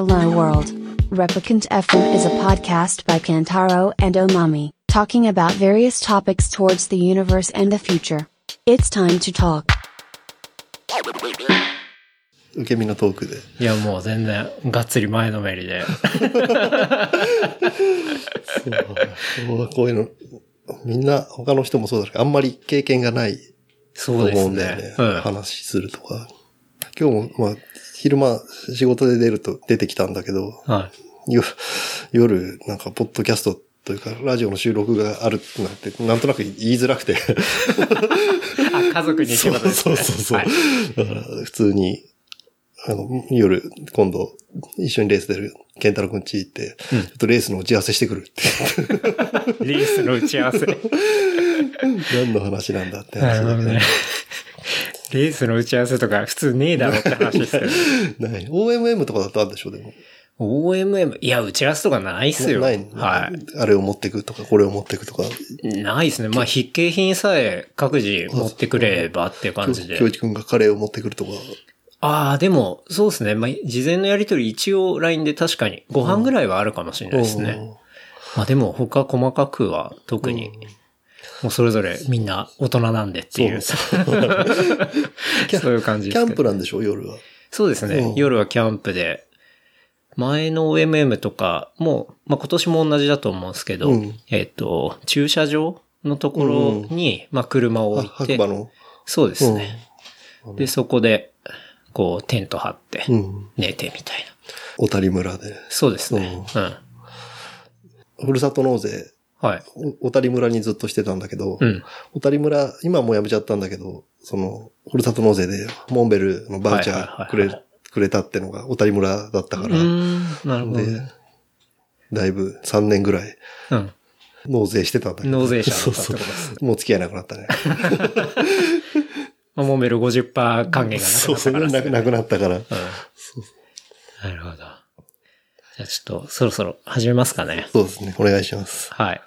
Hello World. Replicant FM is a podcast by Kantaro and Omami, talking about various topics towards the universe and the future. It's time to talk. 受け身のトークで。いや、もう全然、がっつり前のめりで。そうこういうの、みんな、他の人もそうだけど、あんまり経験がないとそうです思うんだよね。ね。うん。話するとか。今日も、まあ、昼間仕事で出ると出てきたんだけど、はい。よ夜、なんか、ポッドキャストというか、ラジオの収録があるなんて、なんとなく言いづらくて。あ、家族にってそうことですね。そうそうそう。はいだから、普通に、あの、夜、今度、一緒にレース出る、ケンタロウくんち行って、ちょっとレースの打ち合わせしてくるって。リースの打ち合わせ。何の話なんだってな話だけどね。レースの打ち合わせとか普通ねえだろって話ですけど。ない。OMM とかだったんでしょ、でも。OMM、いや、打ち合わせとかないっすよ。ないのはあれを持ってくとか、これを持ってくとか。い。ないっすね。まあ、筆形品さえ各自持ってくればっていう感じで。京一くんがカレーを持ってくるとか。ああ、でも、そうですね。まあ、事前のやりとり一応 LINE で確かにご飯ぐらいはあるかもしれないですね。まあでも他細かくは特に、もうそれぞれみんな大人なんでっていう。そそういう感じですけどキャンプなんでしょ、夜は。そうですね。うん夜はキャンプで、前の OMM とかも、まあ今年も同じだと思うんですけど、うんえっ、と、駐車場のところに、まあ車をあ置いて。そうですね。で、そこで、こう、テント張ってう、ん。寝てみたいな。小谷村で。そうですね。うん。ふるさと納税、はい。お小谷村にずっとしてたんだけど、うん。小谷村、今はもうやめちゃったんだけど、その、ふるさと納税で、モンベルのバウチャーくれ、くれたってのが小谷村だったから、うーん。なるほどだいぶ3年ぐらいうん。納税してたんだけど。納税者だったってそうことですそう。もう付き合いなくなったね。まあ、モンベル50%還元がなくなそう、ったからね、それなくなくなったから。うん。なるほど。じゃあちょっと、そろそろ始めますかね。そうですね。お願いします。はい。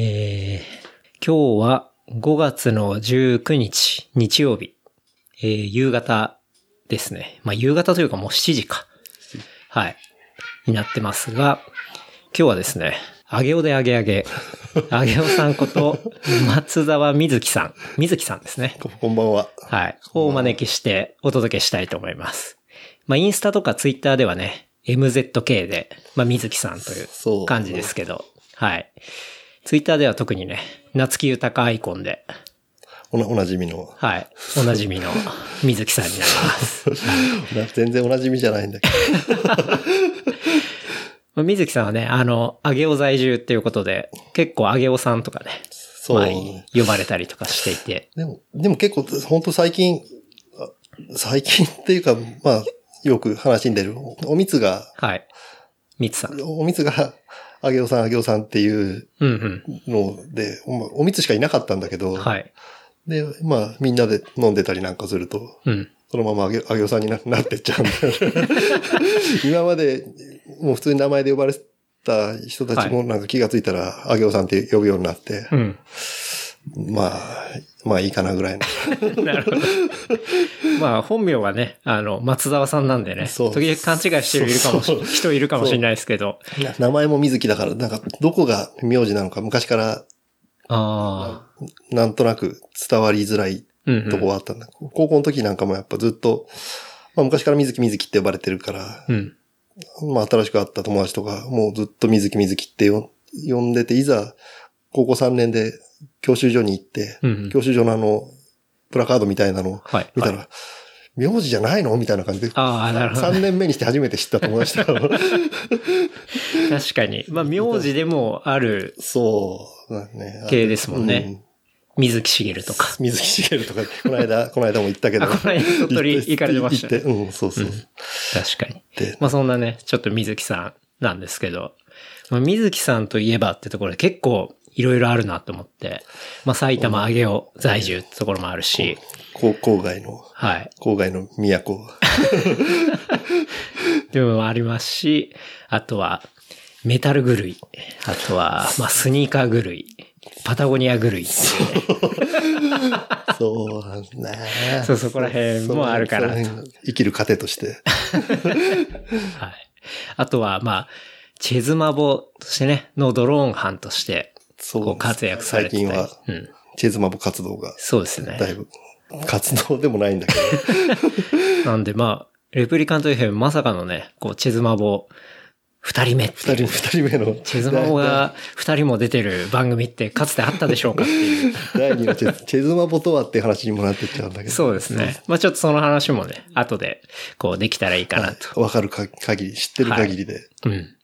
えー、今日は5月の19日、日曜日。えー、夕方ですね。まあ、夕方というかもう7時か。はい。になってますが、今日はですね、あげおであげあげ。あげおさんこと、松沢みずきさん。みずきさんですね。ここんばんは。はい。をお招きしてお届けしたいと思います。まあ、インスタとかツイッターではね、MZK で、まあ、水木さんという感じですけど、はい。ツイッターでは特にね、夏木豊アイコンで、おな、おなじみの。はい。おなじみの水木さんになります。な全然おなじみじゃないんだけ まあ水木さんはね、あの、あげお在住っていうことで、結構あげおさんとかね、そう呼ばれたりとかしていて、ど。でも、でも結構、本当最近、あ最近っていうか、まあ、よく話に出る。おみつが、はい。みつさん。おみつが、あげおさん、あげおさんっていううんので、おおみつしかいなかったんだけど、うん。はい。で、まあ、みんなで飲んでたりなんかすると、うん。そのままあげ、あげおさんにななってっちゃうんだ 今まで、もう普通に名前で呼ばれてた人たちもなんか気がついたら、あげおさんって呼ぶようになって、うん。まあ、まあいいかなぐらいの。なるほど。まあ、本名はね、あの、松沢さんなんでね、そう時々勘違いしてるいるかもし人いるかもしれないですけど、な名前も水木だから、なんかどこが名字なのか昔からああ、なんとなく伝わりづらいうん、うん。とこはあったんだ。高校の時なんかもやっぱずっと、まあ昔から水木水木って呼ばれてるから、うん。まあ新しく会った友達とか、もうずっと水木水木ってよ呼んでて、いざ高校3年で教習所に行って、うんうん教習所のあの、プラカードみたいなのをはい。見たら、はい名字じゃないの？みたいな感じで、ああ、なるほど。3年目にして初めて知った友達とかも確かに。まあ、名字でもあるそう、ね。系ですもんねうん水木しげるとか。水木しげるとか、この間、この間も言ったけど。あこの間鳥取行かれてましたねうん、そうそう。確かに。で、まあ、そんなね、ちょっと水木さんなんですけど、まあ、水木さんといえばってところで結構いろいろあるなと思って、まあ、埼玉上尾在住ってところもあるし、郊外の、はい。郊外の都。でもありますし、あとは、メタル狂い。あとは、まあ、スニーカー狂い。パタゴニア狂い。そうなんだね。そうそこら辺もあるから生きる糧として。はい。あとは、まあ、チェズマボとしてね、のドローン班として、そう活躍されてたり最近は、うん。チェズマボ活動が、そうですね。だいぶ、活動でもないんだけど、なんでまあ、レプリカント FM まさかのね、こう、チェズマボ二人目二人、二人目の、チェズマボが二人も出てる番組ってかつてあったでしょうかっていう。第二のチェズチェズマボとはっていう話にもなってっちゃうんだけど。そうですね。まあちょっとその話もね、後でこうできたらいいかなと。わかるか限り、知ってる限りで。うん。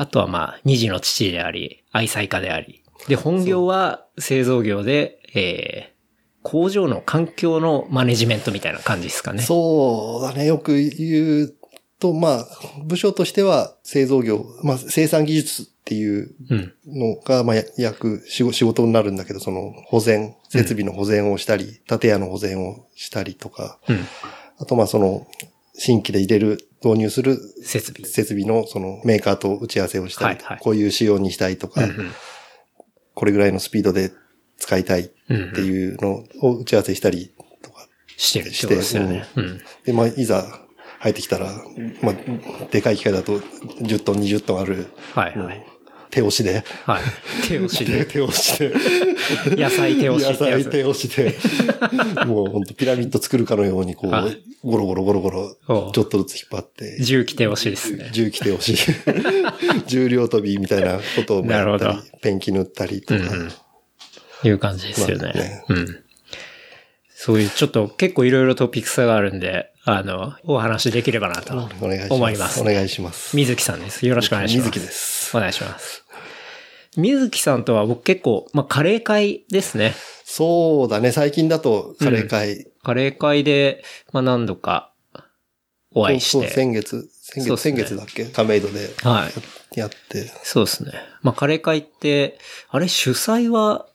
あとはまあ、二児の父であり、愛妻家であり。で、本業は製造業で、えー、工場の環境のマネジメントみたいな感じですかね。そうだね。よく言うと、まあ、部署としては製造業、まあ、生産技術っていううん。のが、まあ、や役、仕事になるんだけど、その保全、設備の保全をしたり、建屋の保全をしたりとか、うん。あとまあその、新規で入れる、導入する設備。設備のそのメーカーと打ち合わせをしたり、はいはいこういう仕様にしたいとか、うんうん。これぐらいのスピードで使いたいっていうのを打ち合わせしたりとか。してですよね。うん。で、まあ、いざ入ってきたら、まあ、でかい機械だと10トン、20トンある、はいはい。手押しで、はい。手押しで。手押しで、野菜手押し野ってやつ。菜手押しで、もう本当ピラミッド作るかのように、こう、はいゴロゴロゴロゴロちょっとずつ引っ張って、重機手押しですね。重機手押し、重量跳びみたいなことをもやったなるり、ペンキ塗ったりとか、うんうんいう感じですよね。まあねうん。そういうちょっと結構いろいろトピックスがあるんで、あの、お話できればなと。思います。お願いします。水木さんです。よろしくお願いします。水木です。お願いします。水木さんとは僕結構、まあ、カレー会ですね。そうだね。最近だとカレー会、カレー会で、まあ、何度かお会いしそうそうて。先月、先月、ね先月だっけ？亀戸ではい。やって。そうですね。まあ、カレー会って、あれ主催は、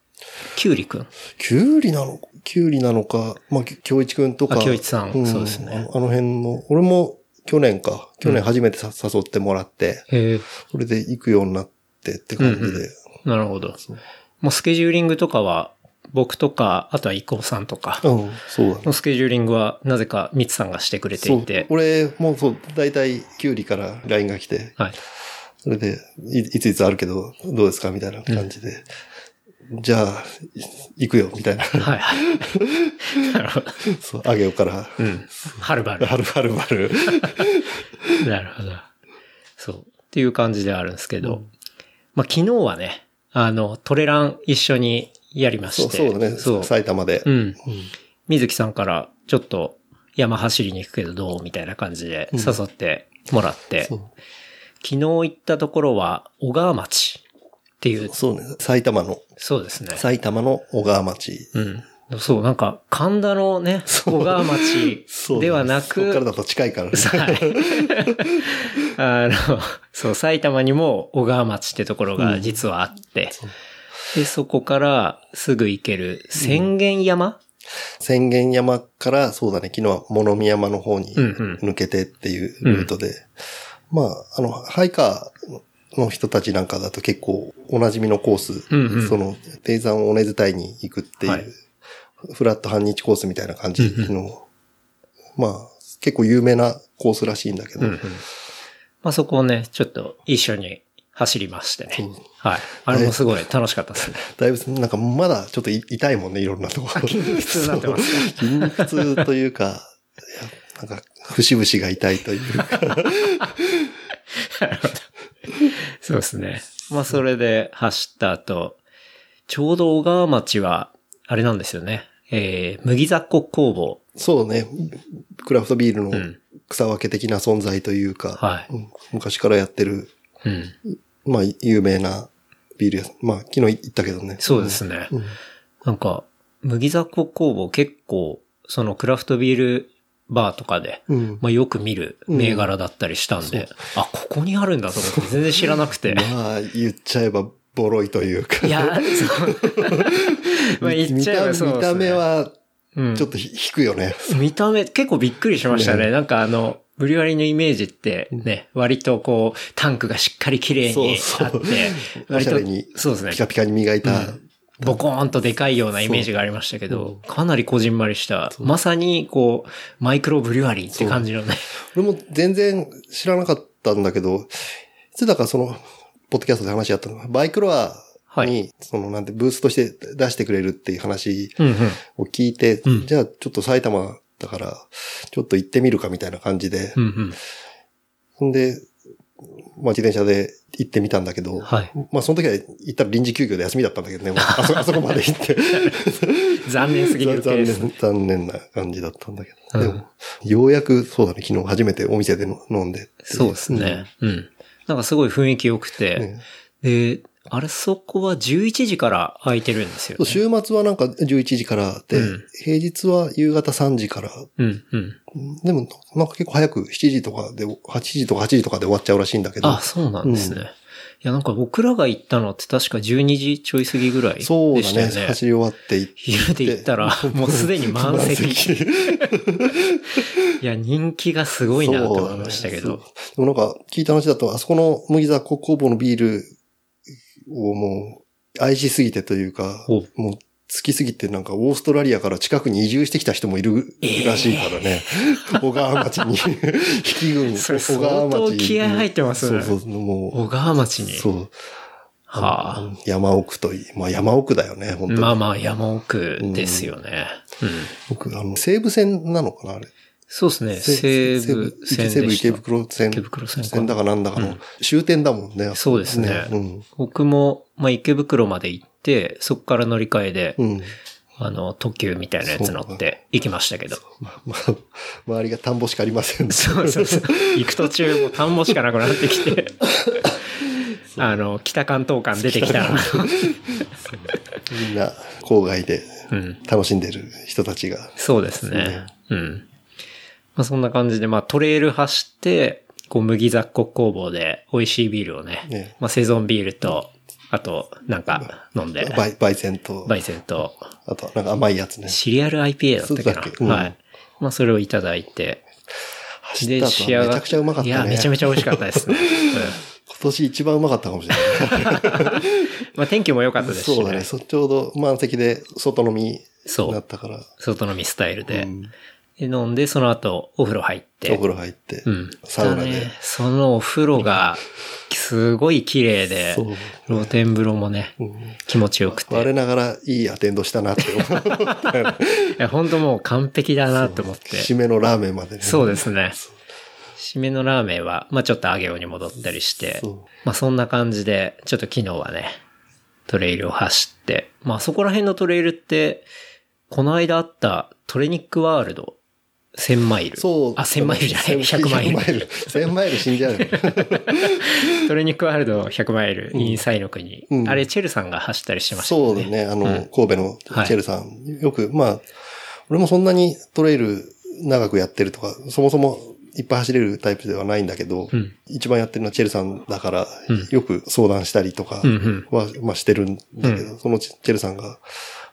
キュウリくんきゅうりなのきゅうりなのか、まあ、京一くんとか。あ京一さんそうですねあの辺の、俺も去年か、去年初めてさ、誘ってもらって、へえ。それで行くようになってって感じで。うんうんなるほど。もうスケジューリングとかは、僕とか、あとはイコさんとか、うん、そうだね。のスケジューリングは、なぜかミツさんがしてくれてそいうて。俺もそう、だいたいきゅうりから LINE が来て、はい。それで、いいついつあるけど、どうですかみたいな感じで。じゃあ、い行くよ、みたいな。はいはい。なるほど。そう、あげよから、うん。はるばる。はるはるはる。なるほど。そう。っていう感じであるんですけど。まあ、昨日はね、あの、トレラン一緒にやりまそうして。そうだね。そう。埼玉で。うん。水木さんから、ちょっと山走りに行くけどどうみたいな感じで誘ってもらって、そう昨日行ったところは小川町っていう、そうね。埼玉の、そうですね。埼玉の小川町。うん。そう、なんか、神田のね、小川町ではなそっからく、だと近いからね。はい。あの、そう、埼玉にも小川町ってところが実はあって、で、そこからすぐ行ける宣言山、宣言山から、そうだね。昨日は物見山の方にうんうん抜けてっていうルートで。まあ、あの、ハイカーの人たちなんかだと結構おなじみのコース。うんうんその、低山尾根伝いに行くっていう、はいフラット半日コースみたいな感じの、まあ、結構有名なコースらしいんだけど、うんうんまあそこをね、ちょっと一緒に走りましてね。はい。あれもすごい楽しかったですね。だいぶ、なんかまだちょっとい痛いもんね、いろんなところ。筋肉痛になってます 筋肉痛というか、なんか、節々が痛いというか。そうですね。まあそれで走った後、ちょうど小川町は、あれなんですよね。えー、麦雑穀工房。そうね、クラフトビールのん草分け的な存在というか、はいうん昔からやってる、うん。まあ、有名なビール屋さん。まあ、昨日行ったけどね。そうですね。うんなんか、麦雑穀工房結構、そのクラフトビールバーとかで、うん。まあよく見る銘柄だったりしたんで、あ、ここにあるんだと思って全然知らなくて。まあ、言っちゃえば、ボロいというか。いや、そう。まあ言っちゃえばそうですね見た目は、うんちょっとひ引くよね。見た目、結構びっくりしましたね。なんかあの、ブリュワリーのイメージってね、割とこう、タンクがしっかり綺麗にあって、そうそうお割とそうですねピ。カピカに磨いた、ボコーンとでかいようなイメージがありましたけど、かなりこじんまりした、まさにこう、マイクロブリュワリーって感じのね。俺も全然知らなかったんだけど、いつだかその、ポッドキャストで話し合ったのが、バイクロアに、そのなんてブースとして出してくれるっていう話。を聞いて、うん。じゃあちょっと埼玉だから、ちょっと行ってみるかみたいな感じで。う、んうん。ほん。で、まあ自転車で行ってみたんだけど、はいまあその時は行ったら臨時休業で休みだったんだけどね、もうあそ あそこまで行って。残念すぎるケ残。念、残念な感じだったんだけど。うんでも、ようやく、そうだね、昨日初めてお店での飲んで。そうですね。うん。なんかすごい雰囲気良くて、ねで、あれそこは11時から空いてるんですよ、そうね。週末はなんか11時からで、うん平日は夕方3時から。うん、うん。でも、なんか結構早く7時とかで、8時とか8時とかで終わっちゃうらしいんだけど。あ、そうなんですね。うんいや、なんか僕らが行ったのって確か12時ちょい過ぎぐらいでそうだねしたよね。走り終わって行って。昼で行ったら、もうすでに満席。いや、人気がすごいなと思いましたけど。そうでもなんか聞いた話だと、あそこの麦沢国工房のビールをもう愛しすぎてというか、おもう好きすぎてなんかオーストラリアから近くに移住してきた人もいるらしいからね。小川町に、引き軍、それ小川町相当気合入ってますねそうそう、も小川町う、に。そう。はあ。山奥といい、まあ山奥だよね、本当に。まあまあ山奥ですよね。うん。僕、あの、西武線なのかな、あれ。そうですね。西武線西武池。袋線。池袋線か線だかなんだかの終点だもんね。そうですねうん。僕も、まあ池袋まで行って、そこから乗り換えで、うん。あの、特急みたいなやつ乗って行きましたけど。まあ、周りが田んぼしかありませんね。そうそうそう。行く途中も田んぼしかなくなってきて、あの、北関東間出てきたな。みんな郊外でうん。楽しんでる人たちが。そうですね。うん。まあそんな感じで、まあトレイル走って、こう麦雑穀工房で美味しいビールをね、ねまあセゾンビールと、あと、なんか飲んで、バイ、バイセンと、バイセンと、あとなんか甘いやつね。シリアル IPA だったっけな。そうんはい。まあそれをいただいて、走った後はめちゃくちゃうまかったね。いや、めちゃめちゃ美味しかったですね。うん今年一番うまかったかもしれない。まあ天気も良かったですしそうだね。そちょうど満席で外飲みにそうなったから。外飲みスタイルで。うんで飲んで、その後お風呂入って。お風呂入って、うん。サウナで。ねそのお風呂が、すごい綺麗でそう、露天風呂もね、うん気持ちよくて。我ながらいいアテンドしたなって思った。いや、本当もう完璧だなと思って。締めのラーメンまでね。そうですね。締めのラーメンは、まあちょっと揚げように戻ったりしてまあそんな感じで、ちょっと昨日はね、トレイルを走って、まあそこら辺のトレイルって、この間あったトレニックワールド、1000マイル。そう。あ、1000マイルじゃない、100マイル。100マイル。1000マイル死んじゃうよ。トレニックワールド100マイル、インサイの国。うんあれ、チェルさんが走ったりしてましたよね。そうだね。あの、うん神戸のチェルさん。よく、まあ、俺もそんなにトレイル長くやってるとか、そもそもいっぱい走れるタイプではないんだけど、うん一番やってるのはチェルさんだから、うんよく相談したりとかうんうんは、まあしてるんだけど、そのチェルさんが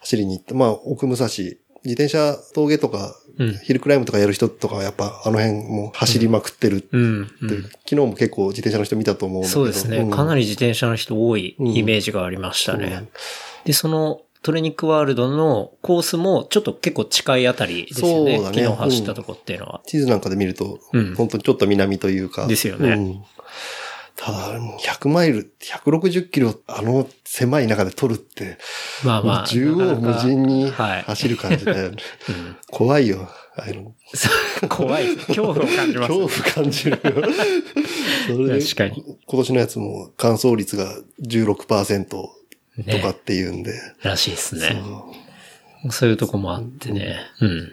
走りに行って、まあ、奥武蔵、自転車峠とか、うんヒルクライムとかやる人とかはやっぱあの辺も走りまくってるってうん。うん昨日も結構自転車の人見たと思うんだけど。そうですね。かなり自転車の人多いイメージがありましたね。うんで、そのトレニックワールドのコースもちょっと結構近いあたりですよね。そうだね昨日走ったとこっていうのは。地図なんかで見ると、うん本当にちょっと南というか。ですよねうんただ、あれも100マイル、160キロ、あの狭い中で取るって、まあまあ。縦横無尽にはい走る感じで、うん怖いよ、あの。怖い。恐怖を感じます。恐怖感じるよ。それで確かに。今年のやつも乾燥率が16%とねかっていうんで。らしいですね。そうそういうとこもあってね。うん。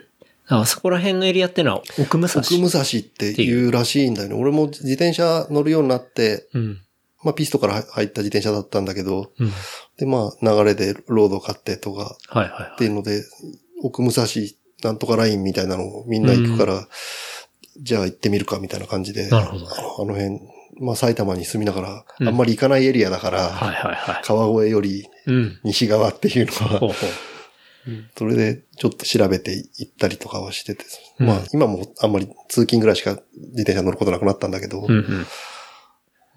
あそこら辺のエリアってのは奥武蔵。奥武蔵って言うらしいんだよね。俺も自転車乗るようになって、うん。まあピストから入った自転車だったんだけど、うん。でまあ流れでロード買ってとかはいはいはい。っていうので、奥武蔵なんとかラインみたいなのをみんな行くから、じゃあ行ってみるかみたいな感じで、なるほどあの辺、まあ埼玉に住みながら、うんあんまり行かないエリアだから、はいはいはい。川越よりうん。西側っていうのは、ほうほう。それでちょっと調べて行ったりとかはしてて、うんまあ今もあんまり通勤ぐらいしか自転車乗ることなくなったんだけど、うんうん。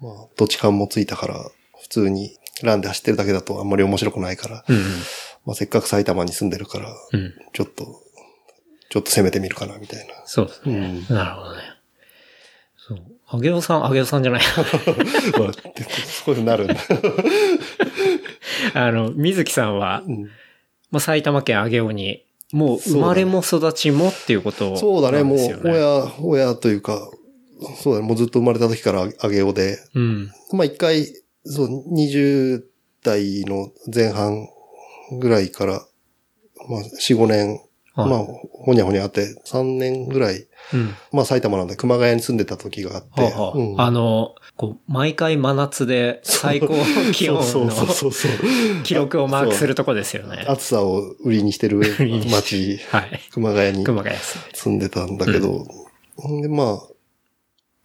まあ土地勘もついたから、普通にランで走ってるだけだとあんまり面白くないから、うんうん。まあせっかく埼玉に住んでるから、うん。ちょっと、ちょっと攻めてみるかな、みたいな。そうですね。うん。なるほどね。そう。あげおさん、あげおさんじゃない。まあ、でそういうなるんだ。あの、水木さんは、うんまあ、埼玉県上尾に、もう生まれも育ちもっていうことそうだね、もう。親、親というか、そうだね、もうずっと生まれた時から上尾で、うん。まあ一回、そう、20代の前半ぐらいから、まあ4、5年、はい。まあ、ほにゃほにゃあって、3年ぐらい、うん。まあ埼玉なんで熊谷に住んでた時があって、はあはあうんあの、こう、毎回真夏で最高気温の。記録をマークするとこですよね。暑さを売りにしてるりに町、はい。熊谷に熊谷。住んでたんだけど、ほんでまあ、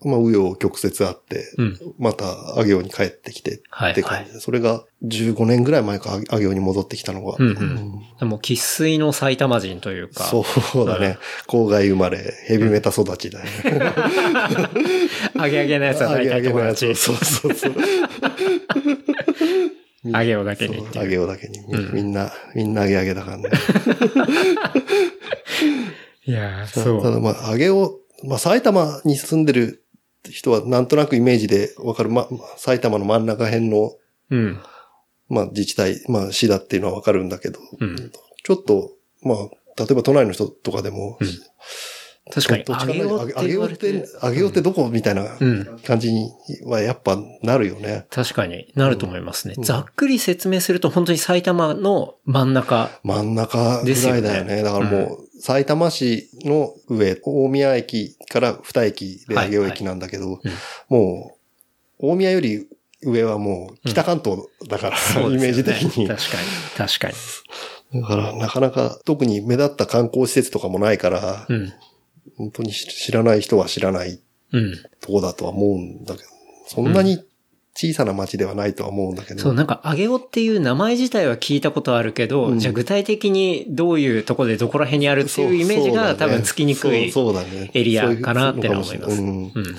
まあ、紆余曲折あって、うん。また、上尾に帰ってきてはいって感じで、それが15年ぐらい前か、上尾に戻ってきたのが。うんうんでも、喫水の埼玉人というか。そうだね。郊外生まれ、ヘビメタ育ちだよね。揚げ揚げのやつは大体友達。そうそうそう。揚げをだけにっていう。上尾だけに。うんみんな、みんな上げ上げだからね。いやーそう。ただまあ、上尾、まあ埼玉に住んでる人はなんとなくイメージでわかる。ま、ま埼玉の真ん中辺の、うん。まあ自治体、まあ市だっていうのはわかるんだけど、うん。ちょっと、まあ、例えば都内の人とかでも、うん確かに、どっち揚げをって揚げ言われて揚げって、。揚げってどこみたいなうん。感じにはやっぱなるよね。確かになると思いますね。うんざっくり説明すると本当に埼玉の真ん中。真ん中ぐらいだよね。ですよねだからもう、埼玉市の上、大宮駅から二駅で上尾駅なんだけど、うんもう、大宮より上はもう北関東だから、イメージ的に。確かに。確かに。だからなかなか特に目立った観光施設とかもないから、うん。本当に知らない人は知らないうん。とこだとは思うんだけど、そんなに小さな町ではないとは思うんだけど。そう、なんか、あげおっていう名前自体は聞いたことあるけど、うんじゃあ具体的にどういうとこでどこら辺にあるっていうイメージが多分つきにくい。そうそうだねエリアかなってのは思いますそうん。うん。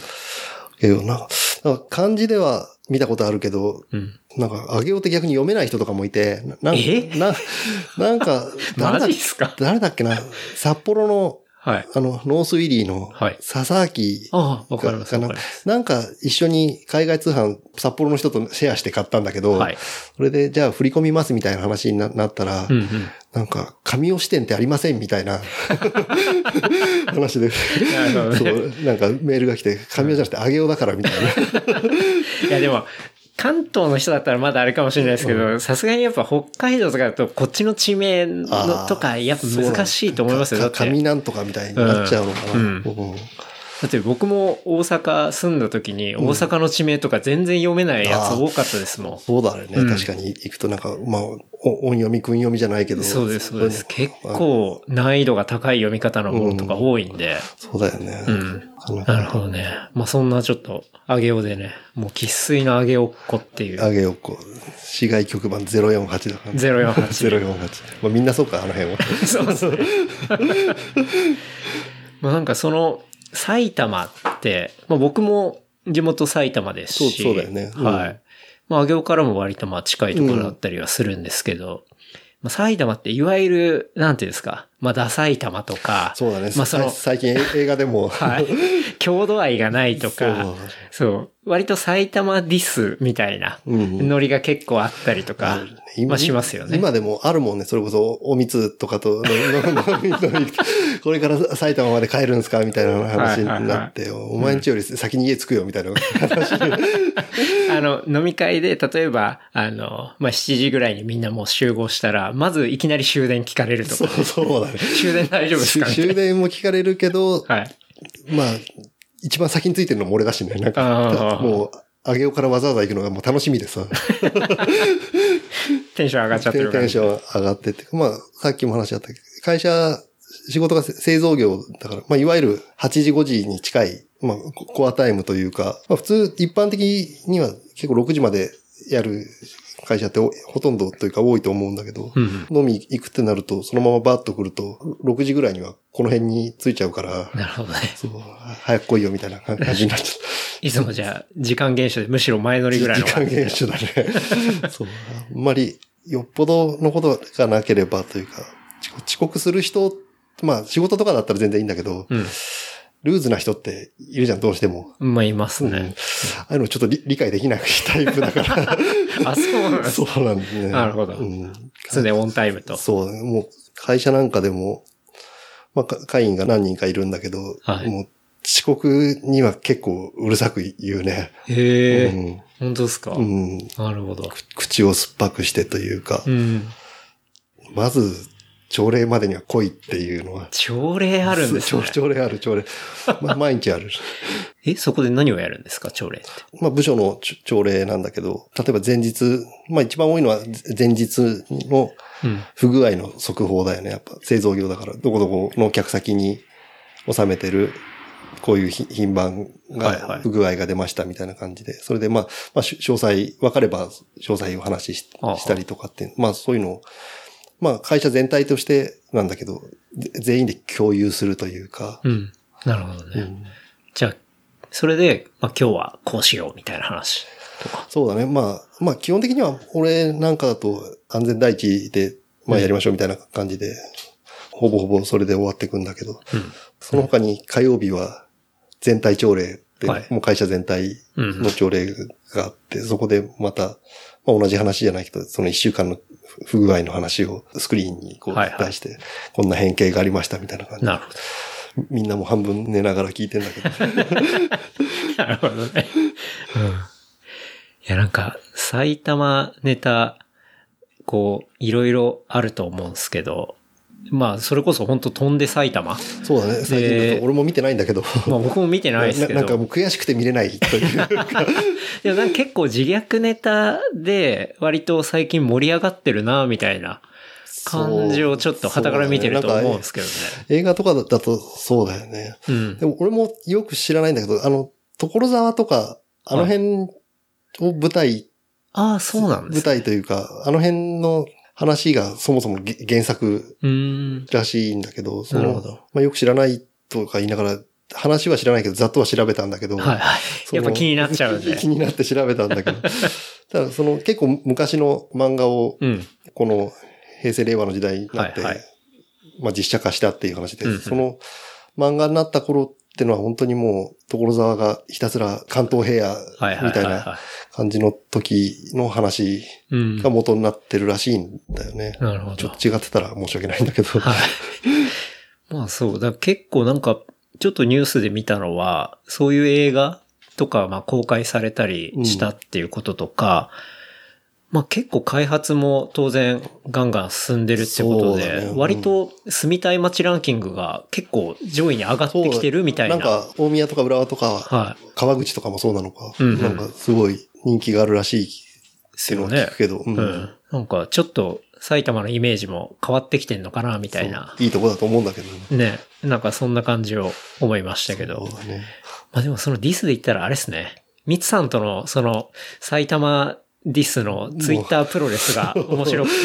けどなんか、なんか漢字では見たことあるけど、うん。なんか、あげおって逆に読めない人とかもいて、ななななんか、マ誰だジっすか？誰だっけな、札幌の、はい。あの、ノースウィリーのはい、佐々木ああ、わかります。かな？なんか一緒に海外通販、札幌の人とシェアして買ったんだけど、はい。それでじゃあ振り込みますみたいな話にななったら、うんうん。なんか、神尾支店ってありませんみたいな 話で、そう、なんかメールが来て、神尾じゃなくてあげおだからみたいな。いやでも、関東の人だったらまだあれかもしれないですけど、さすがにやっぱ北海道とかだとこっちの地名のとかやっぱ難しいと思いますよ。だって。か神なんとかみたいになっちゃうのかな。うん。うんだって僕も大阪住んだ時に大阪の地名とか全然読めないやつ多かったですもん。そうだよね。うん確かに行くとなんか、まあ、お音読み、訓読みじゃないけど。そうです、そうです。結あ構難易度が高い読み方のものとか多いんで。そうだよね。うん。なるほどね。まあそんなちょっと、あげおでね、もう喫水のあげおっこっていう。あげようこう。市外局番048だから、ね。048 048。まあみんなそうか、あの辺は。そうですね。まあなんかその、埼玉って、まあ僕も地元埼玉ですし。そうだよねうんはい。まあ上尾からも割とまあ近いところだったりはするんですけど、まあ埼玉っていわゆる、なんていうんですか、まあダ埼玉とか、そうだね。まあそのさ最近映画でも。はい。郷土愛がないとか、そう。割と埼玉ディスみたいなうんノリが結構あったりとか、まあしますよね。今でもあるもんね。それこそ、おみつとかと、これから埼玉まで帰るんですかみたいな話になって、お前んちより先に家着くよ、みたいな話。あの、飲み会で、例えば、あの、まあ、7時ぐらいにみんなもう集合したら、まずいきなり終電聞かれるとそか、うそうだね。終電大丈夫ですか？終電も聞かれるけど、なはい。まあ、一番先についてるのも俺だしね。なんあか、ーもう、上尾からわざわざ行くのがもう楽しみでさ。テンション上がっちゃってる。テンション上がってって。まあ、さっきも話しあったけど、会社、仕事が製造業だから、まあ、いわゆる8時5時に近い、まあ、ココアタイムというか、まあ、普通、一般的には結構6時までやる会社っておほとんどというか多いと思うんだけど、うん。飲み行くってなると、そのままバーッと来ると、6時ぐらいにはこの辺に着いちゃうから、なるほどね。そう、早く来いよみたいな 感じになっちゃいつもじゃあ、時間厳守でむしろ前乗りぐう。らい時間の感じで。厳守だね。そう。あんまり、よっぽどのことがなければというか、遅遅刻する人、まあ仕事とかだったら全然いいんだけど、うん。ルーズな人っているじゃん、どうしても。まあ、いますうんね。ああいうのちょっと理理解できないタイプだから。あ、そうなんです。そうなんですね。なるほどうん。常にオンタイムと。そう、もう会社なんかでも、まあ、か会員が何人かいるんだけど、はいもう遅刻には結構うるさく言うね。へえ、うん本当ですか、うん。なるほど。口を酸っぱくしてというか、うん。まず、朝礼までには来いっていうのは。朝礼あるんですね朝。朝礼ある、朝礼。まあ、毎日ある。え、そこで何をやるんですか朝礼って？まあ、部署のち朝礼なんだけど、例えば前日、まあ一番多いのは前日のうん。不具合の速報だよね。やっぱ製造業だから、どこどこの客先に収めてる、こういうひ品番が不具合が出ましたみたいな感じで。それでまあ、まあ、し詳細、分かれば詳細を話ししたりとかって、まあそういうのを、まあ会社全体としてなんだけど、ぜ全員で共有するというか、うん。なるほどね。うんじゃあ、それで、まあ今日はこうしようみたいな話とか。そうだね。まあ、まあ基本的には俺なんかだと安全第一で、まあやりましょうみたいな感じで、ほぼほぼそれで終わっていくんだけど、うん。その他に火曜日は全体朝礼はいもう会社全体の朝礼があって、そこでまた、まあ、同じ話じゃないけど、その一週間の不具合の話をスクリーンにこうはいはい出して、こんな変形がありましたみたいな感じでなるほみんなも半分寝ながら聞いてんだけど。ど。なるほどね。うん。いや、なんか、埼玉ネタ、こう、いろいろあると思うんですけど、まあ、それこそ本当飛んで埼玉。そうだね。最近だと俺も見てないんだけど。まあ僕も見てないですけど。ななんかもう悔しくて見れないというか。でもなんか結構自虐ネタで割と最近盛り上がってるな、みたいな感じをちょっと旗から見てると思うんですけどね。映画とかだとそうだよね。うんで。も俺もよく知らないんだけど、あの、所沢とか、あの辺を舞台、ああ、そうなんですね。舞台というか、あの辺の話がそもそもげ原作。ららしいんだけど、そのまあ、よく知らないとか言いながら、話は知らないけど、ざっとは調べたんだけど、はいはい。やっぱ気になっちゃうんで。気になって調べたんだけど、ただその結構昔の漫画を、うん。この平成令和の時代になって、はいはいまあ実写化したっていう話で、うんうんその漫画になった頃ってのは本当にもう、所沢がひたすら関東平野みたいな感じの時の話が。元になってるらしいんだよね。なるほどちょっ。と違ってたら申し訳ないんだけど。はい。まあそう。だ結構なんか、ちょっとニュースで見たのは、そういう映画とか、まあ公開されたりしたっていうこととか、まあ結構開発も当然ガンガン進んでるってことで、ねうん割と住みたい街ランキングが結構上位に上がってきてるみたいな。んか、大宮とか浦和とか、はい。川口とかもそうなのか、うんうんなんかすごい人気があるらしいっていうのは聞ねく。けど、ううんん。なんかちょっと埼玉のイメージも変わってきてんのかなみたいな。いいとこだと思うんだけどね。ね。なんかそんな感じを思いましたけど。そうだね。まあでもそのディスで言ったらあれですね。ミツさんとのその埼玉ディスのツイッタープロレスが面白くて。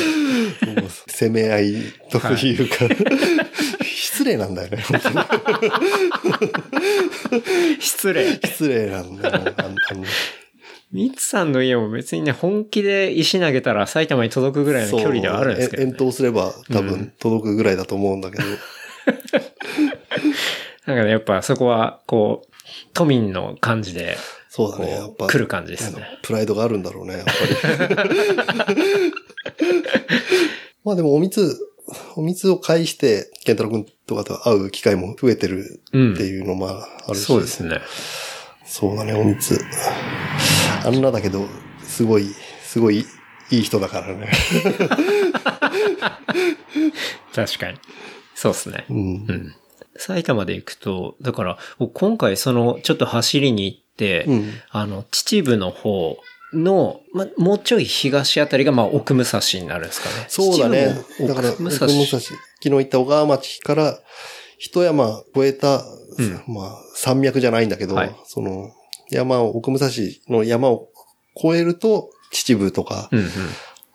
攻め合いというか、失礼なんだよね、失礼。失礼なんだよ。あんあんミツさんの家も別にね、本気で石投げたら埼玉に届くぐらいの距離ではあるんですけど、ね。遠投すれば多うん分届くぐらいだと思うんだけど。なんかね、やっぱそこは、こう、都民の感じで、こそうだね、やっう、ぱ。来る感じですね。プライドがあるんだろうね、やっぱり。まあでもお水、お水を介して、健太郎くんとかと会う機会も増えてるうんっていうのもあるし。そうですね。そうだね、お水。あんなだけど、すごい、すごいいい人だからね。確かに。そうですね。うんう。ん。埼玉で行くと、だから、僕今回その、ちょっと走りに行って、うん。あの、秩父の方の、ま、もうちょい東あたりが、まあ、奥武蔵になるんですかね。そうだね。だから、奥武蔵。奥武蔵、昨日行った小川町から、一山越えた、うんまあ、山脈じゃないんだけど、はいその、山を、奥武蔵の山を越えると、秩父とか、うんうん。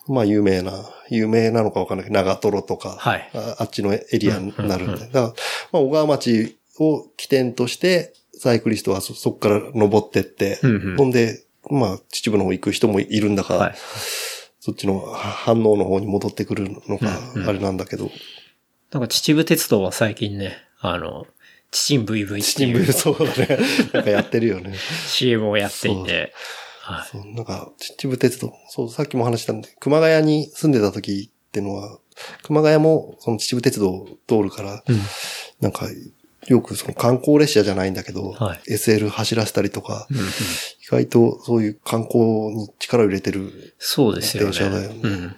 まあ有名な、有名なのかわかんないけど、長瀞とか、はいああっちのエリアになるんで。うんうんうんだから、まあ小川町を起点として、サイクリストはそ、そこから登ってって、うんうんほんで、まあ秩父の方行く人もいるんだから、はい。そっちの反応の方に戻ってくるのか、あれなんだけど、なんか秩父鉄道は最近ね、あの、秩父 VV って秩いう父、そうだね。なんかやってるよね。CM をやっていて、はい。そう、なんか、秩父鉄道、そう、さっきも話したんで、熊谷に住んでた時ってのは、熊谷もその秩父鉄道を通るから、うんなんか、よくその観光列車じゃないんだけど、はい SL 走らせたりとか、うんうん意外とそういう観光に力を入れてる。そうですよね。電車だよねうん。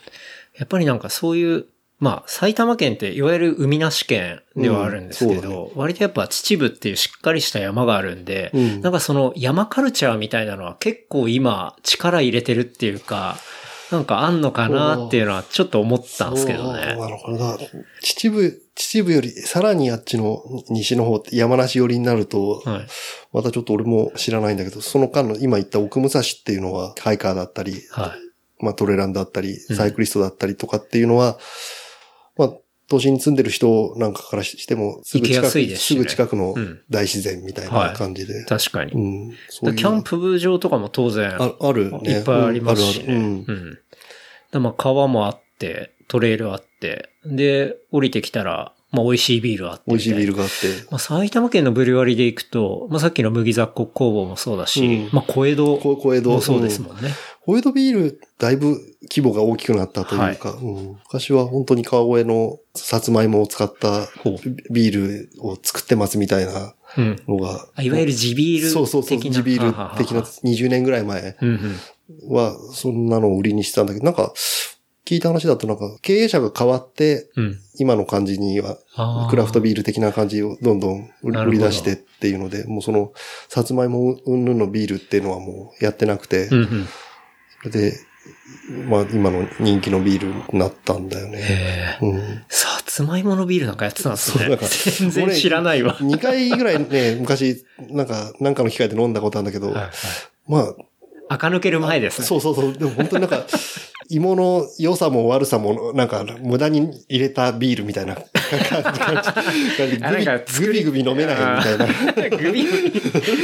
やっぱりなんかそういう、まあ、埼玉県っていわゆる海なし県ではあるんですけうんそうど、割とやっぱ秩父っていうしっかりした山があるんで、うんなんかその山カルチャーみたいなのは結構今力入れてるっていうか、なんかあんのかなっていうのはちょっと思ったんですけどね。なのかな。秩父、秩父よりさらにあっちの西の方って山梨寄りになると、はい。またちょっと俺も知らないんだけど、その間の今言った奥武蔵っていうのは、ハイカーだったり、はい。まあトレランだったり、うんサイクリストだったりとかっていうのは、まあ、都心に住んでる人なんかからしても、すぐ行きや近く、すいですしねすぐ近くのうん大自然みたいな感じで。確かに。うん。そういうキャンプ場とかも当然ああるね。いっぱいありますしね。ううんん。あるあるでまあ川もあって、トレイルあって、で、降りてきたら、まあ美味しいビールあって。美味しいビール。ルがあって。まあ埼玉県のブリュワリで行くと、まあさっきの麦雑穀工房もそうだし、うんまあ小江戸こ小江戸。もそうですもんね。ホイートビール、だいぶ規模が大きくなったというか、うん昔は本当に川越のさつまいもを使ったビールを作ってますみたいなうん。のが。あいわゆる地ビール的な。そうそうそう、地ビール的なははは20年ぐらい前うんうん。はそんなのを売りにしてたんだけど、なんか聞いた話だとなんか経営者が変わってうん。今の感じにはクラフトビール的な感じをどんどん売り出してっていうので、もうそのさつまいもうんぬんのビールっていうのはもうやってなくて、うんうん。で、まあ今の人気のビールになったんだよね。うん。さつまいものビールなんかやってたんですねそうなんか。全然知らないわ。2回ぐらいね、昔、なんか、なんかの機会で飲んだことあるんだけど、はいはいまあ、垢抜ける前ですね。そうそうそう。でも本当になんか、芋の良さも悪さも、なんか、無駄に入れたビールみたいな感じ。感 じあなんかグビグビグビ飲めないみたいな。グビグビ、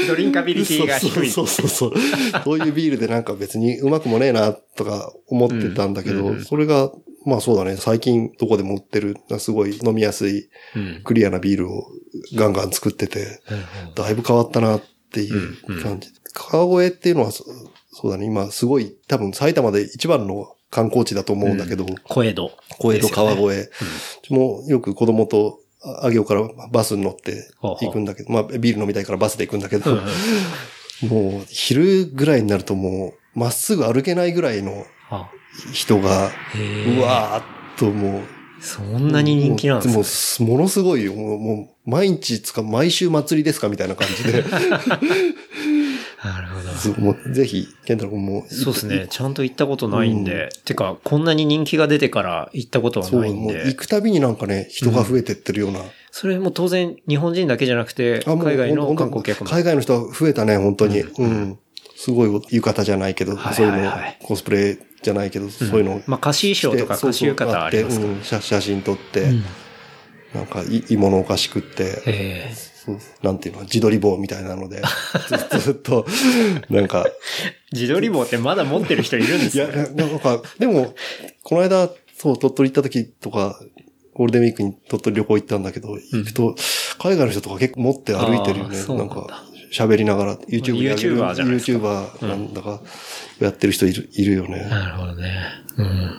ドリンカビリティが低い。そうそうそうそう。そういうビールでなんか別にうまくもねえな、とか思ってたんだけど、うんうんうんそれが、まあそうだね、最近どこでも売ってる、すごい飲みやすい、うんクリアなビールをガンガン作ってて、だいぶ変わったなっていう感じ。川越っていうのはそ、そうだね、今すごい、多分埼玉で一番の観光地だと思うんだけど、小江戸。小江戸川越。うちもよく子供と、あ行からバスに乗って行くんだけど、まあビール飲みたいからバスで行くんだけど、うんうん。もう昼ぐらいになるともう、まっすぐ歩けないぐらいのあ。人が、うわーっともう、そんなに人気なんですもねうすものすごいよ。もう、もう毎日つか、毎週祭りですかみたいな感じで。なるほど。そうもうぜひ、ケンタロウ君も。そうですね。ちゃんと行ったことないんで。てか、こんなに人気が出てから行ったことはそう、ないんもう行で。くたびになんかね、人が増えてってるような。それも当然日本人だけじゃなくて、海外の観光客も。海外の人は増えたね、本当に。うん。すごい浴衣じゃないけど、はいそういうのコスプレじゃないけど、そういうの。まあ、貸し衣装とかそうそう貸し浴衣ありますから。ってうん写写真撮って、うんなんかい芋のお菓子食って、ええそうなんていうの、自撮り棒みたいなので、ず ずっと、なんか、自撮り棒ってまだ持ってる人いるんですいや、ね。ななんか、でも、この間、そう、鳥取行った時とか、ゴールデンウィークに鳥取旅行行ったんだけど、行くと、海外の人とか結構持って歩いてるよね。なんだなんか、喋りながら、YouTube に上げる YouTuber じゃないですか YouTuber なんだか、やってる人いるいるよね。なるほどね。うん。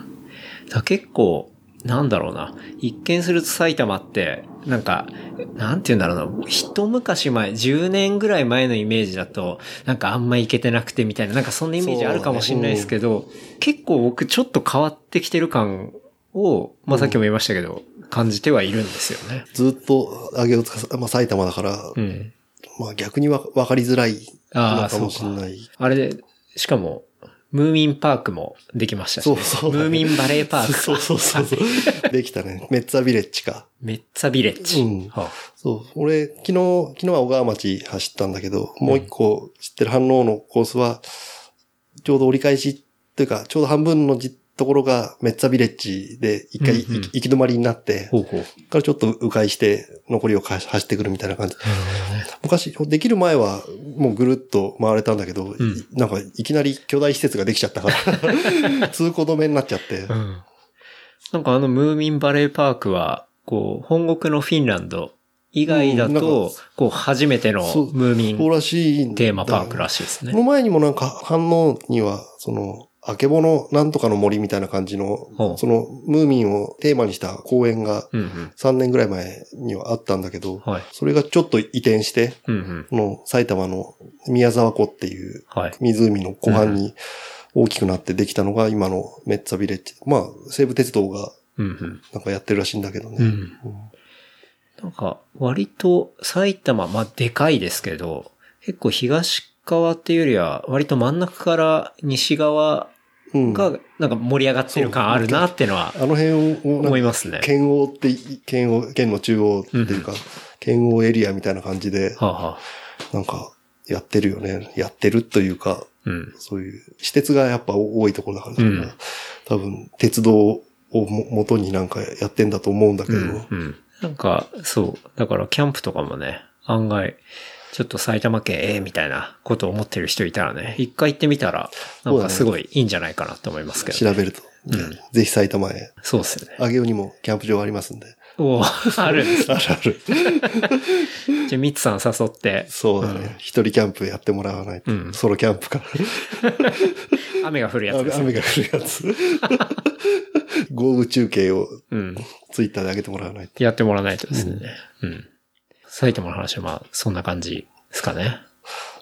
だ結構、なんだろうな。一見すると埼玉って、なんか、なんて言うんだろうな。一昔前、10年ぐらい前のイメージだと、なんかあんま行けてなくてみたいな、なんかそんなイメージあるかもしれないですけど、結構僕ちょっと変わってきてる感を、まあさっきも言いましたけど、感じてはいるんですよね。ずっと上げをつか、まあ埼玉だから、うん。まあ逆にわわかりづらいああ、のかも。しれない。あれで、しかも、ムーミンパークもできましたし、ね。そうそうだねムーミンバレーパークか。そうそうそうそう。できたね。メッツァビレッジか。メッツァビレッジ。うんはあそう。俺、昨日、昨日は小川町走ったんだけど、もう一個知ってる反応のコースは、ちょうど折り返しというか、ちょうど半分のじところがメッツァビレッジで一回うんうん行き止まりになって、ほうほう。からちょっと迂回して残りをか走ってくるみたいな感じ。昔、できる前はもうぐるっと回れたんだけど、んなんかいきなり巨大施設ができちゃったから、通行止めになっちゃって。うん。なんかあのムーミンバレーパークは、こう、本国のフィンランド以外だとか、こう、初めてのムーミンテーマパークらしいですねこ。の前にもなんか反応には、その、あけぼのなんとかの森みたいな感じのそのムーミンをテーマにした公演がうんうん。3年ぐらい前にはあったんだけど、はい。それがちょっと移転して。この埼玉の宮沢湖っていうはい。湖の湖畔に大きくなってできたのが今のメッツァビレッジ。まあ、西武鉄道が。なんかやってるらしいんだけどね。うん。なんか、割と埼玉、まあ、でかいですけど、結構東側っていうよりは、割と真ん中から西側うんが、なんか盛り上がってる感あるなっていうのはあの辺を思いますね。県央って、県央、県の中央っていうか、県央エリアみたいな感じで、なんか、やってるよね。やってるというか、うん。そういう、私鉄がやっぱ多いところだから、うん多分、鉄道をも元になんかやってんだと思うんだけど。なんか、そう。だから、キャンプとかもね、案外、ちょっと埼玉県ええみたいなことを思ってる人いたらね、一回行ってみたら、なんかすごいいいんじゃないかなと思いますけど、調べると、うんぜひ埼玉へ。そうですよね。上尾にもキャンプ場ありますんで。おー あるんです。あるある。じゃあ、ミツさん誘って、そうだね。一、人キャンプやってもらわないと。うんソロキャンプか。雨が降るやつです、ね。雨雨が降るやつ。豪雨中継をうん。ツイッターで上げてもらわないと。やってもらわないとですね。うん。埼玉の話はまあ、そんな感じですかね。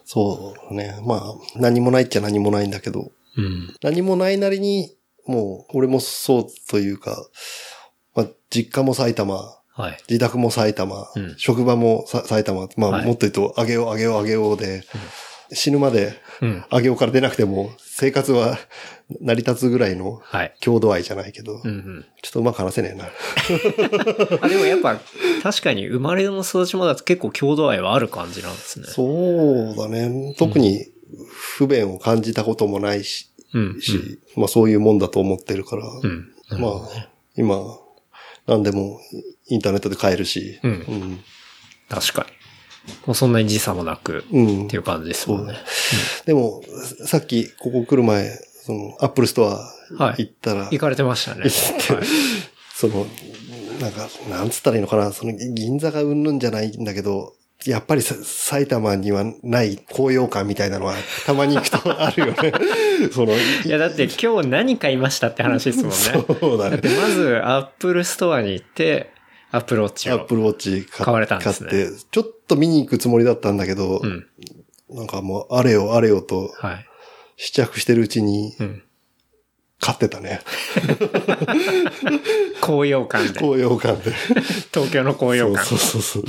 そうね。まあ、何もないっちゃ何もないんだけど、うん。何もないなりに、もう、俺もそうというか、まあ、実家も埼玉、はい。自宅も埼玉、うん職場もさ埼玉、まあ、はいもっと言うと、あげよう、あげよう、あげようで、死ぬまで、うん。あげようから出なくても、生活は成り立つぐらいのはい。郷土愛じゃないけど、うんうん。ちょっとうまく話せねえな。あ、でもやっぱ、確かに生まれの育ちもだと結構郷土愛はある感じなんですね。そうだね。特に不便を感じたこともないし、うん。しまあそういうもんだと思ってるから、うん。うん。まあ、今、何でもインターネットで買えるし、うん確かに。もうそんなに時差もなく、っていう感じですもんね。でも、さっきここ来る前、その、アップルストアはい行ったら、行かれてましたね。はい。その、なんか、なんつったらいいのかな、その、銀座がうんぬんじゃないんだけど、やっぱりさ埼玉にはない高揚感みたいなのは、たまに行くと あるよね。その、いや、だって今日何買いましたって話ですもんね。そうだねだって。まず、アップルストアに行って、アップルウォッチを。アップルウォッチ買買われたんですね買って、ちょっと見に行くつもりだったんだけど、うん。なんかもう、あれよあれよとはい。試着してるうちにうん。買ってたね。高揚感で。高揚感で。東京の高揚感。そうそうそう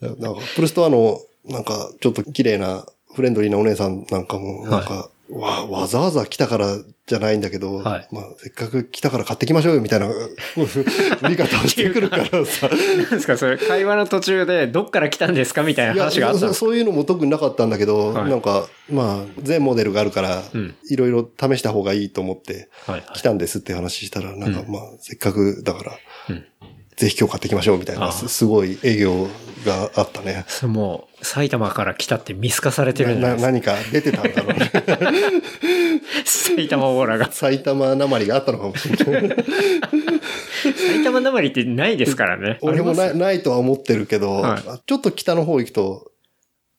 そう。なんか、プルストアの、なんか、ちょっと綺麗な、フレンドリーなお姉さんなんかも、なんか、わ、わざわざ来たからじゃないんだけど、はい。まあ、せっかく来たから買ってきましょうよ、みたいな、売り方をしてくるからさ。なんですかそれ、会話の途中で、どっから来たんですかみたいな話があったそそういうのも特になかったんだけど、はい。なんか、まあ、全モデルがあるからうん、いろいろ試した方がいいと思って、来たんですって話したら、なんか、うん。まあ、せっかくだから、うんぜひ今日買ってきましょう、みたいな、すすごい営業があったね。それもう、埼玉から来たって見透かされてるんじゃな。何か出てたんだろうね。埼玉オーラが。埼玉なまりがあったのかもしれない。埼玉なまりってないですからね。俺もないないとは思ってるけど、はいちょっと北の方行くと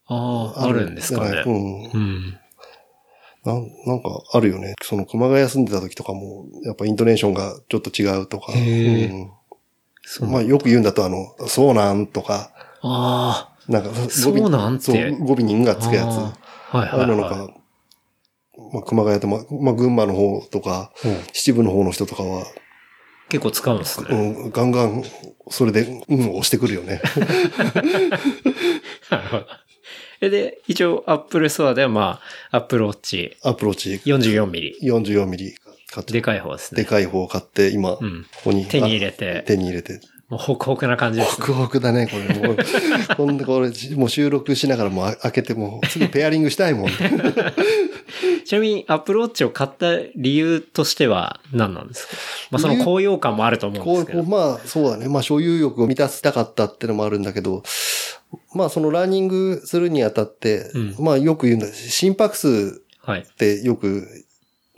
ああ、あるんですかね。うん。うん。なんなんかあるよね。その熊谷住んでた時とかも、やっぱイントネーションがちょっと違うとか。うんまあよく言うんだとあの、そうなんとか、あなんかそうなんてそう語尾にんがあ。つくやつ。ああはいああはいいうはのか、まあ、熊谷と、まあ、まあ、群馬の方とか、い。うん秩父の方の人とかは、結構使うんですね。うん、ガンガン、それで、うん、押してくるよね。なるほど。えで、一応、アップルストアでは、まあ、アップルウォッチアプローチ44ミリ。44ミリ買ってでかい方ですね。でかい方を買って、今、こうん。こに。手に入れあて、手に入れて。もうホクホクな感じですホ。クホクだね、これ。もう、ほんでこれ、もう収録しながらも開けて、もうすぐペアリングしたいもん。ちなみに、アップルウォッチを買った理由としては何なんですか？まあ、その高揚感もあると思うんですけど。まあ、そうだね。まあ、所有欲を満たしたかったってのもあるんだけど、まあ、そのランニングするにあたって、うんまあ、よく言うんだ、心拍数はい。ってよく、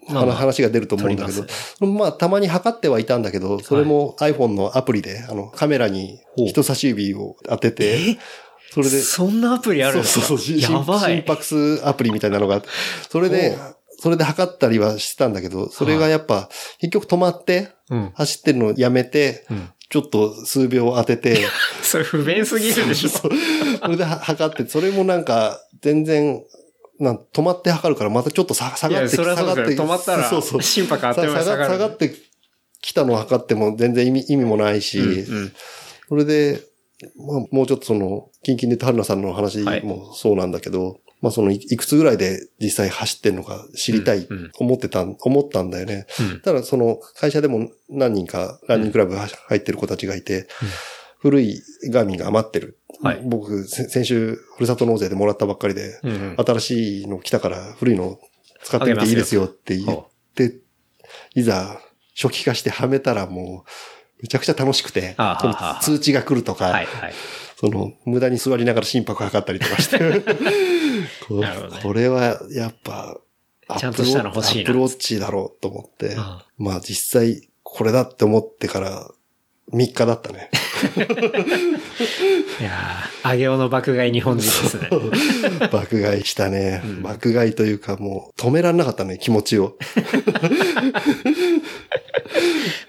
話が出ると思うんだけど取り、まあ、たまに測ってはいたんだけど、それも iPhone のアプリで、あの、カメラに人差し指を当てて、それで、そんなアプリあるんですかそうそうそう、やばい。心拍数アプリみたいなのがそれで、それで測ったりはしてたんだけど、それがやっぱ、結局止まって、うん。走ってるのをやめて、うん。ちょっと数秒当てて、それ不便すぎるでしょ。そう。それでは測って、それもなんか、全然、なん止まって測るから、またちょっと下がって、下がって。止まったら、そうそう。心拍あっという間に下下が下がってきたのを測っても全然意味意味もないし、うんうん。それで、まあ、もうちょっとその、キンキンで春菜さんの話はい。もそうなんだけど、まあそのい、いくつぐらいで実際走ってんのか知りたい、うんうん。思ってた、思ったんだよね。うん。ただその会社でも何人かランニングクラブ入ってる子たちがいて、古いガーミンが余ってる。はい僕、せ先週、ふるさと納税でもらったばっかりで、うんうん新しいの来たから古いの使ってみていいですよって言ほって、いざ初期化してはめたらもう、めちゃくちゃ楽しくてあ、ははは通知が来るとか、はいはい。その、無駄に座りながら心拍測ったりとかして。こねこれは、やっぱ、ちゃんとしたの欲しいなアップルウォッチだろうと思って、あまあ実際これだって思ってから3日だったね。いやー、上げおの爆買い日本人ですね。爆買いしたね。爆買いというかもう止められなかったね、気持ちを。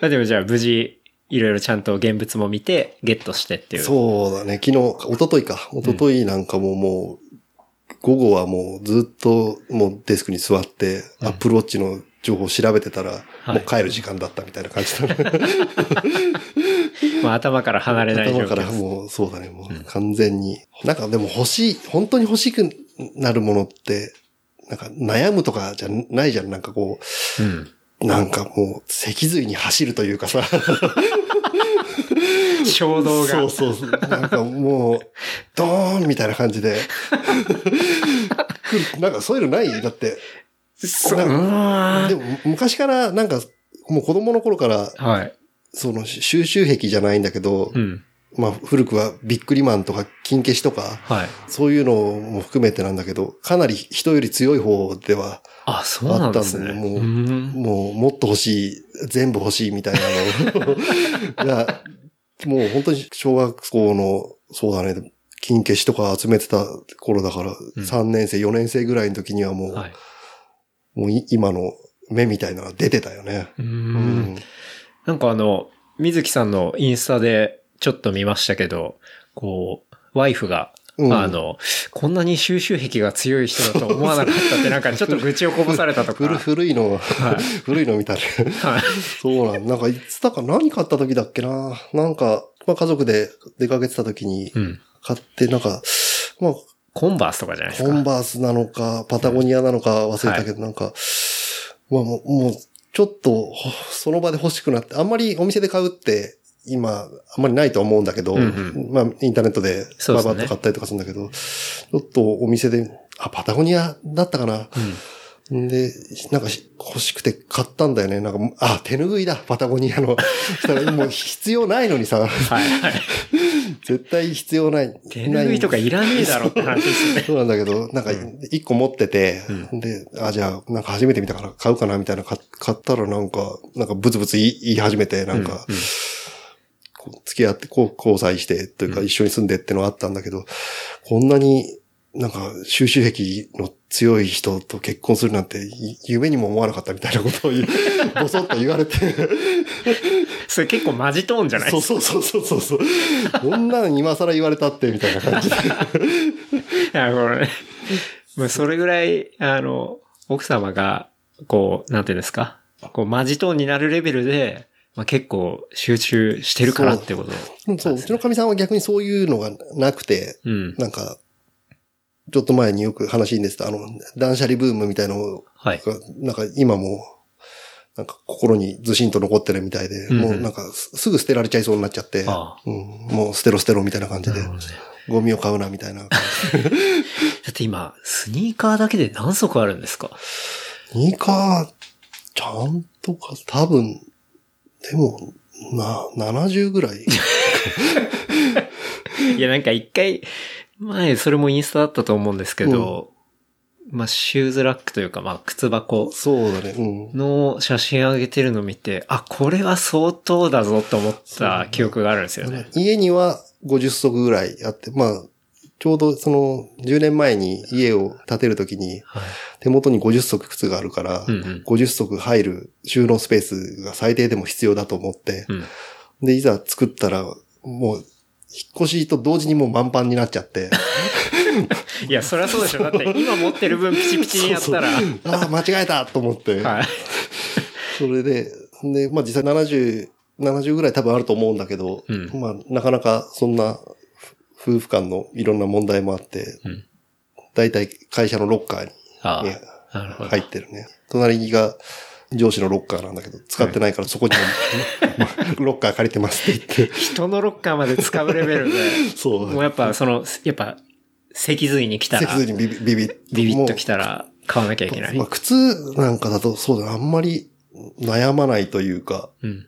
まあでもじゃあ無事、いろいろちゃんと現物も見て、ゲットしてっていう。そうだね、昨日、一昨日か。一昨日なんかももう、午後はもうずっともうデスクに座って、アップルウォッチの情報を調べてたら、はいもう帰る時間だったみたいな感じだね。まあ頭から離れない状頭から。もう、そうだね、もう完全に。なんかでも欲しい、本当に欲しくなるものって、なんか悩むとかじゃないじゃん。なんかこうん。う、なんかもう脊髄に走るというかさ。衝動が。そうそうそう。なんかもう、ドーンみたいな感じで。なんかそういうのない？だって。そう。でも昔からなんか、もう子供の頃から、はい。その収集癖じゃないんだけど、うん。まあ古くはビックリマンとか金消しとか、はい。そういうのも含めてなんだけど、かなり人より強い方では、あ、そうなんですね。もううんもうもっと欲しい、全部欲しいみたいなの が、もう本当に小学校の、そうだね、金消しとか集めてた頃だから、うん3年生、4年生ぐらいの時にはもう、はい。もうい今の目みたいなのが出てたよね。うー。うんなんかあの、水木さんのインスタでちょっと見ましたけど、こう、ワイフが、うんあの、こんなに収集癖が強い人だと思わなかったって なんかちょっと愚痴をこぼされたとか。古古いの、古いの見たね。はい。そうなんなんかいつだか何買った時だっけななんか、まあ家族で出かけてた時にうん。買って、なんか、まあコンバースとかじゃないですか。コンバースなのか、パタゴニアなのか忘れたけど、なんか、まあもう、もう、ちょっと、ほその場で欲しくなって、あんまりお店で買うって、今、あんまりないと思うんだけど、うんまあ、インターネットで、ババッと買ったりとかするんだけど、ちょっとお店で、あ、パタゴニアだったかな。んで、なんかし欲しくて買ったんだよね。なんか、あ、手拭いだ、パタゴニアの。したらもう必要ないのにさ、はいはい。絶対必要ない。手拭いとかいらねえだろって話ですね。そうなんだけど、なんか、一個持ってて、で、あ、じゃあ、なんか初めて見たから買うかなみたいな、買買ったらなんか、なんかブツブツ言い始めて、なんか、うんうん。付き合って、こう交際して、というか一緒に住んでってのはあったんだけど、こんなになんか収集癖の強い人と結婚するなんてい夢にも思わなかったみたいなことを ぼそっと言われて、それ結構マジトーンじゃない？そうそうそうそうそう。こんなの今更言われたって、みたいな感じで。いや、これね。まあ、それぐらい、あの、奥様が、こう、なんていうんですか？こう、マジトーンになるレベルで、まあ、結構集中してるからってこと。うんそう、うちのかみさんは逆にそういうのがなくて、うん。なんか、ちょっと前によく話に出てた、あの、断捨離ブームみたいのが、はい。なんか今も、なんか心にずしんと残ってるみたいで、うんもうなんかすすぐ捨てられちゃいそうになっちゃって、ああ。うん、もう捨てろ捨てろみたいな感じでねゴミを買うなみたいな。だって今、スニーカーだけで何足あるんですか？スニーカー、ちゃんとか、多分、でも、な、70ぐらい。いや、なんか一回、前、それもインスタだったと思うんですけど、まあ、シューズラックというか、まあ、靴箱そうだね、うん。の写真上げてるの見て、あ、これは相当だぞと思った記憶があるんですよね。家には50足ぐらいあって、まあ、ちょうどその10年前に家を建てるときにはい。手元に50足靴があるから、うんうん50足入る収納スペースが最低でも必要だと思って、うん。で、いざ作ったら、もう、引っ越しと同時にもう満帆になっちゃって。いや、そりゃそうでしょ。だって今持ってる分ピチピチにやったら。ああ、間違えたと思って。はい。それで、で、まあ実際70、70ぐらい多分あると思うんだけど、うんまあなかなかそんなふ夫婦間のいろんな問題もあって、うんだいたい会社のロッカーにあね。入ってるね。隣が上司のロッカーなんだけど、使ってないからそこにも、まあロッカー借りてますって言って、人のロッカーまで使うレベルで、そう。もうやっぱその、やっぱ、脊髄に来たら、脊髄にビビビビッビビッと来たたら買わなきゃいけない。まあ靴なんかだとそうだね、あんまり悩まないというか、うん。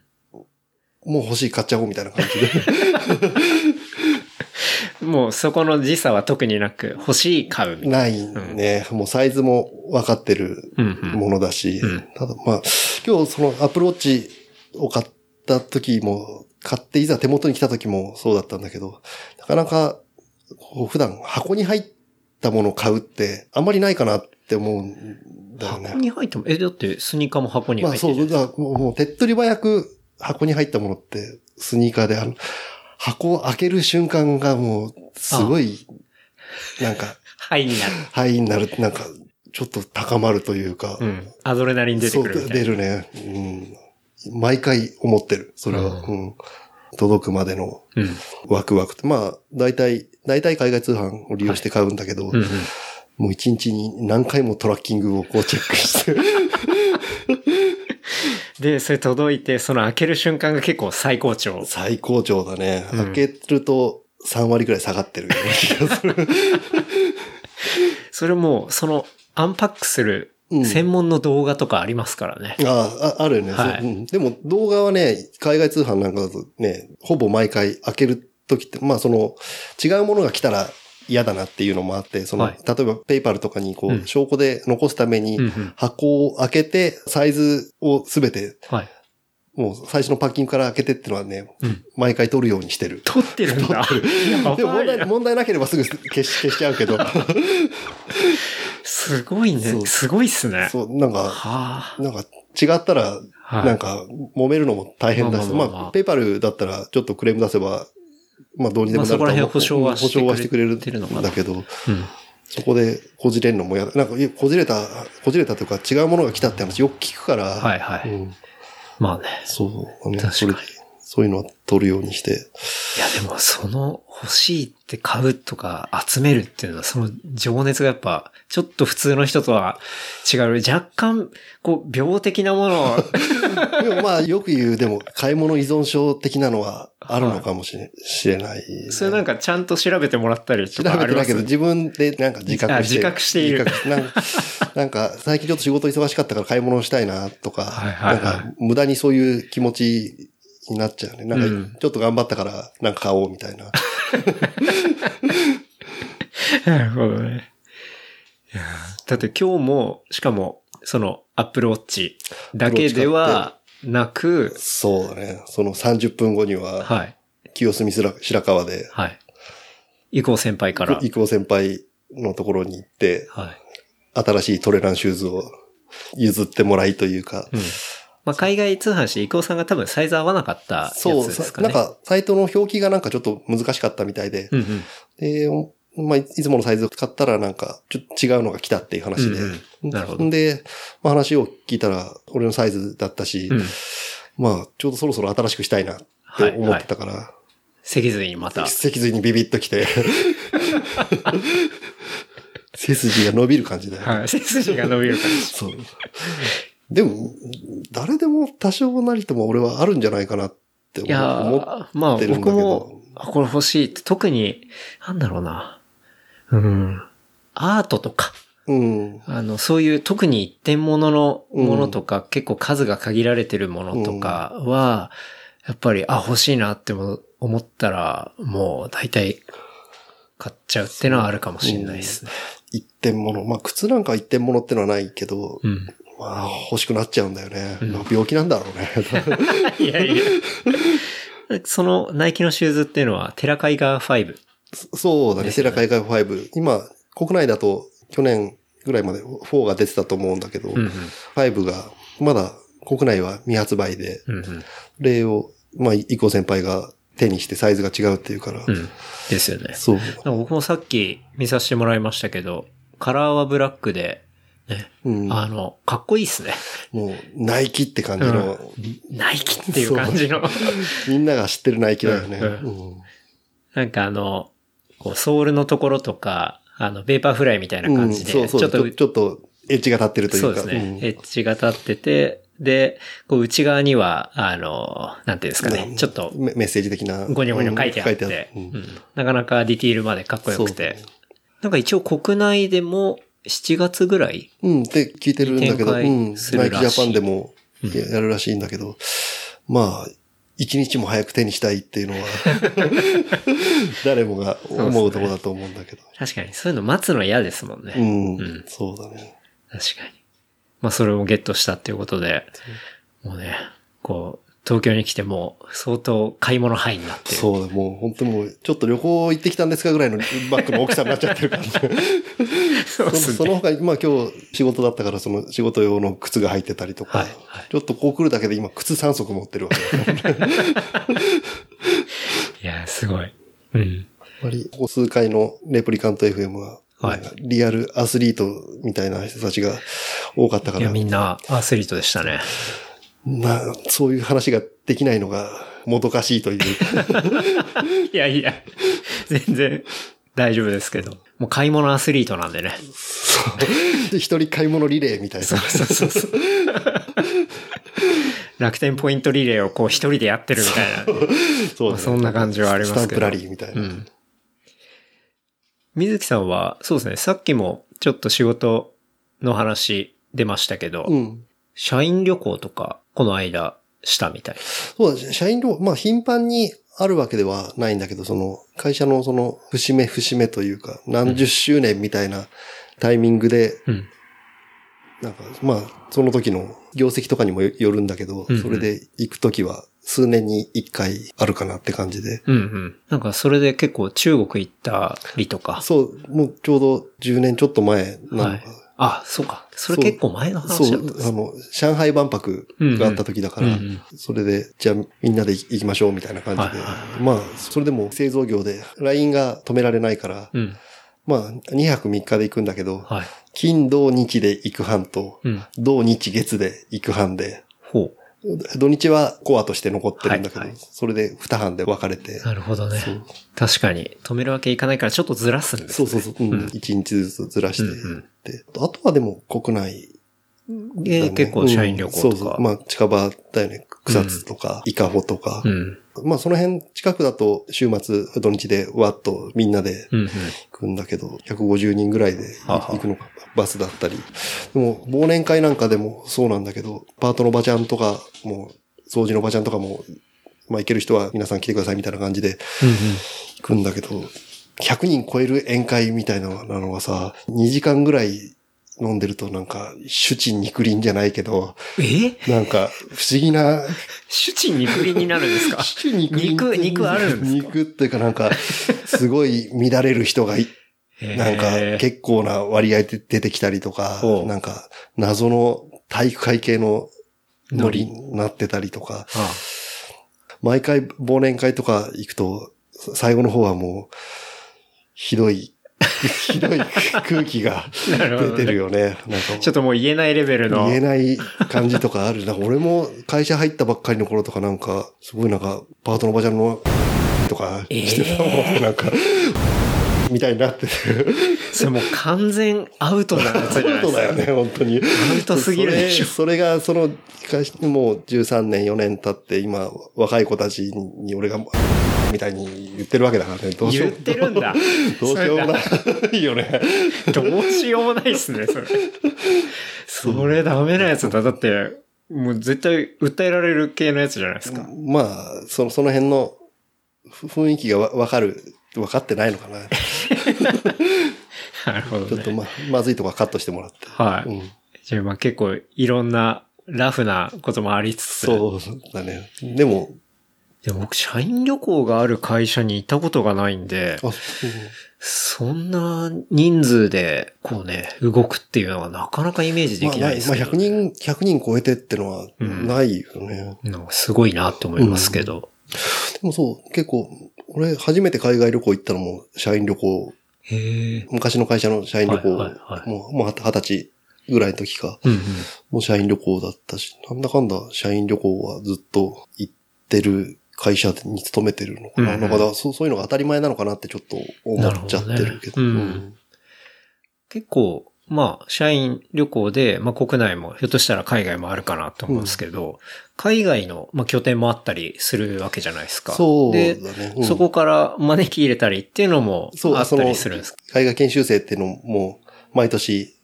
もう欲しい買っちゃおうみたいな感じで。もうそこの時差は特になく、欲しい買うみたいな。ないね。もうサイズも分かってるうんうん。ものだし、うんただまあ、今日そのアプローチを買った時も、買っていざ手元に来た時もそうだったんだけど、なかなかこう普段箱に入ったものを買うってあんまりないかなって思うんだよね。箱に入っても、え、だってスニーカーも箱にまあそう、入ってるじゃん。だからもうもう手っ取り早く箱に入ったものってスニーカーで、あの、箱を開ける瞬間がもう、すごい、なんか、はいになる。ハイになる、なんか、ちょっと高まるというか、うん。アドレナリン出てそう、くるみたいな。出るね。うん。毎回思ってる、それは。ううん。届くまでのうん。ワクワクって。まあ、大体、大体海外通販を利用して買うんだけど、うんうん。もう一日に何回もトラッキングをこうチェックして。で、それ届いて、その開ける瞬間が結構最高潮。最高潮だね。うん開けると3割くらい下がってるような気がする。それも、その、アンパックするうん専門の動画とかありますからね。ああ、あるよね、はいそううんでも動画はね、海外通販なんかだとね、ほぼ毎回開けるときって、まあその、違うものが来たら嫌だなっていうのもあって、その、はい例えばペイパルとかにこう、うん証拠で残すためにうんうん。箱を開けて、サイズをすべて、はい。もう最初のパッキングから開けてっていうのはね、うん毎回取るようにしてる。撮ってるんだ。やでも問題。問題なければすぐ消し、消しちゃうけど、すごいね。すごいっすね。そう、なんか、はあ。なんか違ったら、はいなんか揉めるのも大変だし、まあまあペイパルだったらちょっとクレーム出せば、まあどうにでもなるとまあそこら辺保証はしてくれるんだけど、うん。そこでこじれるのも嫌だ。なんか、こじれた、こじれたというか違うものが来たって話よく聞くから、はいはい。うん、まあね。そう、ね、確かにそういうのは取るようにして。いやでもその欲しいって買うとか集めるっていうのはその情熱がやっぱちょっと普通の人とは違う。若干こう病的なものを でもまあよく言う、でも買い物依存症的なのはあるのかもしれ,、知れない、それなんかちゃんと調べてもらったりと調べかありますてないけど、自分でなんか自覚して。あ自覚している。なんか最近ちょっと仕事忙しかったから買い物をしたいなとか、はいはいはい。なんか、無駄にそういう気持ちになっちゃうね。なんか、うんちょっと頑張ったから、なんか買おうみたいな。なるほどね。いやーだって今日も、しかも、その、アップルウォッチだけではなく、そうだね。その30分後には、はい。清澄白白川で、はい。伊藤先輩から。伊藤先輩のところに行って、はい。新しいトレランシューズを譲ってもらいというか、うん。まあ、海外通販して伊藤さんが多分サイズ合わなかったやつそう、ですかね。なんか、サイトの表記がなんかちょっと難しかったみたいで、うんうん。で、まあ、いつものサイズを使ったらなんか、ちょっと違うのが来たっていう話で。うんうんなるほどんで、まあ、話を聞いたら、俺のサイズだったし、うん。まあ、ちょうどそろそろ新しくしたいなって思ってたから、脊髄にまた。脊髄にビビッときて、背筋が伸びる感じだよ。はい。背筋が伸びる感じ。そう。でも、誰でも多少なりとも俺はあるんじゃないかなって思っー、まあてるんだけど僕も、あこれ欲しいって、特に、なんだろうな。うん。アートとか、うん。あの、そういう特に一点物のものとか、結構数が限られてるものとかは、やっぱり、あ、欲しいなっても思ったら、もう大体買っちゃうってのはあるかもしれないですね。一点物。まあ、靴なんか一点物ってのはないけど、うん。まあ、欲しくなっちゃうんだよね。うんまあ病気なんだろうね。いやいや。そのナイキのシューズっていうのは、テラカイガー5。そうだね、セですよねラ海外5。今、国内だと去年ぐらいまで4が出てたと思うんだけど、うんうん。5が、まだ国内は未発売で、うんうん。例を、まあ、イコ先輩が手にしてサイズが違うっていうから、うん。ですよね。そう。僕もさっき見させてもらいましたけど、カラーはブラックで、ね、うん、あの、かっこいいっすね。もう、ナイキって感じの、ナイキっていう感じの。みんなが知ってるナイキだよね。なんかあの、こう、ソールのところとか、あの、ヴェイパーフライみたいな感じで、ちょっと、ちょっとエッジが立ってるというか。そうですね。エッジが立ってて、で、こう、内側には、あの、なんていうんですかね、うんちょっと、メメッセージ的な。ゴニョゴニョ書いてあって、なかなかディティールまでかっこよくて。なんか一応国内でも7月ぐらい？うん、って聞いてるんだけど、うん。ナイキジャパンでもややるらしいんだけど、まあ、一日も早く手にしたいっていうのは、誰もが思うところだと思うんだけど。確かにそういうの待つの嫌ですもんね。うん、うんそうだね。確かに。まあそれをゲットしたっていうことで、もうね、こう、東京に来てもう相当買い物範囲になってる。そうだ、もう本当にもう、ちょっと旅行行ってきたんですかぐらいのバッグの大きさになっちゃってるから、ね、その他に、まあ今日仕事だったからその仕事用の靴が入ってたりとか、はいはいちょっとこう来るだけで今靴3足持ってるわけ。いや、すごい。うん。やっぱり、ここ数回のレプリカント FM は、はいリアルアスリートみたいな人たちが多かったかいや、ら、みんなアスリートでしたね。まあ、そういう話ができないのがもどかしいという。いやいや、全然大丈夫ですけど。もう買い物アスリートなんでね。そう一人買い物リレーみたいな。そうそうそう。楽天ポイントリレーをこう一人でやってるみたいな。そうだねそんな感じはありますけどスタンプラリーみたいな。うん。水木さんは、そうですね、さっきもちょっと仕事の話出ましたけど、うん。社員旅行とか、この間したみたい。そうだ、社員旅行、まあ頻繁にあるわけではないんだけど、その会社のその節目節目というか、何十周年みたいなタイミングで、うん。なんか、まあ、その時の業績とかにもよるんだけど、うんうんそれで行く時は数年に一回あるかなって感じで。うんうん。なんかそれで結構中国行ったりとか。そう、もうちょうど10年ちょっと前なのか、はい。あ、そうか。それ結構前のそう話だったんですあの、上海万博があった時だから、うんうんそれで、じゃあみんなで行きましょうみたいな感じで。はいはまあ、それでも製造業で LINE が止められないから、うん。まあ、2泊3日で行くんだけど、はい。金、土、日で行く班と、うん。土、日、月で行く班で、ほ土日はコアとして残ってるんだけど、はいはいそれで2班で分かれてう。、なるほどね。確かに。止めるわけいかないからちょっとずらすんですね。そうそうそう、うんうん1日ずつずらして、うんうんであとはでも国内ね結構社員旅行とか。うんそうそう。まあ近場だよね。草津とか、伊香保とか。うん。まあその辺近くだと週末土日でわっとみんなで。行くんだけど、150人ぐらいで行くのか、バスだったり。でも忘年会なんかでもそうなんだけど、パートのおばちゃんとかも、掃除のおばちゃんとかも、まあ行ける人は皆さん来てくださいみたいな感じで。行くんだけど、100人超える宴会みたいなのはさ、2時間ぐらい飲んでるとなんか、主治肉林じゃないけど、え？なんか不思議な、主治肉林になるんですか？主治肉林肉、肉あるんですか？肉っていうかなんか、すごい乱れる人がい、なんか結構な割合で出てきたりとかなんか謎の体育会系のノリノになってたりとか、あ。毎回忘年会とか行くと、最後の方はもう、ひどい、ひどい空気が出てるよね。ちょっともう言えないレベルの。言えない感じとかある。なんか俺も会社入ったばっかりの頃とかなんか、すごいなんか、パートのおばちゃんの、とかしてたもん、なんか、みたいになってて。それもう完全アウトなやつじゃないですか。そうだよね、本当に。アウトすぎるでしょ。それそれが、その、もう13年、4年経って、今、若い子たちに俺が、みたいに言ってるわけだからね。どうしよう言ってるんだ。どうしようもないよね。どうしようもないっすね、それ。それダメなやつだ。だって、もう絶対訴えられる系のやつじゃないですか。まあ、その、その辺のふ雰囲気がわわかる、分かってないのかな。なるほどね。ちょっとま、まずいとこはカットしてもらって。はい。うん。じゃあまあ結構いろんなラフなこともありつつ。そうだね。でも、でも僕、社員旅行がある会社に行ったことがないんで、あ、そんな人数で、こうね、動くっていうのはなかなかイメージでまあ、きないですまあ、けど、100人、100人超えてってのはないよね。なんかすごいなって思いますけど。でもそう、結構、俺初めて海外旅行行ったのも社員旅行。昔の会社の社員旅行、はいはいはいもうもう二十歳ぐらいの時か、うんうん。もう社員旅行だったし、なんだかんだ社員旅行はずっと行ってる会社に勤めてるのかな。うんうんだからそうそういうのが当たり前なのかなってちょっと思っちゃってるけど。どねうん結構、まあ、社員旅行で、まあ国内も、ひょっとしたら海外もあるかなと思うんですけど、海外の、まあ拠点もあったりするわけじゃないですか。そうだで、ね。うんそこから招き入れたりっていうのもそうあったりするんですか？海外研修生っていうのも毎年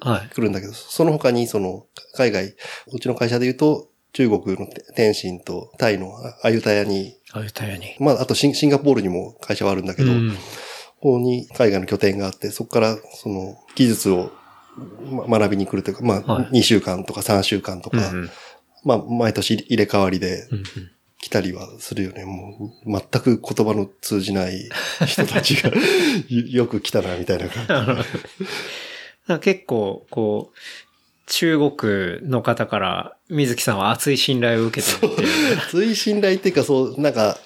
はい。来るんだけど、その他にその海外、うちの会社で言うと中国の天津とタイのアユタヤに、ああいうタイヤに。まああとシンシンガポールにも会社はあるんだけど、うん。ここに海外の拠点があって、そこからその技術をま学びに来るというか、まあはい2週間とか3週間とか、うんうん。まあ毎年入れ替わりで来たりはするよね。もう全く言葉の通じない人たちが よく来たなみたいな感じ。結構、こう、中国の方から水木さんは熱い信頼を受けてるっていう。熱い信頼っていうか、そう、なんか、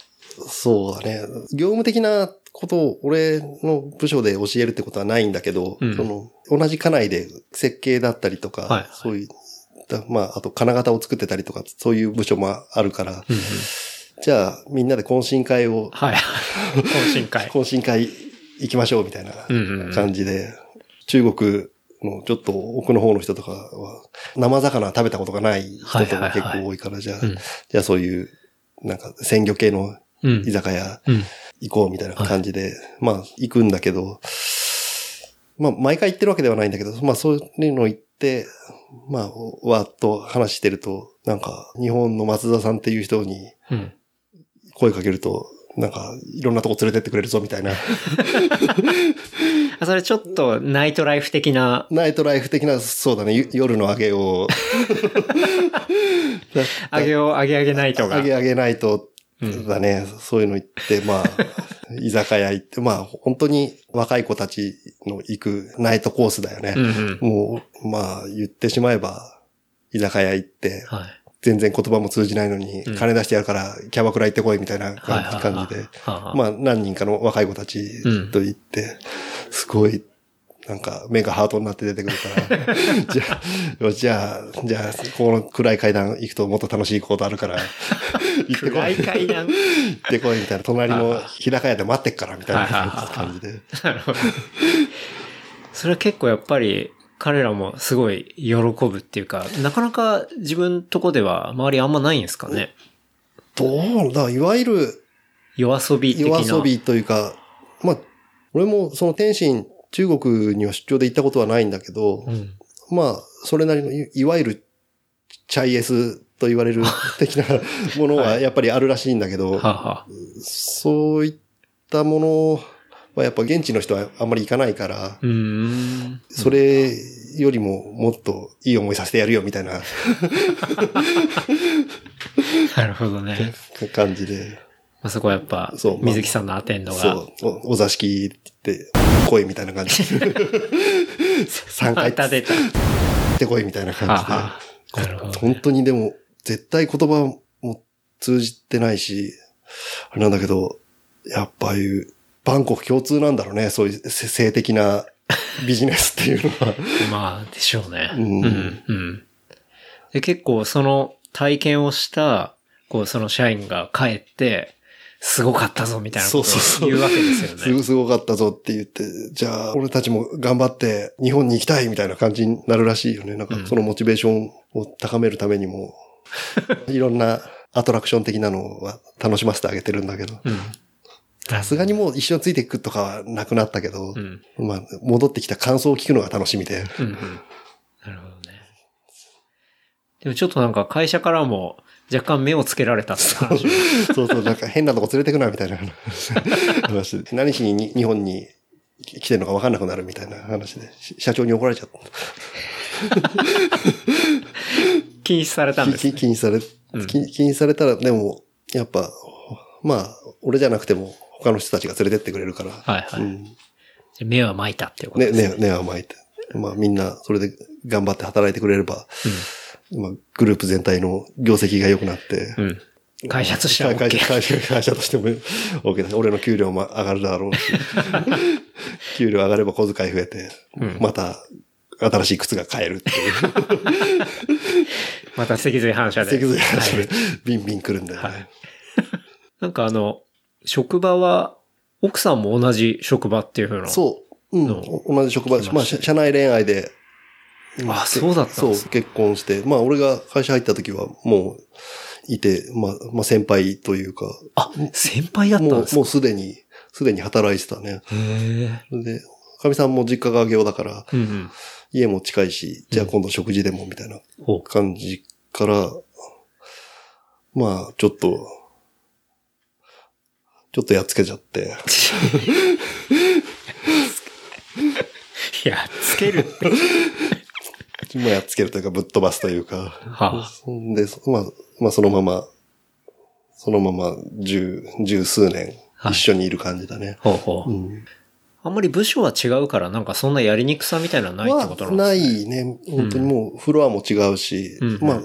そうだね。業務的なことを俺の部署で教えるってことはないんだけど、うんその、同じ課内で設計だったりとか、はいはいそういう、だまあ、あと金型を作ってたりとか、そういう部署もあるから、うんうんじゃあみんなで懇親会を、はい。懇親会。懇親会行きましょうみたいなうんうんうん感じで、中国のちょっと奥の方の人とかは、生魚食べたことがない人とか結構多いから、じゃあ、うんじゃあそういう、なんか鮮魚系のうん居酒屋うん。行こうみたいな感じで、まあ行くんだけど、まあ毎回行ってるわけではないんだけど、まあそういうの行って、まあわーっと話してると、なんか日本の松田さんっていう人にうん。声かけると、なんかいろんなとこ連れてってくれるぞみたいな、あ、それちょっとナイトライフ的な、ナイトライフ的な、そうだね、ゆ夜の揚げを、あげを、あげあげナイトが。揚げ揚げないと、うんだね、そういうの行って、まあ、居酒屋行って、まあ本当に若い子たちの行くナイトコースだよね。うんうん。もう、まあ、言ってしまえば、居酒屋行って、はい。全然言葉も通じないのに、うん。金出してやるから、キャバクラ行ってこいみたいな感じで、はあまあ、何人かの若い子たちと行って、すごい、なんか、目がハートになって出てくるから、じゃあ、じゃあ、じゃあ、この暗い階段行くともっと楽しいことあるから、行ってこ暗い、い階段？行ってこいみたいな、隣の日高屋で待ってっからみたいな感じで。なるほど。それは結構やっぱり彼らもすごい喜ぶっていうか、なかなか自分とこでは周りあんまないんですかね。どうだ、いわゆる、夜遊び的な。夜遊びというか、まあ、俺もその天津、中国には出張で行ったことはないんだけど、うん。まあ、それなりのい、いわゆる、チャイエスと言われる 的なものはやっぱりあるらしいんだけど、はあはあそういったものはやっぱ現地の人はあんまり行かないから。それよりももっといい思いさせてやるよみたいななるほどね。感じで、まあ、そこはやっぱそう、まあ水木さんのアテンドが。そう、おお座敷って、来 いみたいな感じで。3回また出た。ってこいみたいな感はあはあなるほどじで。本当にでも、絶対言葉も通じてないし、あれなんだけど、やっぱいう、バンコク共通なんだろうね、そういうせ性的なビジネスっていうのは。まあ、でしょうね。うんうん。うん。で、結構その体験をした、こう、その社員が帰って、すごかったぞみたいなことをそうそうそう言うわけですよね。すごすごかったぞって言って、じゃあ俺たちも頑張って日本に行きたいみたいな感じになるらしいよね。なんかうんそのモチベーションを高めるためにも、いろんなアトラクション的なのは楽しませてあげてるんだけど、うん。さすがにもう一緒についていくとかはなくなったけど、うん。まあ戻ってきた感想を聞くのが楽しみで。うんうん。なるほどね。でもちょっとなんか会社からも若干目をつけられたって話をそうそう、なんか変なとこ連れてくなみたいな話で。何しにに日本に来てるのか分かんなくなるみたいな話で、し社長に怒られちゃった。禁止されたんですきね。禁止され、禁止されたら、でも、やっぱ、まあ、俺じゃなくても他の人たちが連れてってくれるから、はいはい。うん、目は巻いたっていうことね、ですね。ね、根は巻いて。まあみんなそれで頑張って働いてくれれば、まあグループ全体の業績が良くなって、うん。うん。会社としては OK 会社会社会社としても OK だし、俺の給料も上がるだろうし、給料上がれば小遣い増えて、うんまた新しい靴が買えるっていう、また脊髄反射で。脊髄話はいでビンビン来るんだよね。はいなんかあの、職場は、奥さんも同じ職場っていう風な。そう。うん。の？同じ職場で聞きまあ、社社内恋愛で。あそうだったそう、結婚して。まあ、俺が会社入った時はもういて、まあ、まあ、先輩というか、あ、先輩だったんもう、ですか？もうすでに、すでに働いてたね。へで、かみさんも実家が業だから、うんうん。家も近いし、じゃあ今度食事でもみたいな。感じから、まあ、ちょっと、ちょっとやっつけちゃって。いや、つけるって。まあやっつけるというか、ぶっ飛ばすというか。はあで、そまあ、まあそのまま、そのまま十、十数年はい一緒にいる感じだね。ほうほう。うん。あんまり部署は違うから、なんかそんなやりにくさみたいなのはないってことなんまあですね。ないね。本当にもうフロアも違うし、うんまあ、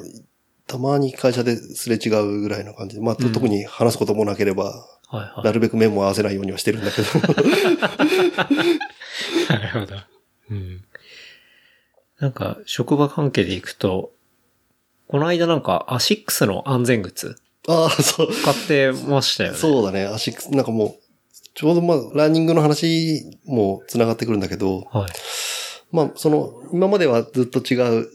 たまに会社ですれ違うぐらいな感じで、まあ、うん特に話すこともなければ、はいは。ないるべく目も合わせないようにはしてるんだけど。なるほど。うん。なんか、職場関係で行くと、この間なんかアシックスの安全靴ああ、そう。買ってましたよね。そうだね。アシックス、なんかもう、ちょうどまあ、ランニングの話も繋がってくるんだけど、はい。まあ、その、今まではずっと違う、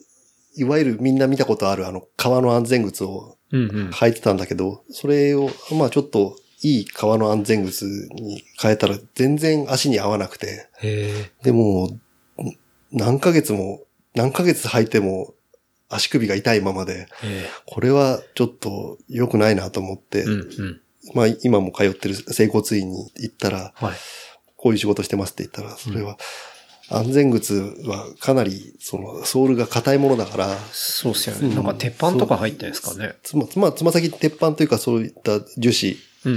いわゆるみんな見たことあるあの、革の安全靴をうんうん。履いてたんだけど、それを、まあちょっと、いい革の安全靴に変えたら全然足に合わなくて、へでも、ん何ヶ月も、何ヶ月履いても足首が痛いままで、これはちょっと良くないなと思って、え。うんうん。まあ今も通ってる整骨院に行ったら、はい。こういう仕事してますって言ったら、それは、安全靴はかなり、その、ソールが硬いものだから、そうっすよね。うんなんか鉄板とか入ってるんですかね。つま、つま、つま先鉄板というかそういった樹脂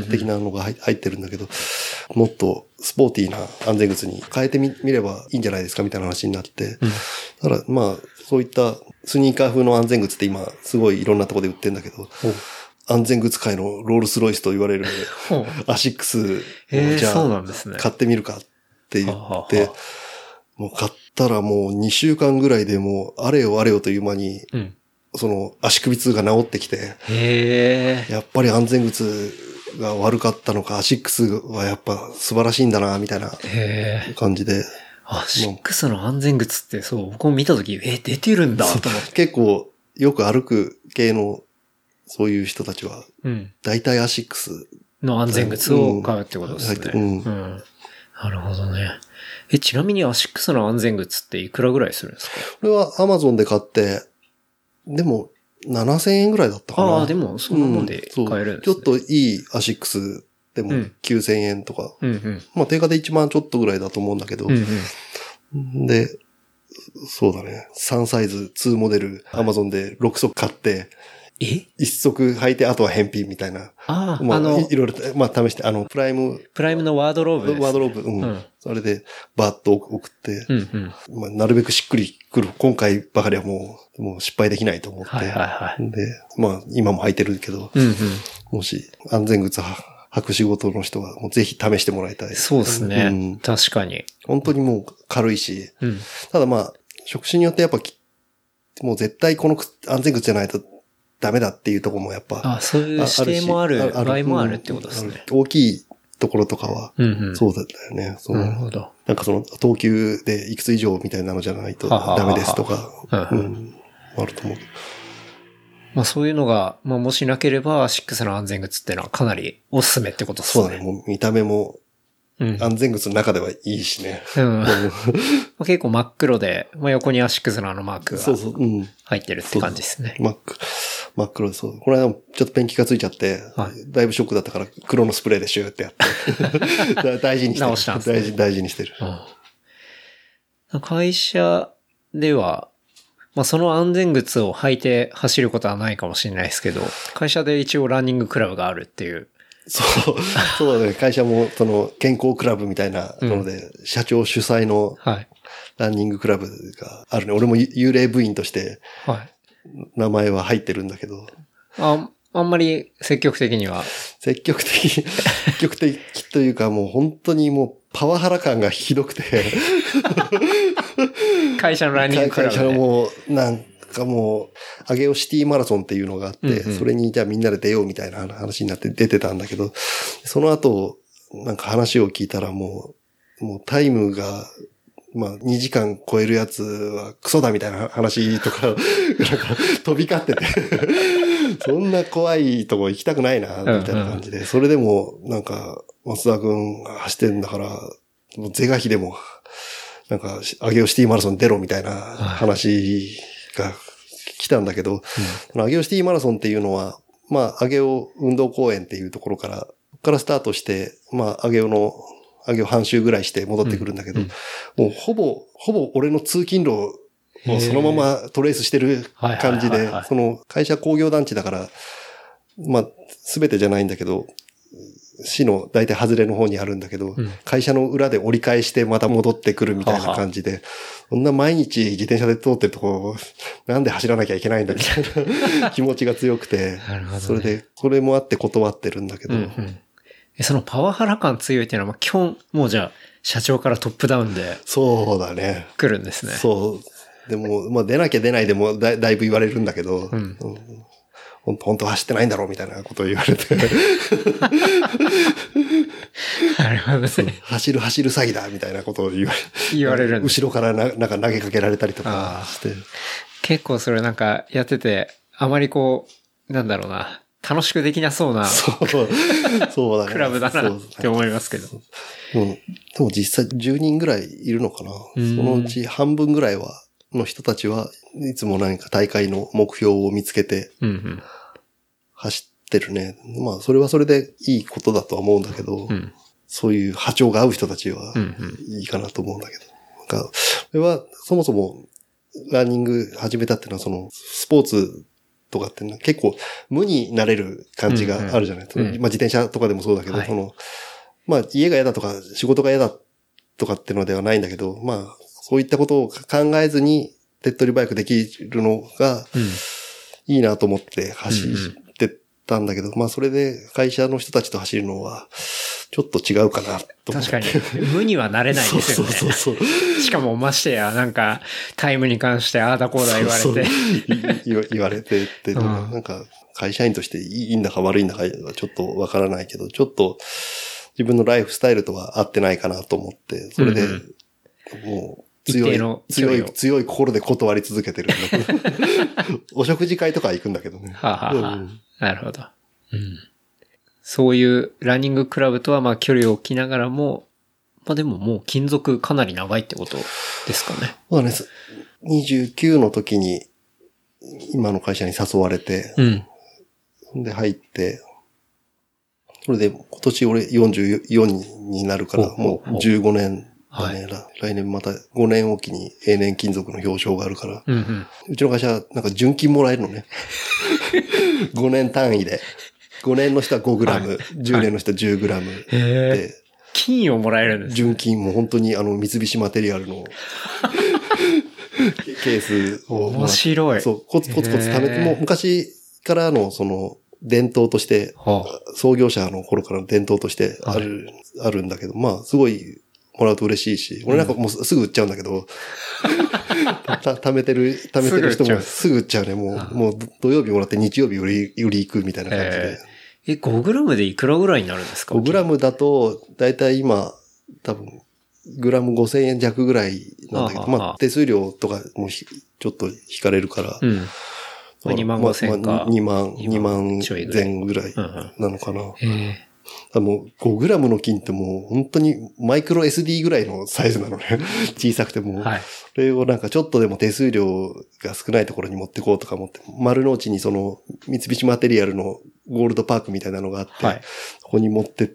的なのが入入ってるんだけど、もっとスポーティーな安全靴に変えてみ、みればいいんじゃないですかみたいな話になって、うんただまあ、そういったスニーカー風の安全靴って今、すごいいろんなところで売ってるんだけど。安全靴界のロールスロイスと言われる ほう。アシックスをじゃそうなんあですね。買ってみるかって言って、もう買ったらもう2週間ぐらいでもうあれよあれよという間に、うん。その足首痛が治ってきて、へえ。やっぱり安全靴が悪かったのか、アシックスはやっぱ素晴らしいんだな、みたいな。感じで。アシックスの安全靴ってそう、僕も見たとき、え、出てるんだと思って。結構よく歩く系のそういう人たちは、うん。大体アシックス。の安全靴を買うってことですね。うんうん。なるほどね。え、ちなみにアシックスの安全靴っていくらぐらいするんですか？これはアマゾンで買って、でも7000円ぐらいだったかな。ああ、でもそんなもんでうん買えるんですね。そうちょっといいアシックスでもうん9000円とか。うんうん。まあ定価で1万ちょっとぐらいだと思うんだけど。うんうん。で、そうだね。3サイズ、2モデル、アマゾンで6足買って、え？1足履いてあとは返品みたいな。ああ、まあ、あのい、いろいろと、まあ試して、あの、プライム、プライムのワードローブです、ワードローブ、うん。うんそれで、バーッと送って、うんうん。まあ、なるべくしっくりくる。今回ばかりはもう、もう失敗できないと思って。はいはいはい。で、まあ、今も履いてるけど、うんうん。もし安全靴は履く仕事の人は、もうぜひ試してもらいたい。そうですね。うん確かに。本当にもう軽いし、うん。ただまあ、職種によってやっぱき、もう絶対この靴安全靴じゃないとダメだっていうところもやっぱ。あ、そういう指定もある場合もあるってことですね。大きいところとかは、うんうん。そうだったよね。そのなるほど。なんかその、等級でいくつ以上みたいなのじゃないとダメですとか、ううんん、あると思う。まあそういうのが、まあもしなければ、シックスの安全靴っていうのはかなりおすすめってことですね。そうだね。もう見た目もうん。安全靴の中ではいいしね。うん。まあ結構真っ黒で、まあ横にアシックスのあのマークがそうそう、うん。入ってるって感じですね。真っ黒、真っ黒でそう。この間もちょっとペンキがついちゃって、はいだいぶショックだったから黒のスプレーでシューってやって。だ大事にしてる。直したんですね大事、大事にしてる。うん会社では、まあその安全靴を履いて走ることはないかもしれないですけど、会社で一応ランニングクラブがあるっていう。そう、そうだね。会社も、その、健康クラブみたいなので、社長主催のはい。ランニングクラブがあるね。俺も幽霊部員としてはい。名前は入ってるんだけど、あ、あんまり積極的には。積極的、積極的というかもう本当にもうパワハラ感がひどくて、会社のランニングクラ会社ブで。のもう、なんかもう、アゲオシティマラソンっていうのがあって、うんうんそれにじゃあみんなで出ようみたいな話になって出てたんだけど、その後、なんか話を聞いたらもう、もうタイムが、まあ2時間超えるやつはクソだみたいな話とか、なんか飛び交ってて、そんな怖いとこ行きたくないな、みたいな感じで、それでもなんか松田くんが走ってんだから、もう是が非でも、なんか、アゲオシティマラソン出ろみたいな話が来たんだけど、アゲオシティマラソンっていうのは、まあ、アゲオ運動公園っていうところから、ここからスタートして、まあ、アゲオの、アゲオ半周ぐらいして戻ってくるんだけど、うん。もうほぼ、ほぼ俺の通勤路をそのままトレースしてる感じでその会社工業団地だから、まあ、すべてじゃないんだけど、市の大体外れの方にあるんだけど、うん。会社の裏で折り返してまた戻ってくるみたいな感じで、そんな毎日自転車で通ってるとこ、なんで走らなきゃいけないんだみたいな 気持ちが強くて、ね。それで、それもあって断ってるんだけど、うんうん。えそのパワハラ感強いっていうのは、まあ基本、もうじゃあ、社長からトップダウンでそうだね。来るんですね。そう。でも、まあ出なきゃ出ないでもだだいぶ言われるんだけど、ん本当本当は走ってないんだろうみたいなことを言われて、なるほどね。走る走る詐欺だみたいなことを言われ言われる。後ろからななんか投げかけられたりとかして、結構それなんかやってて、あまりこう、なんだろうな、楽しくできなそうなそう、そうだね。クラブだなって思いますけど。でもでも実際10人ぐらいいるのかな。そんのうち半分ぐらいは、の人たちはいつも何か大会の目標を見つけてうんうん。走ってるね。まあそれはそれでいいことだとは思うんだけど、うん。そういう波長が合う人たちはうんうん。いいかなと思うんだけど。なんか、それはそもそもランニング始めたっていうのはそのスポーツとかって結構無になれる感じがあるじゃない、うんうん。まあ自転車とかでもそうだけど、はい。その、まあ家が嫌だとか仕事が嫌だとかっていうのではないんだけど、まあそういったことを考えずに手っ取り早くできるのがうん。いいなと思って走ってたんだけど、まあそれで会社の人たちと走るのはちょっと違うかなと。確かに、無にはなれないですよね。そうそうそうそう。しかもましてや、なんか、タイムに関してああだこうだ言われて。そうそう言われてって、うんなんか会社員としていいんだか悪いんだかはちょっとわからないけど、ちょっと自分のライフスタイルとは合ってないかなと思って、それで、うんもう強い強い、強い心で断り続けてるんだけど。お食事会とかは行くんだけどね。はあ、はあはあうんなるほど。うん。そういうランニングクラブとはまあ距離を置きながらも、まあでももう勤続かなり長いってことですかね。そうだね。29の時に、今の会社に誘われて、うん。で入って、それで今年俺44になるから、もうほう15年だね、はら来年また5年おきに永年金属の表彰があるから、うんうん。うちの会社なんか純金もらえるのね。5年単位で。5年の人は5グラム、10年の人は10グラム。で、金をもらえるんですね。純金も本当にあの三菱マテリアルの ケースを。面白い。そう、コツコツコツ貯めて、もう昔からのその伝統として、は創業者の頃からの伝統としてある、あるんだけど、まあ、すごい、もらうと嬉しいし、俺なんかもうすぐ売っちゃうんだけど、た貯めてる、貯めてる人もすぐ売っちゃう。ね。もう、もう土曜日もらって日曜日売り、売り行くみたいな感じで。え、5グラムでいくらぐらいになるんですか？5グラムだと、だいたい今、多分、グラム5000円弱ぐらいなんだけど、はあはあまあ、手数料とかもひちょっと引かれるから、うん。だから2万5千円かまあ2万、2 2万万ちょいぐらい。前ぐらいうんうんなのかな。だかええ。らもう5グラムの金ってもう本当にマイクロ SD ぐらいのサイズなのね。小さくてもう。はい。それをなんかちょっとでも手数料が少ないところに持ってこうとか思って、丸の内にその三菱マテリアルのゴールドパークみたいなのがあって、はい。そこに持ってい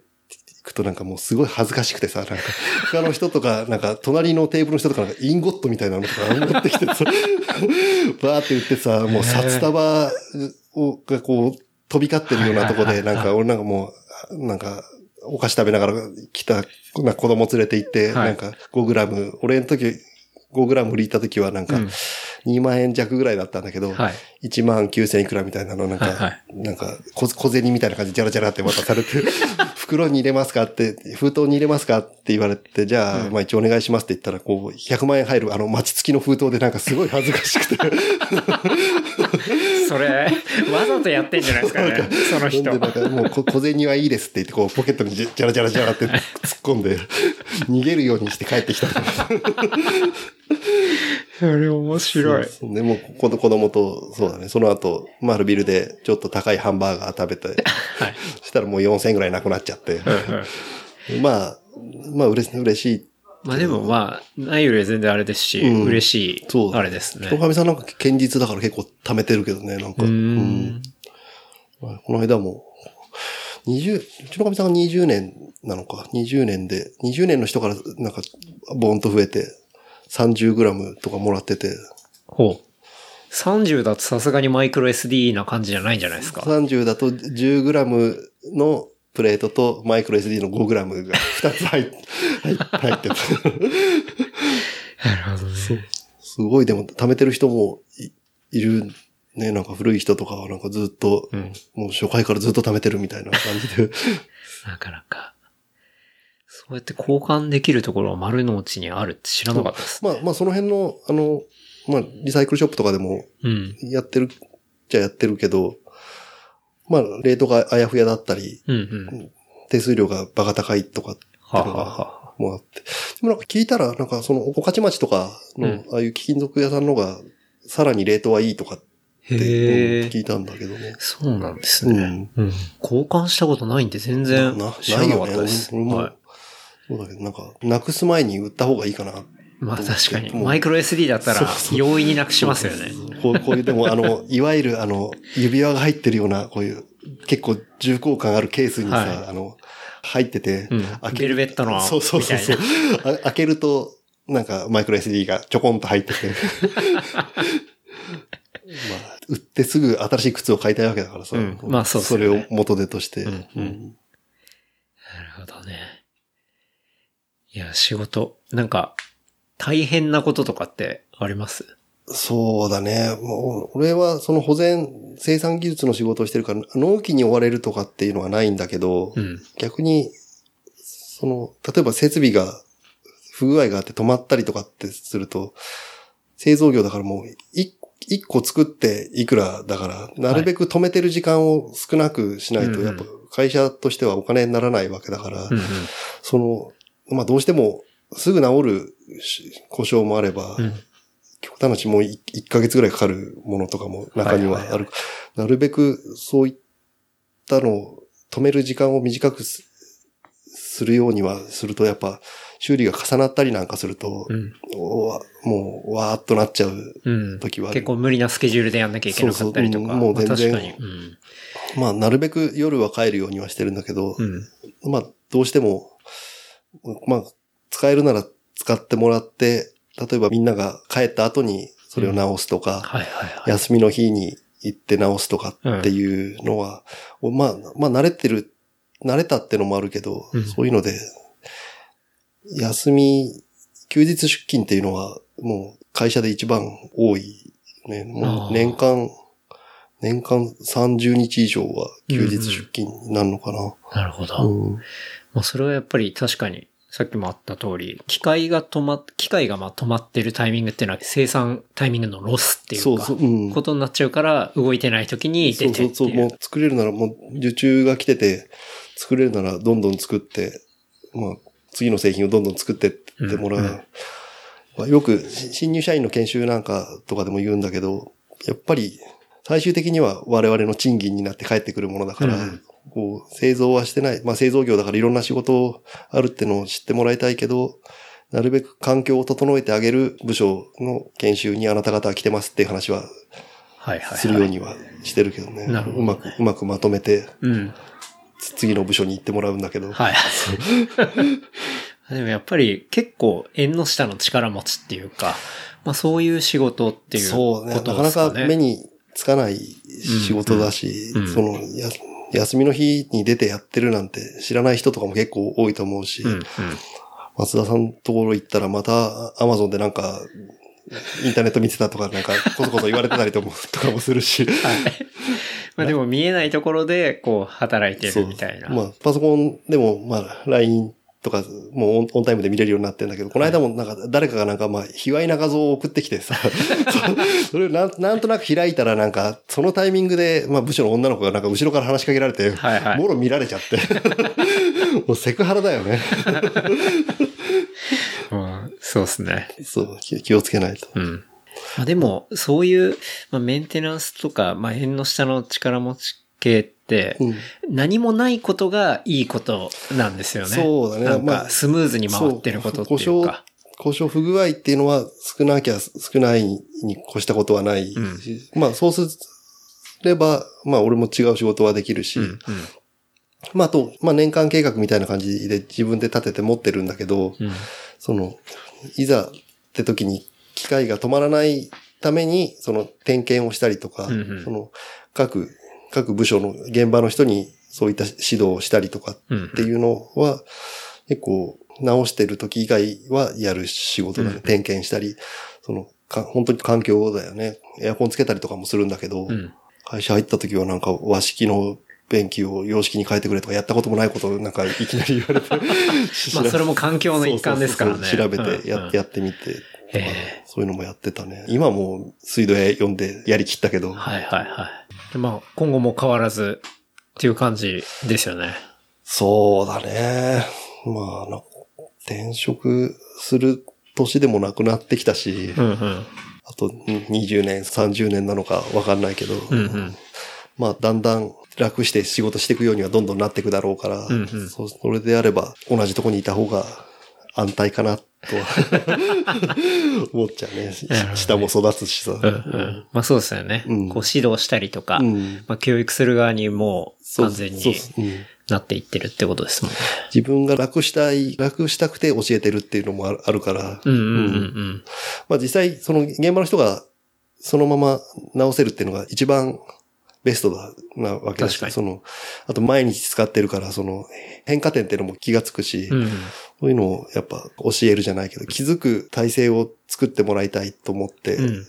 くとなんかもうすごい恥ずかしくてさ、なんか他の人とか、なんか隣のテーブルの人とかなんかインゴットみたいなのとか持ってきてさ、バーって言ってさ、もう札束をがこう飛び交ってるようなとこで、なんか俺なんかもう、なんかお菓子食べながら来たな子供連れて行って、はい。なんか5グラム、俺の時5グラム売り行った時はなんかうん。2万円弱ぐらいだったんだけど、はい。1万9千いくらみたいなの、なんか、はいはい。なんか小、小銭みたいな感じでジャラジャラって渡されて、袋に入れますか？って、封筒に入れますか？って言われて、じゃあ、うん。まあ一応お願いしますって言ったら、こう、100万円入る、あの、餅付きの封筒でなんかすごい恥ずかしくて。それ、わざとやってんじゃないですかね。その人。で、なんかもうこ小銭はいいですって言って、こう、ポケットにジャジャラジャラジャラって突っ込んで、逃げるようにして帰ってきた。それ面白い。そうでもう子子供と、そうだね、その後、丸ビルでちょっと高いハンバーガー食べて、はい。そしたらもう4000円ぐらいなくなっちゃって。まあ、まあ嬉し嬉しい。まあでもまあ、ないよりは全然あれですし、うん嬉しいそ、うあれですね人。神さんなんか堅実だから結構貯めてるけどね、なんか。ううんん。まあこの間も、20、うちの神さんが20年なのか、20年で、20年の人からなんか、ボーンと増えて、30グラムとかもらってて、ほう。30だとさすがにマイクロ SD な感じじゃないんじゃないですか？30だと10グラムのプレートとマイクロ SD の5グラムが2つ入って、入入ってた。なるほどね。すごいでも貯めてる人もいいるね、なんか古い人とかはなんかずっと、うん。もう初回からずっと貯めてるみたいな感じで。なかなか。そうやって交換できるところは丸の内にあるって知らなかったです。まあまあその辺の、あの、まあリサイクルショップとかでもうん。やってるじゃやってるけど、まあレートがあやふやだったり、うんうん。手数料がバカ高いとかっていうのがもうあって。でもなんか聞いたら、なんかその、御徒町とかの、うんああいう貴金属屋さんのが、さらにレートはいいとかって、聞いたんだけどね。そうなんですね。うん。うん。交換したことないんで全然な、知らなかったです。俺もはい。そうだけど、なんか、なくす前に売った方がいいかな。まあ確かに。マイクロ SD だったら容易になくしますよね。こうこういう、でも、あの、いわゆる、あの、指輪が入ってるような、こういう、結構重厚感あるケースにさ、はい。あの、入ってて、うん。開けベルベットのそうそうそうそう。あ開けると、なんか、マイクロ SD がちょこんと入ってて。まあ、売ってすぐ新しい靴を買いたいわけだからさ。うん。まあそうですそれを元手として。うんうん。うん。なるほどね。いや、仕事、なんか、大変なこととかってあります？そうだね。もう、俺はその保全、生産技術の仕事をしてるから、納期に追われるとかっていうのはないんだけど、うん。逆に、その、例えば設備が不具合があって止まったりとかってすると、製造業だからもう、一一個作っていくらだから、なるべく止めてる時間を少なくしないと、うんやっぱ会社としてはお金にならないわけだから、うんうん。その、まあどうしてもすぐ治るし故障もあれば、うん。極端な話もう1ヶ月ぐらいかかるものとかも中にはある。はいはいなるべくそういったのを止める時間を短くすするようにはすると、やっぱ修理が重なったりなんかすると、うん。もうわーっとなっちゃううん。時はある結構無理なスケジュールでやんなきゃいけなかったりとか。そうそううんもう全然まあ確かに。うん。まあなるべく夜は帰るようにはしてるんだけど、うん。まあどうしても、まあ使えるなら使ってもらって、例えばみんなが帰った後にそれを直すとか、はいはいはい。休みの日に行って直すとかっていうのは、まあ、まあ慣れてる、慣れたってのもあるけど、うんそういうので、休み、休日出勤っていうのはもう会社で一番多い。ね、もう年間、年間30日以上は休日出勤になるのかな。なるほど。うんまあそれはやっぱり確かに、さっきもあった通り、機械が止まっ、機械がまあ止まってるタイミングっていうのは生産タイミングのロスっていうか、そうそううんことになっちゃうから、動いてない時に出て。そうそうそう、もう作れるならもう受注が来てて、作れるならどんどん作って、まあ、次の製品をどんどん作ってってもらう。うんうんまあ、よくし新入社員の研修なんかとかでも言うんだけど、やっぱり最終的には我々の賃金になって帰ってくるものだから、うんこう製造はしてない。まあ製造業だからいろんな仕事あるってのを知ってもらいたいけど、なるべく環境を整えてあげる部署の研修にあなた方は来てますっていう話ははいはい、はい。するようにはしてるけどね。なるほどねうまく、うまくまとめて、うん。つ次の部署に行ってもらうんだけど。はい。でもやっぱり結構縁の下の力持ちっていうか、まあそういう仕事っていうそうね。ことなかなですかね。か目につかない仕事だし、うんうんそのや、休みの日に出てやってるなんて知らない人とかも結構多いと思うし、うんうん。松田さんのところ行ったらまたアマゾンでなんか、インターネット見てたとかなんかこそこそ言われてたりともとかもするし。はい。まあでも見えないところでこう働いてるみたいな。まあ、パソコンでも、まあ、LINE とか、もうオンタイムで見れるようになってるんだけど、この間もなんか、誰かがなんか、まあ、卑猥な画像を送ってきてさ、それをなんなんとなく開いたらなんか、そのタイミングで、まあ、部署の女の子がなんか後ろから話しかけられて、はいはいもろ見られちゃって。もうセクハラだよね。うん、そうですね。そう、気気をつけないと。うん。まあでも、そういう、まあ、メンテナンスとか、まあ、縁の下の力持ち系って、うん何もないことがいいことなんですよね。そうだねなんまあか、スムーズに回ってることっていうか。故障不具合っていうのは少なきゃ少ないに越したことはないし、まあそうすれば、まあ俺も違う仕事はできるし、うん、うん。まああと、まあ年間計画みたいな感じで自分で立てて持ってるんだけど、うん。その、いざって時に機械が止まらないために、その点検をしたりとか、うんうんその各、各部署の現場の人にそういった指導をしたりとかうん。っていうのは、結構直してる時以外はやる仕事だね。うん点検したり、その、か本当に環境だよね。エアコンつけたりとかもするんだけど、うん。会社入った時はなんか和式の便器を洋式に変えてくれとかやったこともないことをなんかいきなり言われて。まあ、それも環境の一環ですからね。そうそうそう調べてや,、うんうんやってみてとかへえそういうのもやってたね。今もう水道屋読んでやりきったけど、はいはいはい。でまあ、今後も変わらずっていう感じですよね。そうだね。まあな、転職する年でもなくなってきたし、うんうん。あと20年、30年なのかわかんないけど、うんうん。まあだんだん楽して仕事していくようにはどんどんなっていくだろうから、うんうんそそれであれば同じとこにいた方が安泰かなとは 思っちゃうね。下も育つしさ。うんうん。まあそうですよね。うんこう指導したりとか、うんまあ教育する側にも完全になっていってるってことですもんね。自分が楽したい、楽したくて教えてるっていうのもあるから。まあ実際、その現場の人がそのまま直せるっていうのが一番ベストだなわけだしその、あと毎日使ってるから、その変化点っていうのも気がつくし、うんうん。そういうのをやっぱ教えるじゃないけど、気づく体制を作ってもらいたいと思って、うん。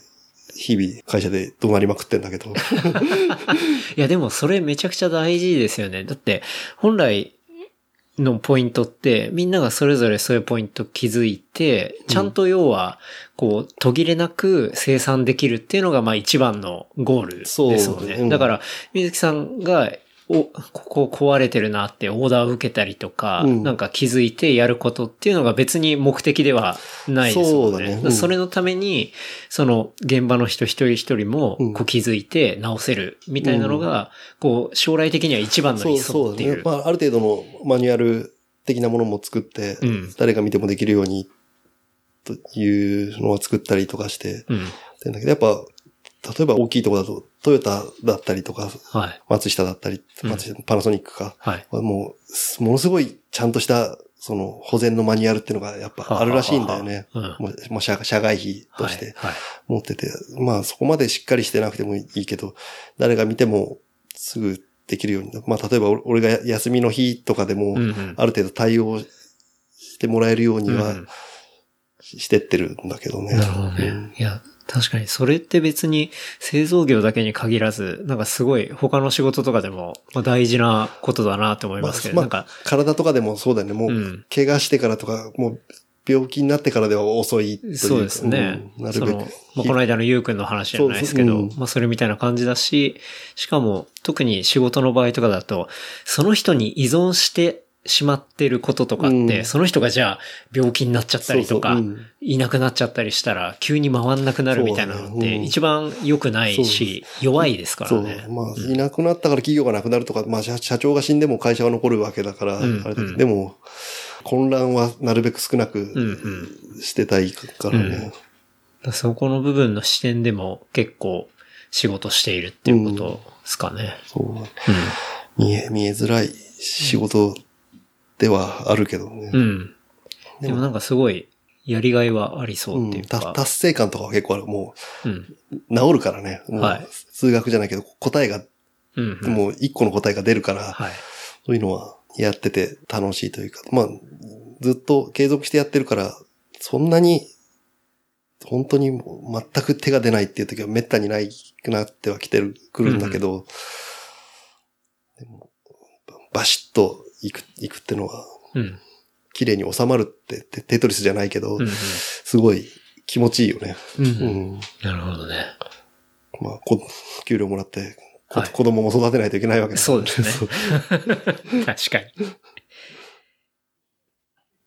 日々会社で怒鳴りまくってんだけど。いやでもそれめちゃくちゃ大事ですよね。だって本来のポイントってみんながそれぞれそういうポイント気づいて、ちゃんと要はこう途切れなく生産できるっていうのがまあ一番のゴールですもんね。うんだから水木さんがお、ここ壊れてるなってオーダーを受けたりとか、うんなんか気づいてやることっていうのが別に目的ではないですもんね。そうだねうんそれのために、その現場の人一人一人もうんこう気づいて直せるみたいなのが、こう将来的には一番の理そうそうだね。想っていう。まあある程度のマニュアル的なものも作って、うん誰が見てもできるようにというのを作ったりとかして、うん。ってんだけど、やっぱ、例えば大きいところだと、トヨタだったりとか、はい。松下だったり、うん松下パナソニックか、はい。もう、ものすごいちゃんとした、その保全のマニュアルっていうのがやっぱあるらしいんだよね。はははもうもう社社外費としてはい。はい持ってて、まあそこまでしっかりしてなくてもいいけど、誰が見てもすぐできるように。まあ例えば俺が休みの日とかでも、うんうんある程度対応してもらえるようには、うんしてってるんだけどね。なるほどね。いや、確かにそれって別に製造業だけに限らず、なんかすごい他の仕事とかでもまあ大事なことだなって思いますけど、まあなんか、体とかでもそうだよね。もう、うん怪我してからとか、もう病気になってからでは遅いというか。そうですね。うんなるべくその、まあ、この間のゆうくんの話じゃないですけど、うんまあそれみたいな感じだし、しかも特に仕事の場合とかだと、その人に依存してしまってることとかって、うんその人がじゃあ病気になっちゃったりとか、そうそううんいなくなっちゃったりしたら、急に回んなくなるみたいなのって一番良くないし、弱いですか。らね。まあ、いなくなったから企業がなくなるとか、まあ、社社長が死んでも会社は残るわけだから、うんうんでも、混乱はなるべく少なうんくうん。してたいからね。そこの部分の視点でも結構仕事しているっていうことですかね。そう。うん見え、見えづらい仕事ではあるけどね。うん。でもなんかすごい、やりがいはありそうっていうか。た達成感とかは結構ある。もうん。う、治るからね。はい数学じゃないけど、答えが、うんうん。もう一個の答えが出るから、はい。そういうのはやってて楽しいというか、まあ、ずっと継続してやってるから、そんなに、本当に全く手が出ないっていう時は滅多にないくなってはきてる、くるんだけど、でもバシッといく、いくってのは、うん。綺麗に収まるって、テテトリスじゃないけど、うんうん。すごい気持ちいいよね。うん。なるほどね。まあ、こ給料もらって、こはい子供も育てないといけないわけだからそうですね 確かに。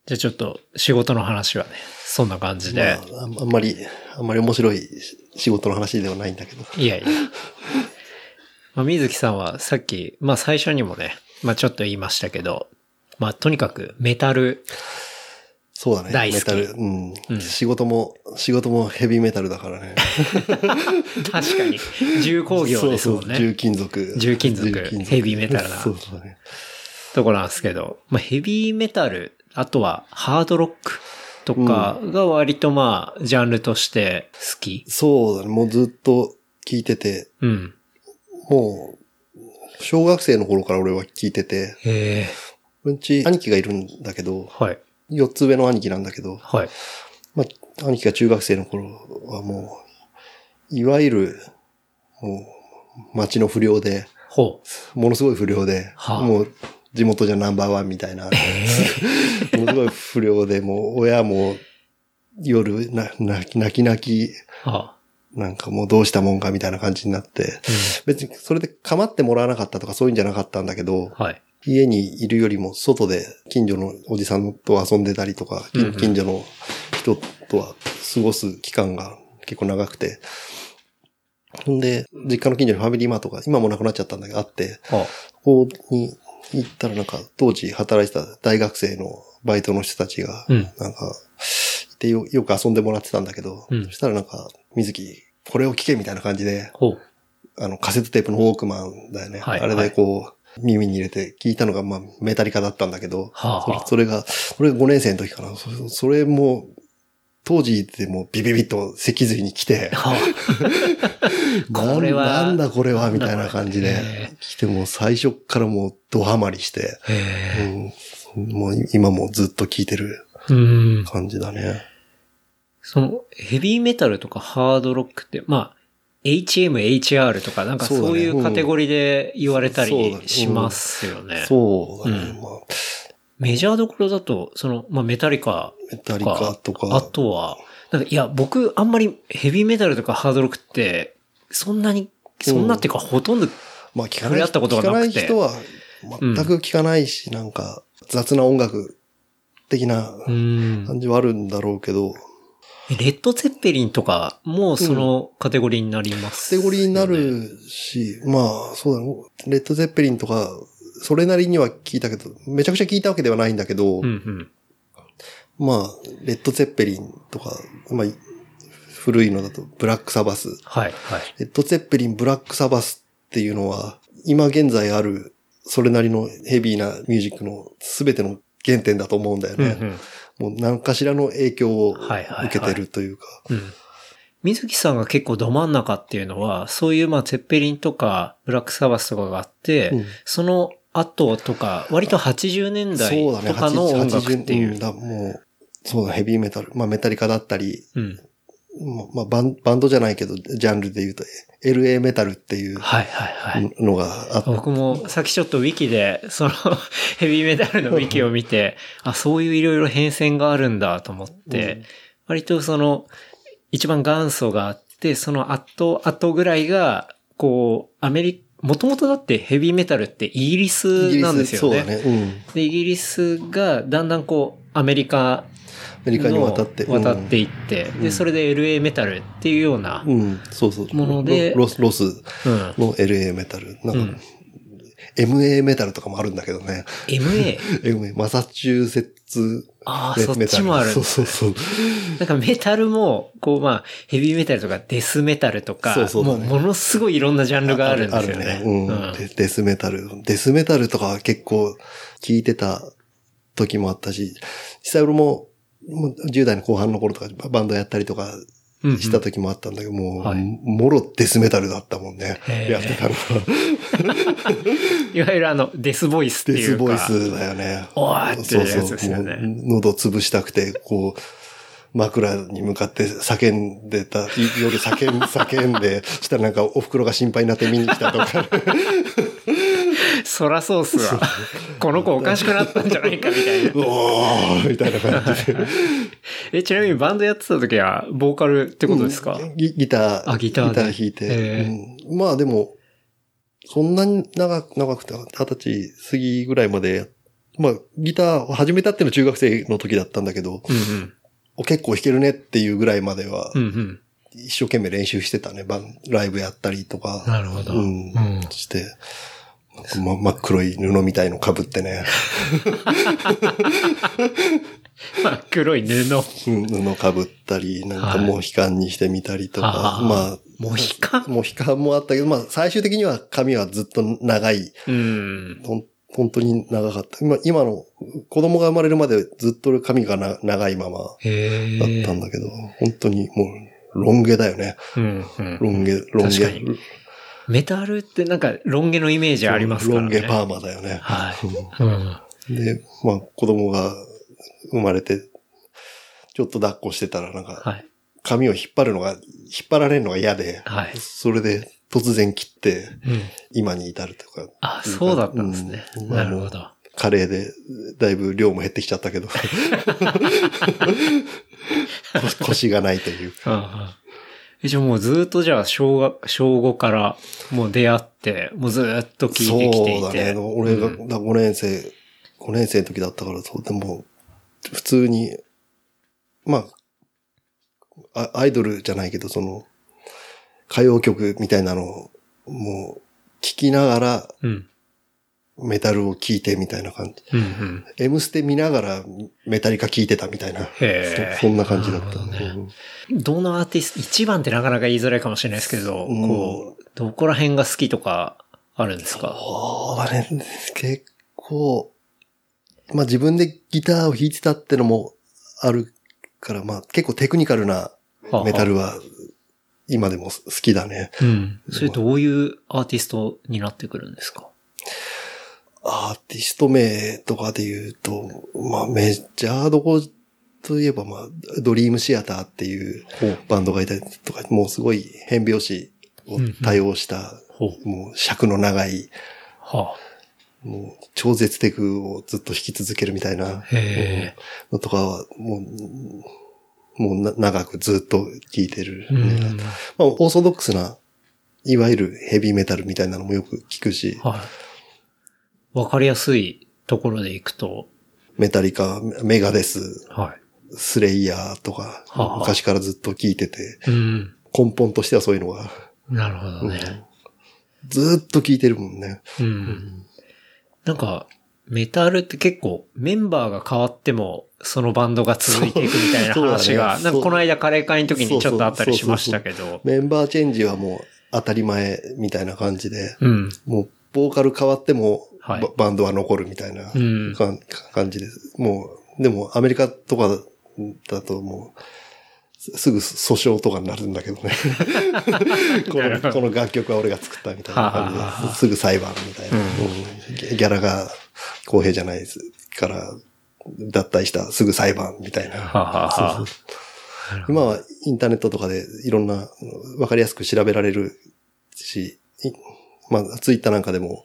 じゃあちょっと仕事の話はね、そんな感じで。まあ、あんまり、あんまり面白い仕事の話ではないんだけど。いやいや。まあ、水木さんはさっき、まあ最初にもね、まあちょっと言いましたけど、まあとにかくメタル、そうだね。大好きメタル。うん。うん仕事も、仕事もヘビーメタルだからね。確かに、重工業ですもんね。そうそう重金属。重金属ヘビーメタルなそうだね。ところなんですけど、まあ、ヘビーメタル、あとはハードロックとかが割とまあ、ジャンルとして好き。そうだね。もうずっと聞いてて、うん。もう、小学生の頃から俺は聞いてて。うち兄貴がいるんだけど、はい。4つ上の兄貴なんだけど、はい。まあ、兄貴が中学生の頃はもう、いわゆる、もう、町の不良で、ほものすごい不良で、はあもう地元じゃナンバーワンみたいな、ものすごい不良で、もう親も夜な、泣き泣き泣き、う。はなんかもうどうしたもんかみたいな感じになって、別にそれで構ってもらわなかったとかそういうんじゃなかったんだけど、あ。はい。家にいるよりも外で近所のおじさんと遊んでたりとか、うんうん近所の人とは過ごす期間が結構長くて、ほんで、実家の近所にファミリーマートが今もなくなっちゃったんだけどあって、はここに行ったらなんか当時働いてた大学生のバイトの人たちが、うんなんか、いてよよく遊んでもらってたんだけど、うんそしたらなんか、水木、これを聞けみたいな感じで。あの、カセットテープのウォークマンだよね。はいあれでこう、耳に入れて聞いたのが、まあ、メタリカだったんだけど、はあはあそれが、それが5年生の時かな。そそれも、当時でもビビビッと脊髄に来て、はあ、これは。なんなんだこれはみたいな感じでへ、来てもう最初からもうドハマりして、へうん、もう今もずっと聞いてる。感じだね。その、ヘビーメタルとかハードロックって、まあ、HM、HR とか、なんかそういうカテゴリーで言われたりしますよね。そうだね。うん。まあ、メジャーどころだと、その、まあ、メタリカメタリカとか。あとは、なんか、いや、僕、あんまりヘビーメタルとかハードロックって、そんなに、そんなっていうか、ほとんど、まあ聞かない、触れ合ったことがなくて。聞かない人は全く聞かないし、なんか雑な音楽的なうん。感じはあるんだろうけど、レッド・ゼッペリンとかもそのカテゴリーになります、カテゴリーにな。るし、まあそうだね。レッド・ゼッペリンとか、それなりには聞いたけど、めちゃくちゃ聞いたわけではないんだけど、うんうん。まあ、レッド・ゼッペリンとか、まあ、古いのだとブラック・サバス。はい、はい。レッド・ゼッペリン、ブラック・サバスっていうのは、今現在ある、それなりのヘビーなミュージックの全ての原点だと思うんだよね。うんうん。もう何かしらの影響を受けてるというか。うん。水木さんが結構ど真ん中っていうのは、そういうまあ、ゼッペリンとか、ブラックサバスとかがあって、うんその後とか、割と80年代そうだね、とかの音楽ってい80んう。だもう、そうだ、ヘビーメタル。まあメタリカだったり、うん。まあバンバンドじゃないけど、ジャンルで言うと、LA メタルっていうはいはいはい。のがあって、僕もさっきちょっとウィキで、その ヘビーメタルのウィキを見て、あ、そういういろいろ変遷があるんだと思って、割とその、一番元祖があって、その後、後ぐらいが、こう、アメリカ、もともとだってヘビーメタルってイギリスなんですよね。そうだね。うん。で、イギリスがだんだんこう、アメリカアメリカに渡って。の渡っていって、で、それで LA メタルっていうような、うん、うん、そうそう。ものでロロスうん。の LA メタル。なんか、MA メタルとかもあるんだけどね。MA? MA、マサチューセッツああ、メそっちもあるそうそうそう。なんかメタルも、こうまあ、ヘビーメタルとかデスメタルとか、そうそうだねもうものすごいいろんなジャンルがあるんですよね。あるうんデデスメタル。デスメタルとかは結構聞いてた時もあったし、実際俺ももう10代の後半の頃とかバンドやったりとかうんうんした時もあったんだけど、もう、はいもろデスメタルだったもんね。やってたのは。いわゆるあの、デスボイスってデいうか。スボイスだよね。おーっていうやつですよねそう喉潰したくて、こう、枕に向かって叫んでた、い夜叫ん、叫んで、したらなんかお袋が心配になって見に来たとか、そらそうっすわ。この子おかしくなったんじゃないかみたいな。う おーみたいな感じで。え、ちなみにバンドやってた時は、ボーカルってことですか、ギギター、あギターで弾いて、へうんまあでも、そんなに長く、長くて、二十歳過ぎぐらいまでや、まあギターを始めたってのは中学生の時だったんだけど、うんうん。お結構弾けるねっていうぐらいまではう、んうん。一生懸命練習してたね。バンライブやったりとか。なるほどうん。うんして、ま、真っ黒い布みたいの被ってね、まあ、黒い布。うん布被ったり、なんかはいモヒカンにしてみたりとか、あーまあ、モヒカン？モヒカンもあったけど、まあ最終的には髪はずっと長い、うん。本当に長かった。今、今の子供が生まれるまでずっと髪がな長いままへだっえ。たんだけど、本当にもう、ロン毛だよね。うんうん。ロン毛、ロン毛。メタルってなんか、ロン毛のイメージありますからね。ロン毛パーマだよね。はい。うん。で、まあ子供が生まれて、ちょっと抱っこしてたらなんか、はい。髪を引っ張るのが、引っ張られるのが嫌で、はいそれで突然切って、うん。今に至るとか。あ、そうだったんですね。うんなるほど。カレーで、だいぶ量も減ってきちゃったけど、腰がないという。うんうんえじゃあもうずっとじゃあ小学、小5からもう出会って、もうずっと聞いてきていて。そうだね。俺がうん5年生、5年生の時だったから、そう、でも、普通に、まあ、あアイドルじゃないけど、その、歌謡曲みたいなのを、もう、聞きながら、うん。メタルを聴いてみたいな感じ。うんうん。M ステ見ながらメタリカ聴いてたみたいな。そそんな感じだった。ねうんどのアーティスト、一番ってなかなか言いづらいかもしれないですけど、うんこう、どこら辺が好きとかあるんですか？そうだね。結構、まあ自分でギターを弾いてたってのもあるから、まあ結構テクニカルなメタルは今でも好きだね。うん。それどういうアーティストになってくるんですか？アーティスト名とかで言うと、まあメジャーどこといえば、まあ、ドリームシアターっていうバンドがいたりとか、もうすごい変拍子を多用した。もう尺の長い、はもう超絶テクをずっと弾き続けるみたいな。のとかは、もう、もうな長くずっと聴いてる。まあ、オーソドックスな、いわゆるヘビーメタルみたいなのもよく聞くし、はい。わかりやすいところでいくと、メタリカ、メガデス、はい。スレイヤーとかはあ、昔からずっと聞いてて、うん。根本としてはそういうのが、なるほどね。ずっと聞いてるもんね。うん。なんか、メタルって結構メンバーが変わってもそのバンドが続いていくみたいな話が、ねなんかこの間カレー会の時にちょっとあったりしましたけど。メンバーチェンジはもう当たり前みたいな感じで、うん。もうボーカル変わっても、はいババンドは残るみたいな感じです。もう、でもアメリカとかだともう、すすぐ訴訟とかになるんだけどね。このこの楽曲は俺が作ったみたいな感はあじで、すぐ裁判みたいな。うんうんギャラが公平じゃないですから、脱退したすぐ裁判みたいな。今はインターネットとかでいろんな、わかりやすく調べられるし、いまあ、ツイッターなんかでも、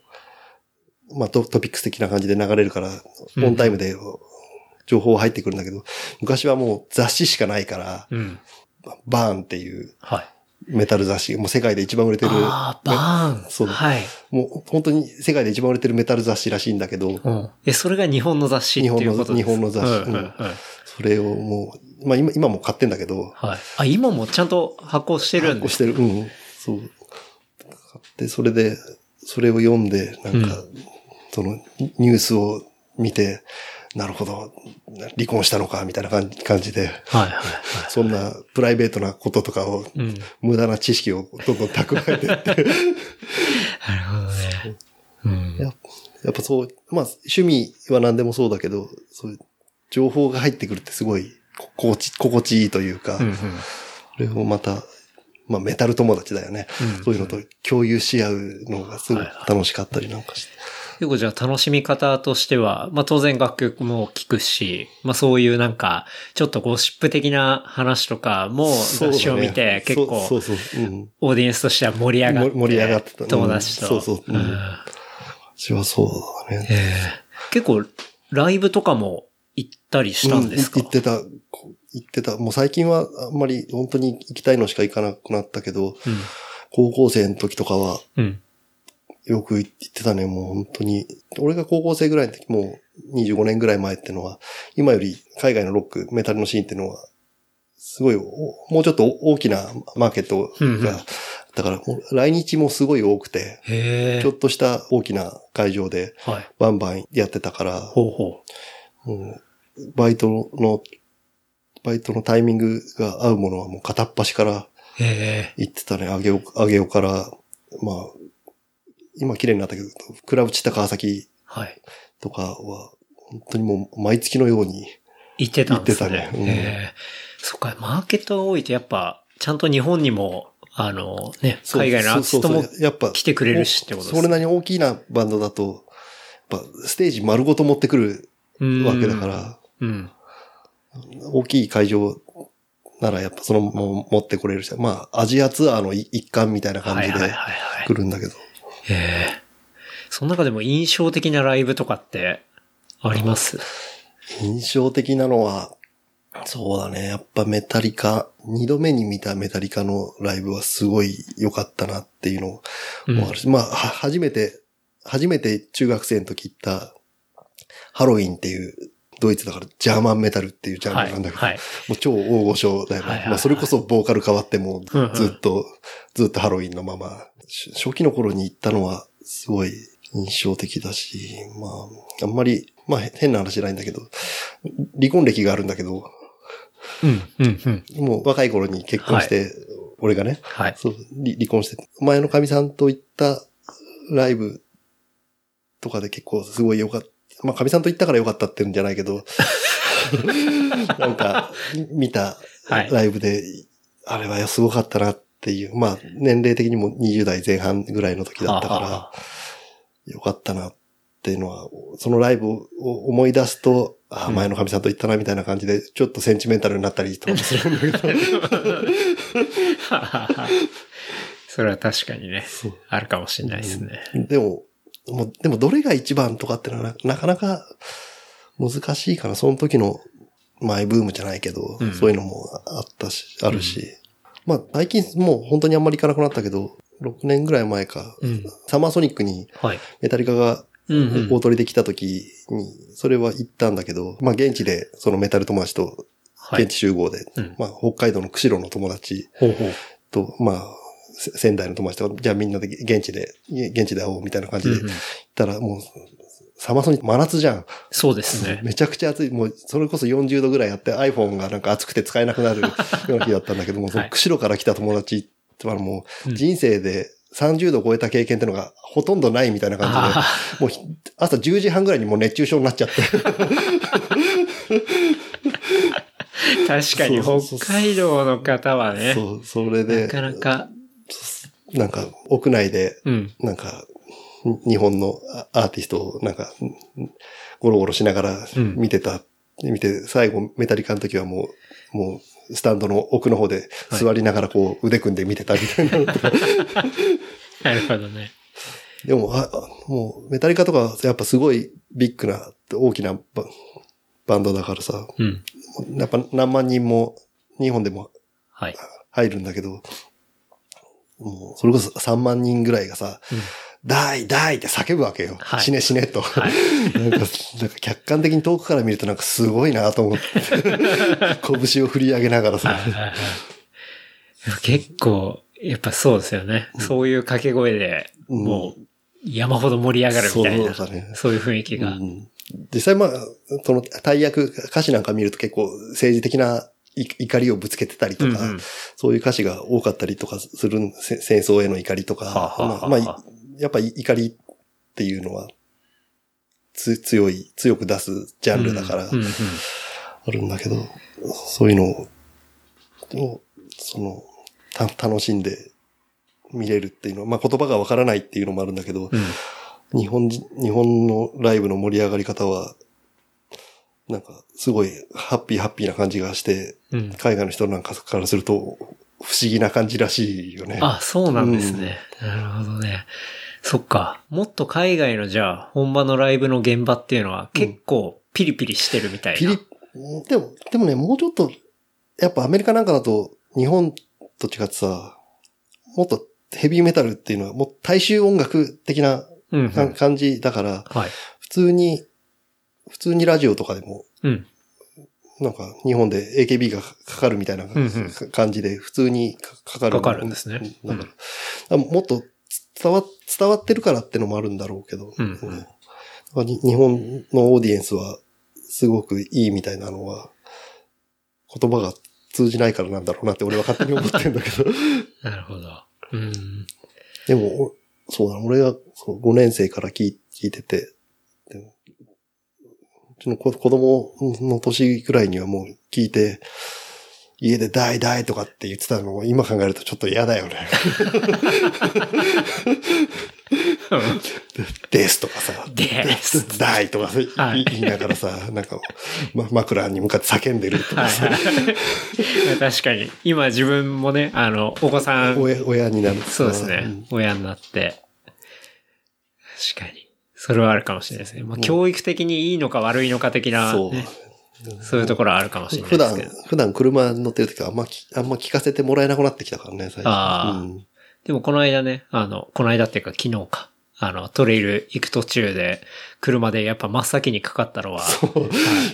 まあト、トピックス的な感じで流れるから、うんオンタイムで情報入ってくるんだけど、昔はもう雑誌しかないから、うん。バーンっていうはい。メタル雑誌、もう世界で一番売れてる、ああ、バーン。そうはい。もう本当に世界で一番売れてるメタル雑誌らしいんだけど、うん。え、それが日本の雑誌っていうことです日本の日本の雑誌うんうんうんそれをもう、まあ今、今も買ってんだけど、はい。あ、今もちゃんと発行してるんですこうしてる。うん。そう。買って、それで、それを読んで、なんか、その、ニュースを見て、なるほど、離婚したのか、みたいな感じで、はいはいはい。そんなプライベートなこととかを、うん。無駄な知識をどんどん蓄えてって、なるほどね。うん。ややっぱそう、まあ、趣味は何でもそうだけど、そういう情報が入ってくるってすごい、こ心地、心地いいというか、うんうん。それをまた、まあメタル友達だよね。うんそういうのと共有し合うのがすごい楽しかったりなんかして。結構じゃあ楽しみ方としては、まあ当然楽曲も聴くし、まあそういうなんか、ちょっとゴシップ的な話とかも雑誌を見て結構そうそうそう。うん。オーディエンスとしては盛り上がって。も盛り上がってたうん友達と。そうそううんん私はそうだね。ええ結構ライブとかも行ったりしたんですか、うん行ってた。行ってた。もう最近はあんまり本当に行きたいのしか行かなくなったけど、高校生の時とかはうん。うん。よく行ってたね。もう本当に。俺が高校生ぐらいの時、もう25年ぐらい前ってのは、今より海外のロック、メタルのシーンってのは、すごいお、もうちょっと大きなマーケットが、だから来日もすごい多くて。ちょっとした大きな会場ではい。バンバンやってたから、バイトの、バイトのタイミングが合うものはもう片っ端から。行ってたね。あげお、あげおから、まあ、今綺麗になったけど、クラブチッタ川崎はい。とかは、本当にもう毎月のように、行ってたんですね。行ってたねうん。そっか、マーケットが多いとやっぱ、ちゃんと日本にも、あのね、海外のアーティストも来てくれるしってことですそれなりに大きなバンドだと、やっぱステージ丸ごと持ってくるうんわけだから、うん。大きい会場ならやっぱそのまま持ってこれるし、まあアジアツアーの一環みたいな感じで来るんだけど、へえ。その中でも印象的なライブとかってあります？印象的なのは、そうだね。やっぱメタリカ、二度目に見たメタリカのライブはすごい良かったなっていうのもあるし、まあ、は初めて、初めて中学生の時行った、ハロウィンっていう、ドイツだからジャーマンメタルっていうジャンはい。ルなんだけど、はい。もう超大御所だよね。はいはいはいまあそれこそボーカル変わってもうんうんずっと、ずっとハロウィンのまま、し初期の頃に行ったのはすごい印象的だし、まあ、あんまり、まあ変な話じゃないんだけど、離婚歴があるんだけど、うん、うん、うん。もう若い頃に結婚して、俺がね、はい。そう、離離婚して、前の神さんと行ったライブとかで結構すごい良かった。まあ、神さんと行ったから良かったって言うんじゃないけど、なんか、見たはいライブで、あれはすごかったなっていう、まあ、年齢的にも20代前半ぐらいの時だったから、良かったなっていうのは、そのライブを思い出すと、あ前の神さんと行ったなみたいな感じで、ちょっとセンチメンタルになったりとかもするんだけど、それは確かにねあるかもしれないですね。でも、もうでもどれが一番とかってのはななかなか難しいかな。その時のマイブームじゃないけど、うんそういうのもあったし、あるし。まあ最近もう本当にあんまり行かなくなったけど、6年ぐらい前か、うん。サマーソニックにはい。メタリカが。大鳥で来た時に、それは行ったんだけど、まあ現地でそのメタル友達とはい現地。集合で、うんまあ北海道の釧路の友達ほうほう。と、まあ、せ仙台の友達とか、じゃあみんなで現地で、現地で会おうみたいな感じで行ったら、もう、サマソニ真夏じゃん。そうですね。めちゃくちゃ暑い。もう、それこそ40度ぐらいあって iPhone がなんか暑くて使えなくなる ような日だったんだけども、その釧路から来た友達ってのはもううん人生で30度超えた経験ってのがほとんどないみたいな感あじで、もうひ朝10時半ぐらいにもう熱中症になっちゃって。ー確かに北海道の方はね、そう、それでな、かなか、なんか屋内でうん。なんか、日本のアアーティストをなんか、ゴロゴロしながらうん見てたっ見て、最後メタリカの時はもう、もう、スタンドの奥の方で座りながらこう腕組んで見てたみたいなのとか。なるほどね。でも、あもう、メタリカとかやっぱすごいビッグな、大きなババンドだからさ、うん。やっぱ何万人も日本でもはい。入るんだけど、もう、それこそ3万人ぐらいがさ、大大って叫ぶわけよ。はい死ね死ねと。はい なんか、なんか客観的に遠くから見るとなんかすごいなと思って。拳を振り上げながらさ。はいはいはい結構、やっぱそうですよね。そういう掛け声で、うんもう、山ほど盛り上がるみたいな。そうだねそういう雰囲気が。うん実際まあ、その大役、歌詞なんか見ると結構政治的ない怒りをぶつけてたりとか、うんうんそういう歌詞が多かったりとかする戦争への怒りとか、はあはあはあまあまあ、やっぱり怒りっていうのは、つ、強い、強く出すジャンルだから、あるんだけど、そういうのを、その、た、楽しんで見れるっていうのは、まあ言葉がわからないっていうのもあるんだけど、うん。日本人、日本のライブの盛り上がり方は、なんか、すごいハッピーハッピーな感じがして、うん。海外の人なんかからすると、不思議な感じらしいよね。あ、そうなんですね。なるほどね。そっか。もっと海外のじゃあ、本場のライブの現場っていうのは結構ピリピリしてるみたいな。ピリ、でも、でもね、もうちょっと、やっぱアメリカなんかだと、日本と違ってさ、もっとヘビーメタルっていうのは、もう大衆音楽的な感じだから、はい。普通に、普通にラジオとかでも、うん。なんか日本で AKB がかかるみたいなうんうん感じで普通にかかかる。かかるんですねだからもっと伝わ、伝わってるからってのもあるんだろうけど、うんだからに日本のオーディエンスはすごくいいみたいなのは、言葉が通じないからなんだろうなって俺は勝手に思ってるんだけど。なるほど。うん。でも、おそうだ、俺がそう5年生から聞いてて、うちの子子供の年ぐらいにはもう聞いて、家で大大とかって言ってたのを今考えるとちょっと嫌だよね。ですとかさ。です大とか言いながらさ、なんか、ま、枕に向かって叫んでるとはいかさ、はい。確かに。今自分もね、あの、お子さん、親親になるそうですね。親になって。確かに。それはあるかもしれないですね。まあ、教育的にいいのか悪いのか的な、そう。ねそういうところはあるかもしれない普段ですけど。、普段車乗ってる時はあんまき、あんま聞かせてもらえなくなってきたからね、最近。あーうんでもこの間ね、あの、この間っていうか昨日か。あの、トレイル行く途中で、車でやっぱ真っ先にかかったのは、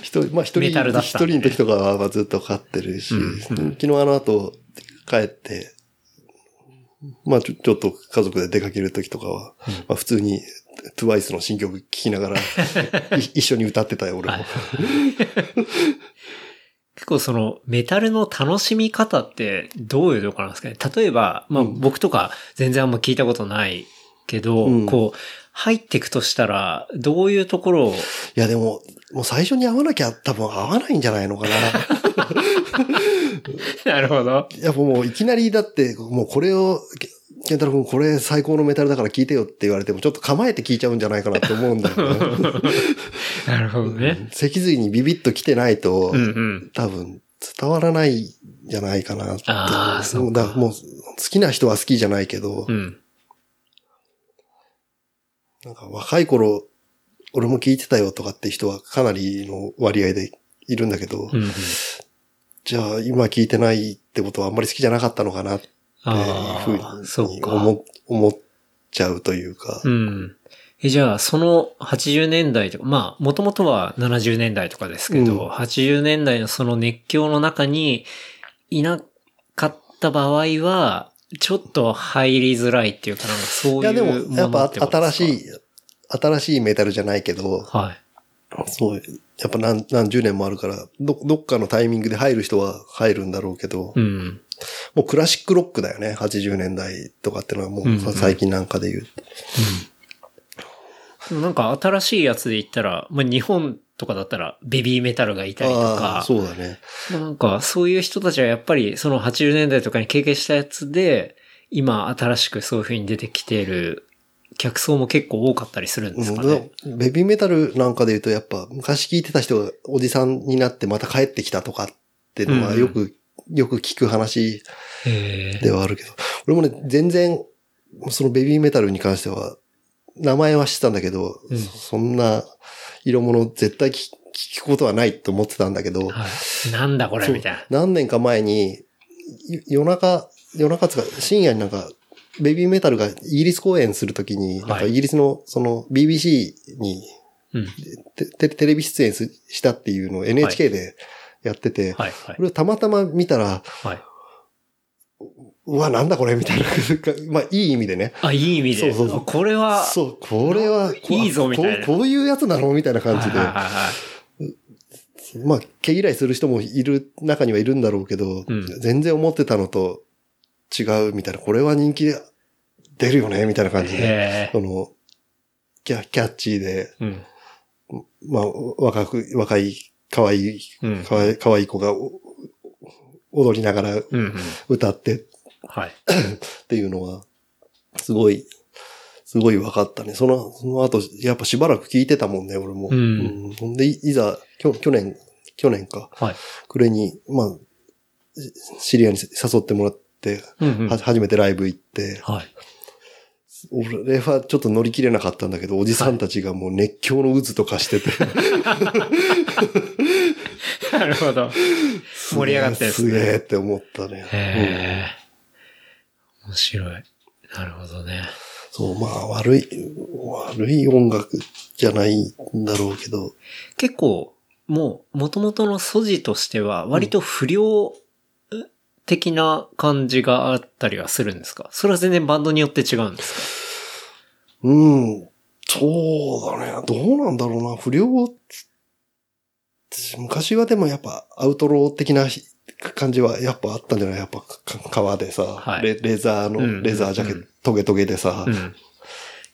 一人、まあ一人、一人の時とかはずっと飼ってるし、うん昨日あの後帰って、まあちょちょっと家族で出かける時とかは、まあ普通に TWICE の新曲聴きながら い一緒に歌ってたよ、俺も。はい 結構そのメタルの楽しみ方ってどういうところなんですかね？例えば、まあうん僕とか全然あんま聞いたことないけど、うんこう、入っていくとしたら、どういうところを、いやでも、もう最初に会わなきゃ多分会わないんじゃないのかな。なるほど。やっぱもういきなりだって、もうこれを、けケンタロウ君これ最高のメタルだから聞いてよって言われてもちょっと構えて聞いちゃうんじゃないかなって思うんだよね。なるほどね。脊髄にビビッと来てないと、うんうん。多分伝わらないんじゃないかなって。あーそうかだもう好きな人は好きじゃないけど、うん。なんか若い頃、俺も聞いてたよとかって人はかなりの割合でいるんだけど、うんうん。じゃあ今聞いてないってことはあんまり好きじゃなかったのかなってあふうあ、そに。思思っちゃうというか、うん。え、じゃあ、その80年代とか、まあ、もともとは70年代とかですけど、うん80年代のその熱狂の中にいなかった場合は、ちょっと入りづらいっていうかなんかそういやでもいうもやっぱ新しい、新しいメタルじゃないけど、はい。そう、やっぱ何何十年もあるから、ど、どっかのタイミングで入る人は入るんだろうけど、うん。もうクラシックロックだよね、80年代とかってのはもう、うんうん最近なんかで言う。でもなんか新しいやつで言ったら、まあ日本とかだったらベビーメタルがいたりとあかあ、、そうだね。なんかそういう人たちはやっぱりその80年代とかに経験したやつで、今新しくそういう風に出てきてる客層も結構多かったりするんですかね。うんベビーメタルなんかで言うと、やっぱ昔聞いてた人がおじさんになってまた帰ってきたとかっていうのはうんよく、よく聞く話ではあるけど、俺もね、全然、そのベビーメタルに関しては、名前は知ってたんだけど、うんそんな色物絶対聞聞くことはないと思ってたんだけど、はい。なんだこれみたいな。何年か前に、い夜中、夜中つうか深夜になんか、ベビーメタルがイギリス公演するときに、はいなんかイギリスのその BBC にうん。テレビ出演すしたっていうのを NHK でやってて、はい、はいこ。れをたまたま見たら、はい。うわ、なんだこれみたいな。まあ、いい意味でね。あ、いい意味で。そうそうそうこれは、そう、これは、こいいぞみたいなこうこういうやつなの？みたいな感じで。はいはいはいはいまあ、毛嫌いする人もいる、中にはいるんだろうけど、うん全然思ってたのと違うみたいな、これは人気出るよねみたいな感じで。その、キャキャッチーで、うん。まあ、若く、若い、可愛い、うん。可愛い、可愛い子がお踊りながらうんうん。歌ってっはい。ていうのは、すごい、すごい分かったね。その、その後、やっぱしばらく聞いてたもんね、俺も。うんほんで、いいざ、きょ去年、去年か、はい。暮れに、まあ、知り合いに誘ってもらって、うんうん。は初めてライブ行って、はい。俺はちょっと乗り切れなかったんだけど、おじさんたちがもう熱狂の渦とかしてて、なるほど。盛り上がってですねすげえって思ったね。へえ。面白い。なるほどね。そう、まあ悪い、悪い音楽じゃないんだろうけど、結構、もう、元々の素地としては、割と不良的な感じがあったりはするんですか？それは全然バンドによって違うんですうん、そうだね。どうなんだろうな。不良昔はでもやっぱアウトロー的な感じはやっぱあったんじゃない？やっぱか革でさ、はいレレザーの、うんレザージャケッうんト、トゲトゲでさ、かうん。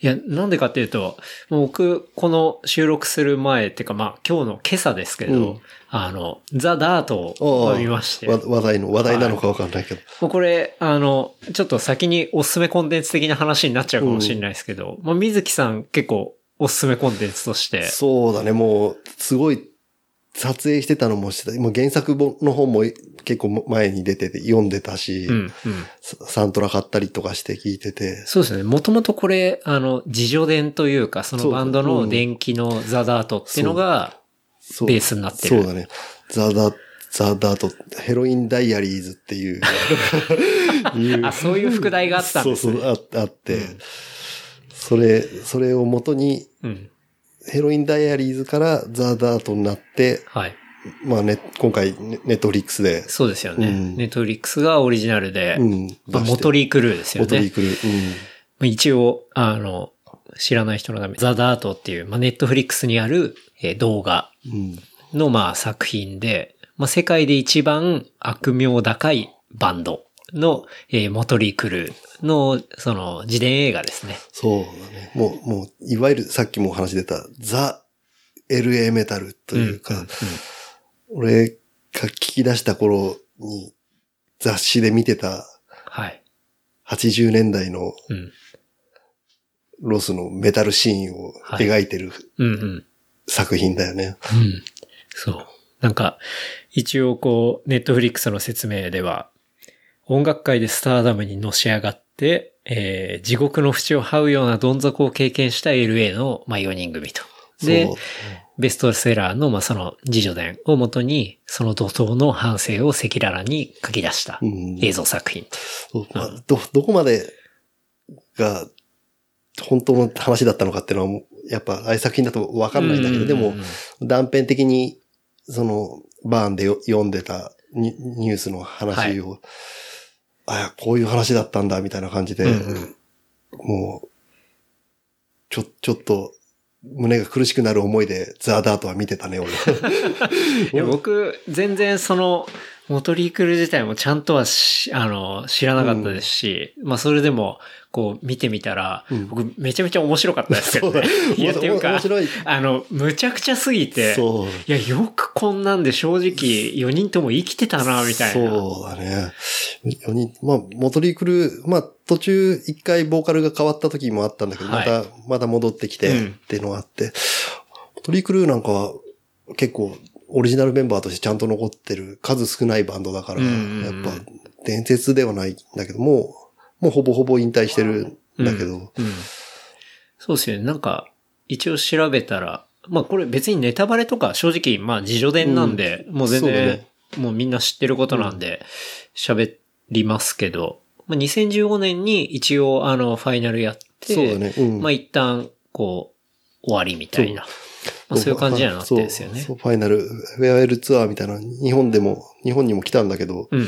いや、なんでかっていうと、僕、この収録する前っていうか、まあ、今日の今朝ですけど、うん。あの、ザ・ダートを見まして、わ話題の、話題なのかわかんないけど。もうこれ、あの、ちょっと先におすすめコンテンツ的な話になっちゃうかもしれないですけど、まあ、水木さん結構おすすめコンテンツとして、そうだね、もう、すごい、撮影してたのもしてた。もう原作本の本も結構前に出てて読んでたし、うん、うん。ササントラ買ったりとかして聞いてて。そうですね。もともとこれ、あの、自助伝というか、そのバンドの電気のザ・ダートっていうのが、ベースになってるそうだね。ザ・ダ、ザ・ダート、ヘロイン・ダイアリーズっていう。あ、そういう副題があったんですね。そうそう、ああって、それ、それを元に、うん。ヘロイン・ダイアリーズからザ・ダートになって、はい。まあね、今回ネ、ネットフリックスで、そうですよね。うんネットフリックスがオリジナルで、うん、まあモトリークルーですよね。モトリークルー、まあ一応、あの、知らない人のために、ザ・ダートっていう、まあ、ネットフリックスにある、えー動画うん。うん。の、まあ、作品で、まあ、世界で一番悪名高いバンドの、えーモトリークルーの、その、自伝映画ですね。そうだね。もう、もう、いわゆるさっきもお話出た、ザ・ LA メタルというか、んん俺が聞き出した頃に雑誌で見てたはい。80年代のうん。ロスのメタルシーンを描いてるうんうん。作品だよね。うん。そう。なんか、一応こう、ネットフリックスの説明では、音楽界でスターダムにのし上がって、えー地獄の淵を這うようなどん底を経験した LA の、まあ、4人組と。でベストセラーの、まあ、その、自助伝をもとに、その怒涛の反省を赤裸々に書き出したうん。映像作品。そうまあど、どこまでが本当の話だったのかっていうのはやっぱ、ああいう作品だとわかんないんだけど、でも、断片的に、その、バーンでよ読んでたニニュースの話を、あこういう話だったんだ、みたいな感じで、うんうんもう、ちょ、ちょっと、胸が苦しくなる思いで、ザ・ダートは見てたね、俺。いや僕、全然その、モトリークル自体もちゃんとはし、あの、知らなかったですし、まあそれでも、こう見てみたら、うん僕めちゃめちゃ面白かったですけどね。いや、っていうか。あの、むちゃくちゃすぎて。いや、よくこんなんで正直4人とも生きてたな、みたいな。そうだね。4人、まあ、モトリークルー、まあ、途中一回ボーカルが変わった時もあったんだけど、はいまた、また戻ってきてうんっていうのがあって、モトリークルーなんかは結構オリジナルメンバーとしてちゃんと残ってる数少ないバンドだから、うんうんうんやっぱ伝説ではないんだけども、もうほぼほぼ引退してるんだけど、うん。そうですよね。なんか、一応調べたら、まあこれ別にネタバレとか正直、まあ自助伝なんで、もう全然、ねもうみんな知ってることなんで、喋りますけど、まあ2015年に一応あのファイナルやって、そうだね。うん。まあ一旦、こう、終わりみたいな。まあそういう感じにはなってですよね。そう、ファイナル、フェアウェルツアーみたいな、日本でも、日本にも来たんだけど、うん。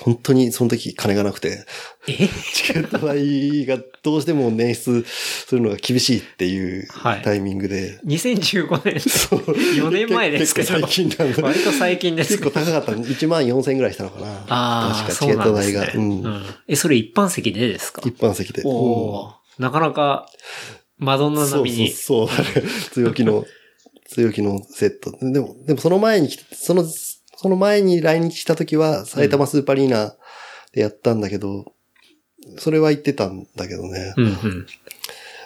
本当にその時金がなくて、え？チケット代がどうしても捻出するのが厳しいっていうはいタイミングで、?2015 年。そう4年前ですけど。最近なんだ。割と最近です結構高かった。1万4千円ぐらいしたのかな。ああ、確かチケット代が。んですね。う。うんん。え、それ一般席でですか？一般席で。おーなかなか、マドンナそう並みに。そう、そう、あれ強気の、強気のセット。でも、でもその前にその、その前に来日した時は、埼玉スーパーアリーナでやったんだけど、それは言ってたんだけどね。うんうん。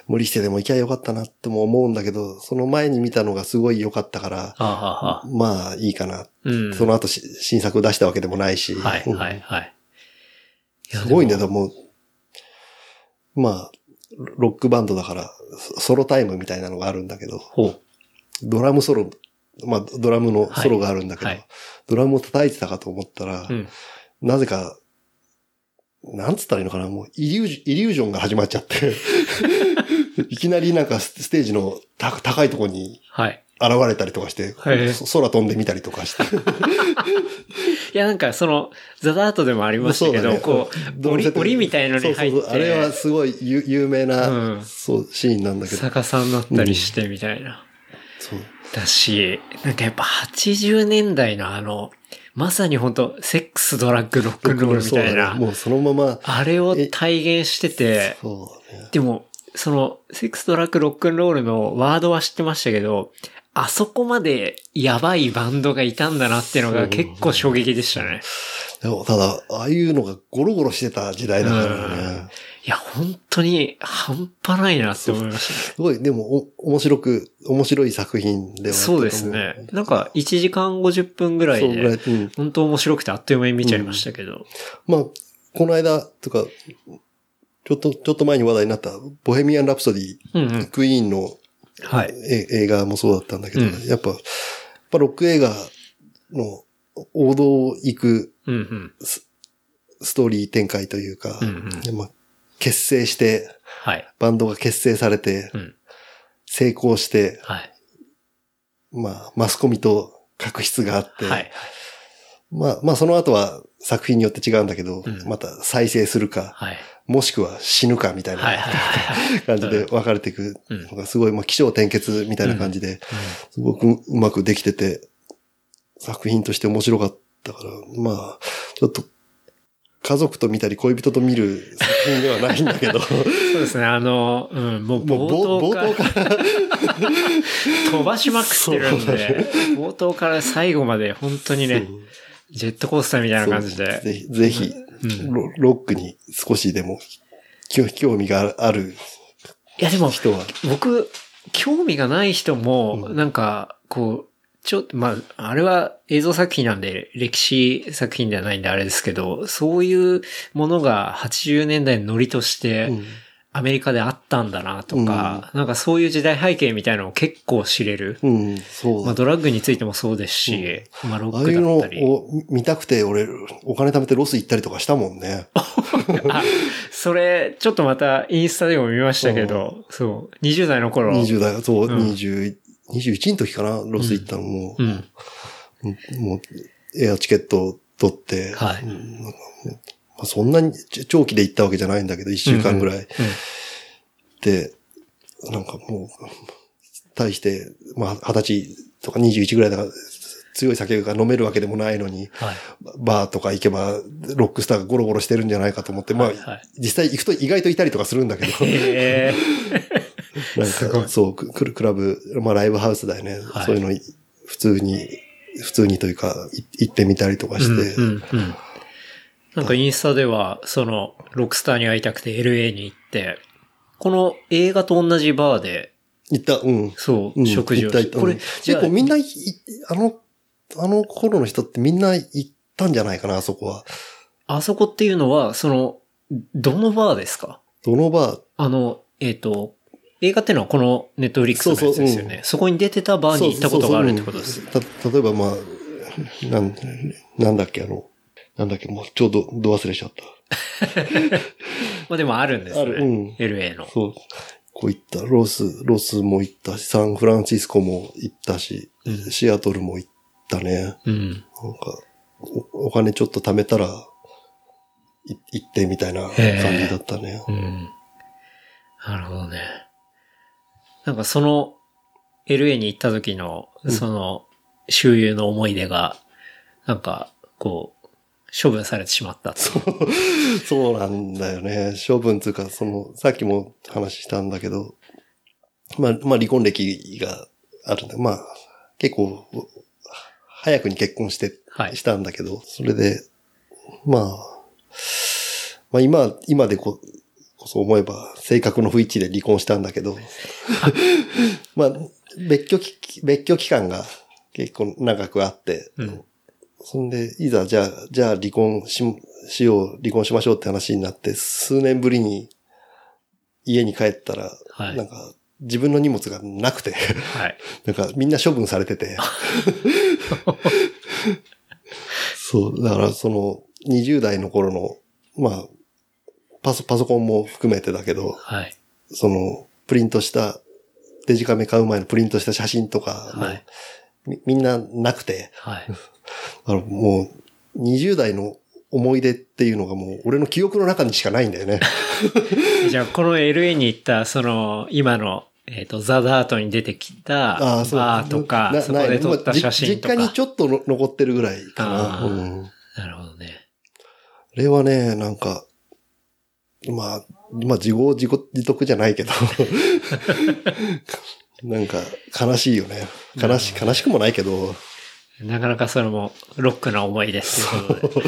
無理してでも行きゃよかったなっても思うんだけど、その前に見たのがすごい良かったから、はあ、はあはあ、まあいいかな。うん。その後し新作出したわけでもないし。はい、うんはい、はい。すごいね、でも、まあ、ロックバンドだから、ソソロタイムみたいなのがあるんだけど。ドラムソロ、まあ、ドラムのソロがあるんだけど、はいはいドラムを叩いてたかと思ったら、うん。なぜか、なんつったらいいのかな、もうイリュージイリュージョンが始まっちゃって、いきなりなんかスステージの高高いところにはい。現れたりとかして、はいそ空飛んでみたりとかして。いや、なんかその、ザダートでもありましたけど、そうだねこう、檻、檻みたいのに入って、そうそうそうあれはすごい有有名な、うんそう、シーンなんだけど。逆さになったりしてみたいな。そう。だし、なんかやっぱ80年代のあの、まさに本当セックス、ドラッグ、ロックンロールみたいな、ねもうそのまま、あれを体現してて、そうだね。でも、その、セックス、ドラッグ、ロックンロールのワードは知ってましたけど、あそこまでやばいバンドがいたんだなっていうのが結構衝撃でしたね。でもただ、ああいうのがゴロゴロしてた時代だからね。いや、本当に半端ないなって思いましたね。すごい、でも、お、面白く、面白い作品ではそうですね。なんか、1時間50分ぐらいで、うん。本当面白くてあっという間に見ちゃいましたけど。まあ、この間、とか、ちょっと、ちょっと前に話題になった、ボヘミアン・ラプソディ、うんうん。クイーンのはい。え映画もそうだったんだけど、うんやっぱ、やっぱロック映画の王道を行くうんうん。ストーリー展開というか、うんうんでまあ結成して、はい。バンドが結成されて、うん。成功して、はい。まあ、マスコミと確執があって、はい。まあ、まあその後は作品によって違うんだけど、うんまた再生するか、はい。もしくは死ぬかみたいはい。なはい。感じで分かれていく。うんのがすごい、まあ、気象転結みたいな感じで、すごくうまくできてて、作品として面白かったから、まあ、ちょっと、家族と見たり恋人と見る作品ではないんだけど、そうですね、あの、うん、もう冒冒頭冒から頭から、飛ばしまくってるんで、冒頭から最後まで本当にね、ジェットコースターみたいな感じで。ぜひ、ぜひ、うんロロックに少しでも興興味がある。いやでも、人は、僕、興味がない人も、うん。なんか、こう、ちょっと、まあ、あれは映像作品なんで、歴史作品ではないんであれですけど、そういうものが80年代のノリとして、うんアメリカであったんだなとか、なんかそういう時代背景みたいなのを結構知れる。うん、そうだまあドラッグについてもそうですし、まあロックああいうのだったり。を見たくて、俺、お金貯めてロス行ったりとかしたもんね。あ、それ、ちょっとまたインスタでも見ましたけど、そう、20代の頃。20代、そう、うん20 21の時かな、ロス行ったのも、うん。うんもう、エアチケットを取って、はいまあ、そんなにち長期で行ったわけじゃないんだけど、1週間ぐらい。で、なんかもう、対して、まあ、20歳とか21ぐらいだから、強い酒が飲めるわけでもないのに、はい。バーとか行けば、ロックスターがゴロゴロしてるんじゃないかと思って、まあ、はいはい実際行くと意外といたりとかするんだけど、え なんすごいか、そう、クククラブ、まあライブハウスだよね。はいそういうの、普通に、普通にというか、い行ってみたりとかー。して、うんうんうん。なんかインスタでは、その、ロックスターに会いたくて LA に行って、この映画と同じバーで、行った、うん。そう、うん食事をして。行ったこれ、結構みんない、あの、あの頃の人ってみんな行ったんじゃないかな、あそこは。あそこっていうのは、その、どのバーですか？どのバー？あの、えっ、と、映画っていうのはこのネットフリックスのやつですよね。そうそううんそこに出てたバーに行ったことがあるってことです。そうそうそうた例えばまあ、なん、なんだっけ、あの、なんだっけ、もうちょうど、ど忘れしちゃった。まあでもあるんですね。あるうん LA の。そう。こう行った。ロス、ロスも行ったし、サンフランシスコも行ったし、うんシアトルも行ったね。うん。なんか、おお金ちょっと貯めたら、い行ってみたいな感じだったね。うん。なるほどね。なんかその LA に行った時の、その、周遊の思い出が、なんか、こう、処分されてしまったっていう。そうなんだよね。処分つうか、その、さっきも話したんだけど、まあ、まあ離婚歴があるんだ。まあ、結構、早くに結婚して、はいしたんだけど、それで、まあ、まあ今、今でここそ思えば、性格の不一致で離婚したんだけど、まあ、別居き、別居期間が結構長くあって、うん。そんで、いざ、じゃあ、じゃあ離婚し、しよう、離婚しましょうって話になって、数年ぶりに家に帰ったら、はいなんか、自分の荷物がなくて、はい。なんかみんな処分されてて。そう、だからその、20代の頃の、まあ、パソ、パソコンも含めてだけど、はい。その、プリントした、デジカメ買う前のプリントした写真とかも、はい。みみんななくて、はい。あの、もう、20代の思い出っていうのがもう、俺の記憶の中にしかないんだよね。じゃあ、この LA に行った、その、今の、えっ、と、ザ・ダートに出てきた、ああ、そう。バーとか、なそこで撮った写真とか。実家にちょっとの残ってるぐらいかな。うん。なるほどね。あれはね、なんか、まあ、まあ自業自得じゃないけど、なんか悲しいよね。悲し、悲しくもないけど、なかなかそれも、ロックな思い出っていうことで。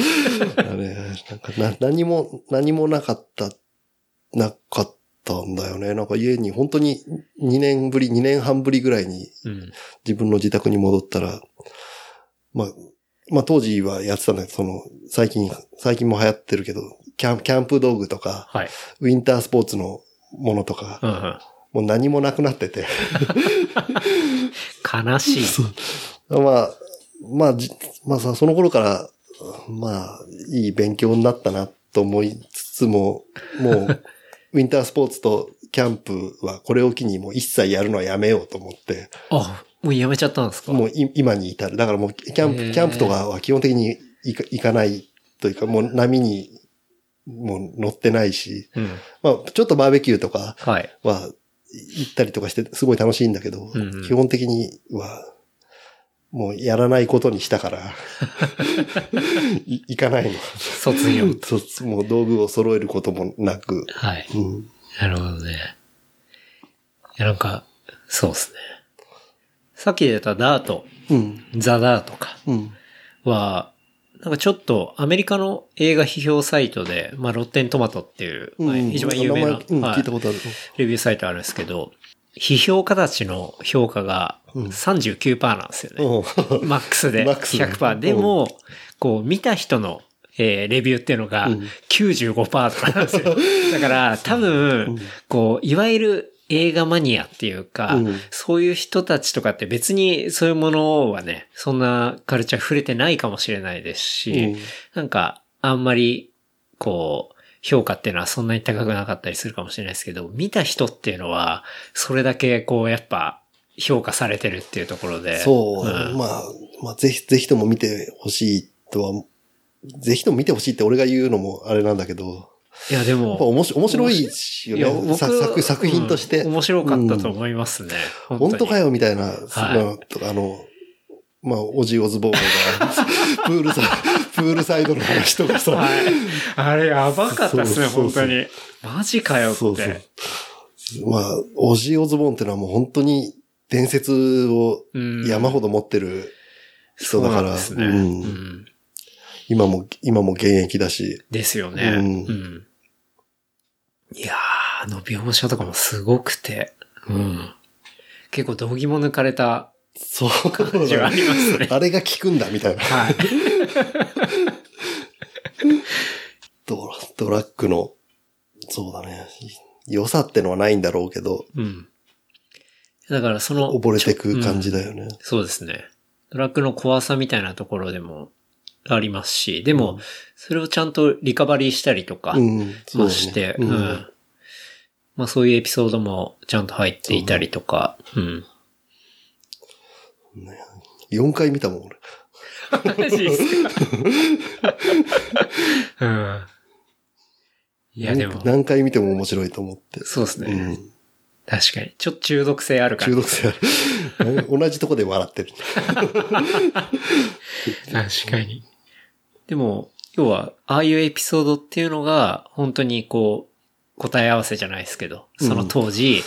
あれ、なんかな、何も、何もなかった、なかったんだよね。なんか家に本当に2年ぶり、2年半ぶりぐらいにうん。自分の自宅に戻ったら、まあ、まあ当時はやってたんだけど、その、最近、最近も流行ってるけど、キャンキャンプ道具とか、はい。ウィンタースポーツのものとか、うんうん。もう何もなくなってて。悲しい。まあ、まあ、じまあさ、その頃から、まあ、いい勉強になったなと思いつつも、もう、ウィンタースポーツとキャンプはこれを機にもう一切やるのはやめようと思って、あ、もうやめちゃったんですか？もうい今に至る。だからもうキャンプ、キャンプとかは基本的に行か行かないというか、もう波にもう乗ってないし、うん。まあ、ちょっとバーベキューとかは行ったりとかしてすごい楽しいんだけど、うんうん。基本的にはもうやらないことにしたから、い行かないの。卒業。そうもう道具を揃えることもなく、はい。うん、なるほどね。いや、なんか、そうですね。さっき出たダート、うん、ザ・ダートかうん、は、なんかちょっとアメリカの映画批評サイトで、まあ、ロッテントマトっていう、まあうん一番有名な、うんはい聞いたことある。レビューサイトあるんですけど、批評家たちの評価が39%なんですよね。う。んマックスで。マックスで。100%。でも、こう、見た人の、えーレビューっていうのがうん。95%とかなんですよ。だから、多分、こう、いわゆる映画マニアっていうか、うん。そういう人たちとかって別にそういうものはね、そんなカルチャー触れてないかもしれないですし、うん。なんか、あんまり、こう、評価っていうのはそんなに高くなかったりするかもしれないですけど、見た人っていうのは、それだけこう、やっぱ、評価されてるっていうところで。そう、んまあ、まあ、ぜひ、ぜひとも見てほしいとは、ぜひとも見てほしいって俺が言うのもあれなんだけど、いや、でも、面白面白いしよね。作作品として。うん面白かったとうん思いますね。本当かよ。よみたいな、はいあの、まあ、おじおズボンが、プールサイ、プールサイドの話とかさ、はい。あれやばかったですね、そうそうそう本当に。マジかよって。そうそう。まあ、オジオズボンってのはもう本当に伝説をうん山ほど持ってる人だから、そうなん。うんうん今も、今も現役だし、ですよね。うんうんいやー、あの描写とかもすごくて、うん。結構道義も抜かれたそう感じはありますね。あれが効くんだみたいな。はい。ドラドラッグの、そうだね。良さってのはないんだろうけど、うん。だからその、溺れてく感じだよね。そうですね。ドラッグの怖さみたいなところでもありますし、でも、それをちゃんとリカバリーしたりとか、うん。そうだねまして、ううんん。まあそういうエピソードもちゃんと入っていたりとか、うん。4回見たもん、俺。マジですかうん。いやでも、何回見ても面白いと思って。そうですね。うん。確かに。ちょっと中毒性あるから。中毒性ある。同じとこで笑ってる。確かに。でも、要は、ああいうエピソードっていうのが、本当にこう、答え合わせじゃないですけど、その当時、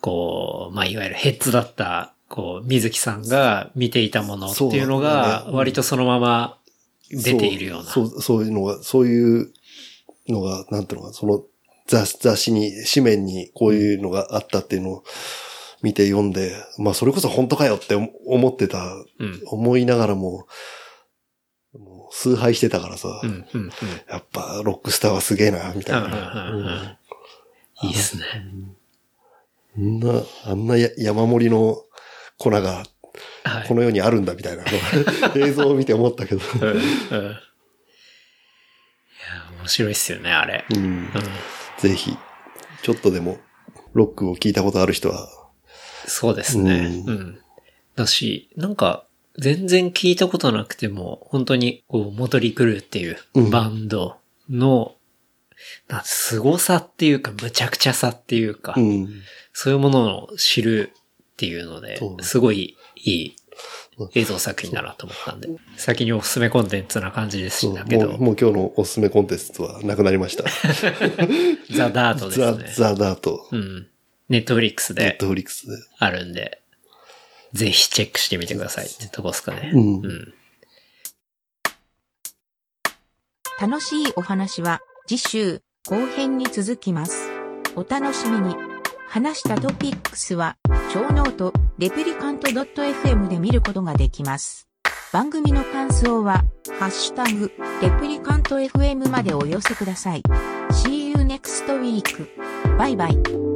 こう、まあ、いわゆるヘッズだった、こう、水木さんが見ていたものっていうのが、割とそのまま出ているような。そう、そういうのが、そういうのが、なんていうのか、その雑雑誌に、紙面にこういうのがあったっていうのを見て読んで、まあそれこそ本当かよって思ってた、うん。思いながらも、もう崇拝してたからさ、うん、うん、うん。やっぱロックスターはすげえな、みたいな。うんうんうんうんいいっすね。あんな、あんなや山盛りの粉がはいこ。の世にあるんだみたいな 映像を見て思ったけど。うん、うん。いや、面白いっすよね、あれ。うんうん。ぜひ、ちょっとでもロックを聞いたことある人は、そうですね。ううんん。だし、なんか、全然聞いたことなくても、本当に、こう、モトリクルーっていううんバンドの、な凄さっていうか、むちゃくちゃさっていうか、うん。そういうものを知るっていうのですごいいい映像作品だなと思ったんで、先におすすめコンテンツな感じでそうしたけど、もうもう今日のおすすめコンテンツはなくなりました。ザ・ダートですザ・ね。ザ・ダート。うん。ネットフリックスでネットフリックスで。あるんで、ぜひチェックしてみてくださいってとこですかね。うんうん。楽しいお話は次週後編に続きます。お楽しみに。話したトピックスは、ショーノート、レプリカント .fm で見ることができます。番組の感想は、ハッシュタグ、レプリカント FM までお寄せください。See you next week. バイバイ。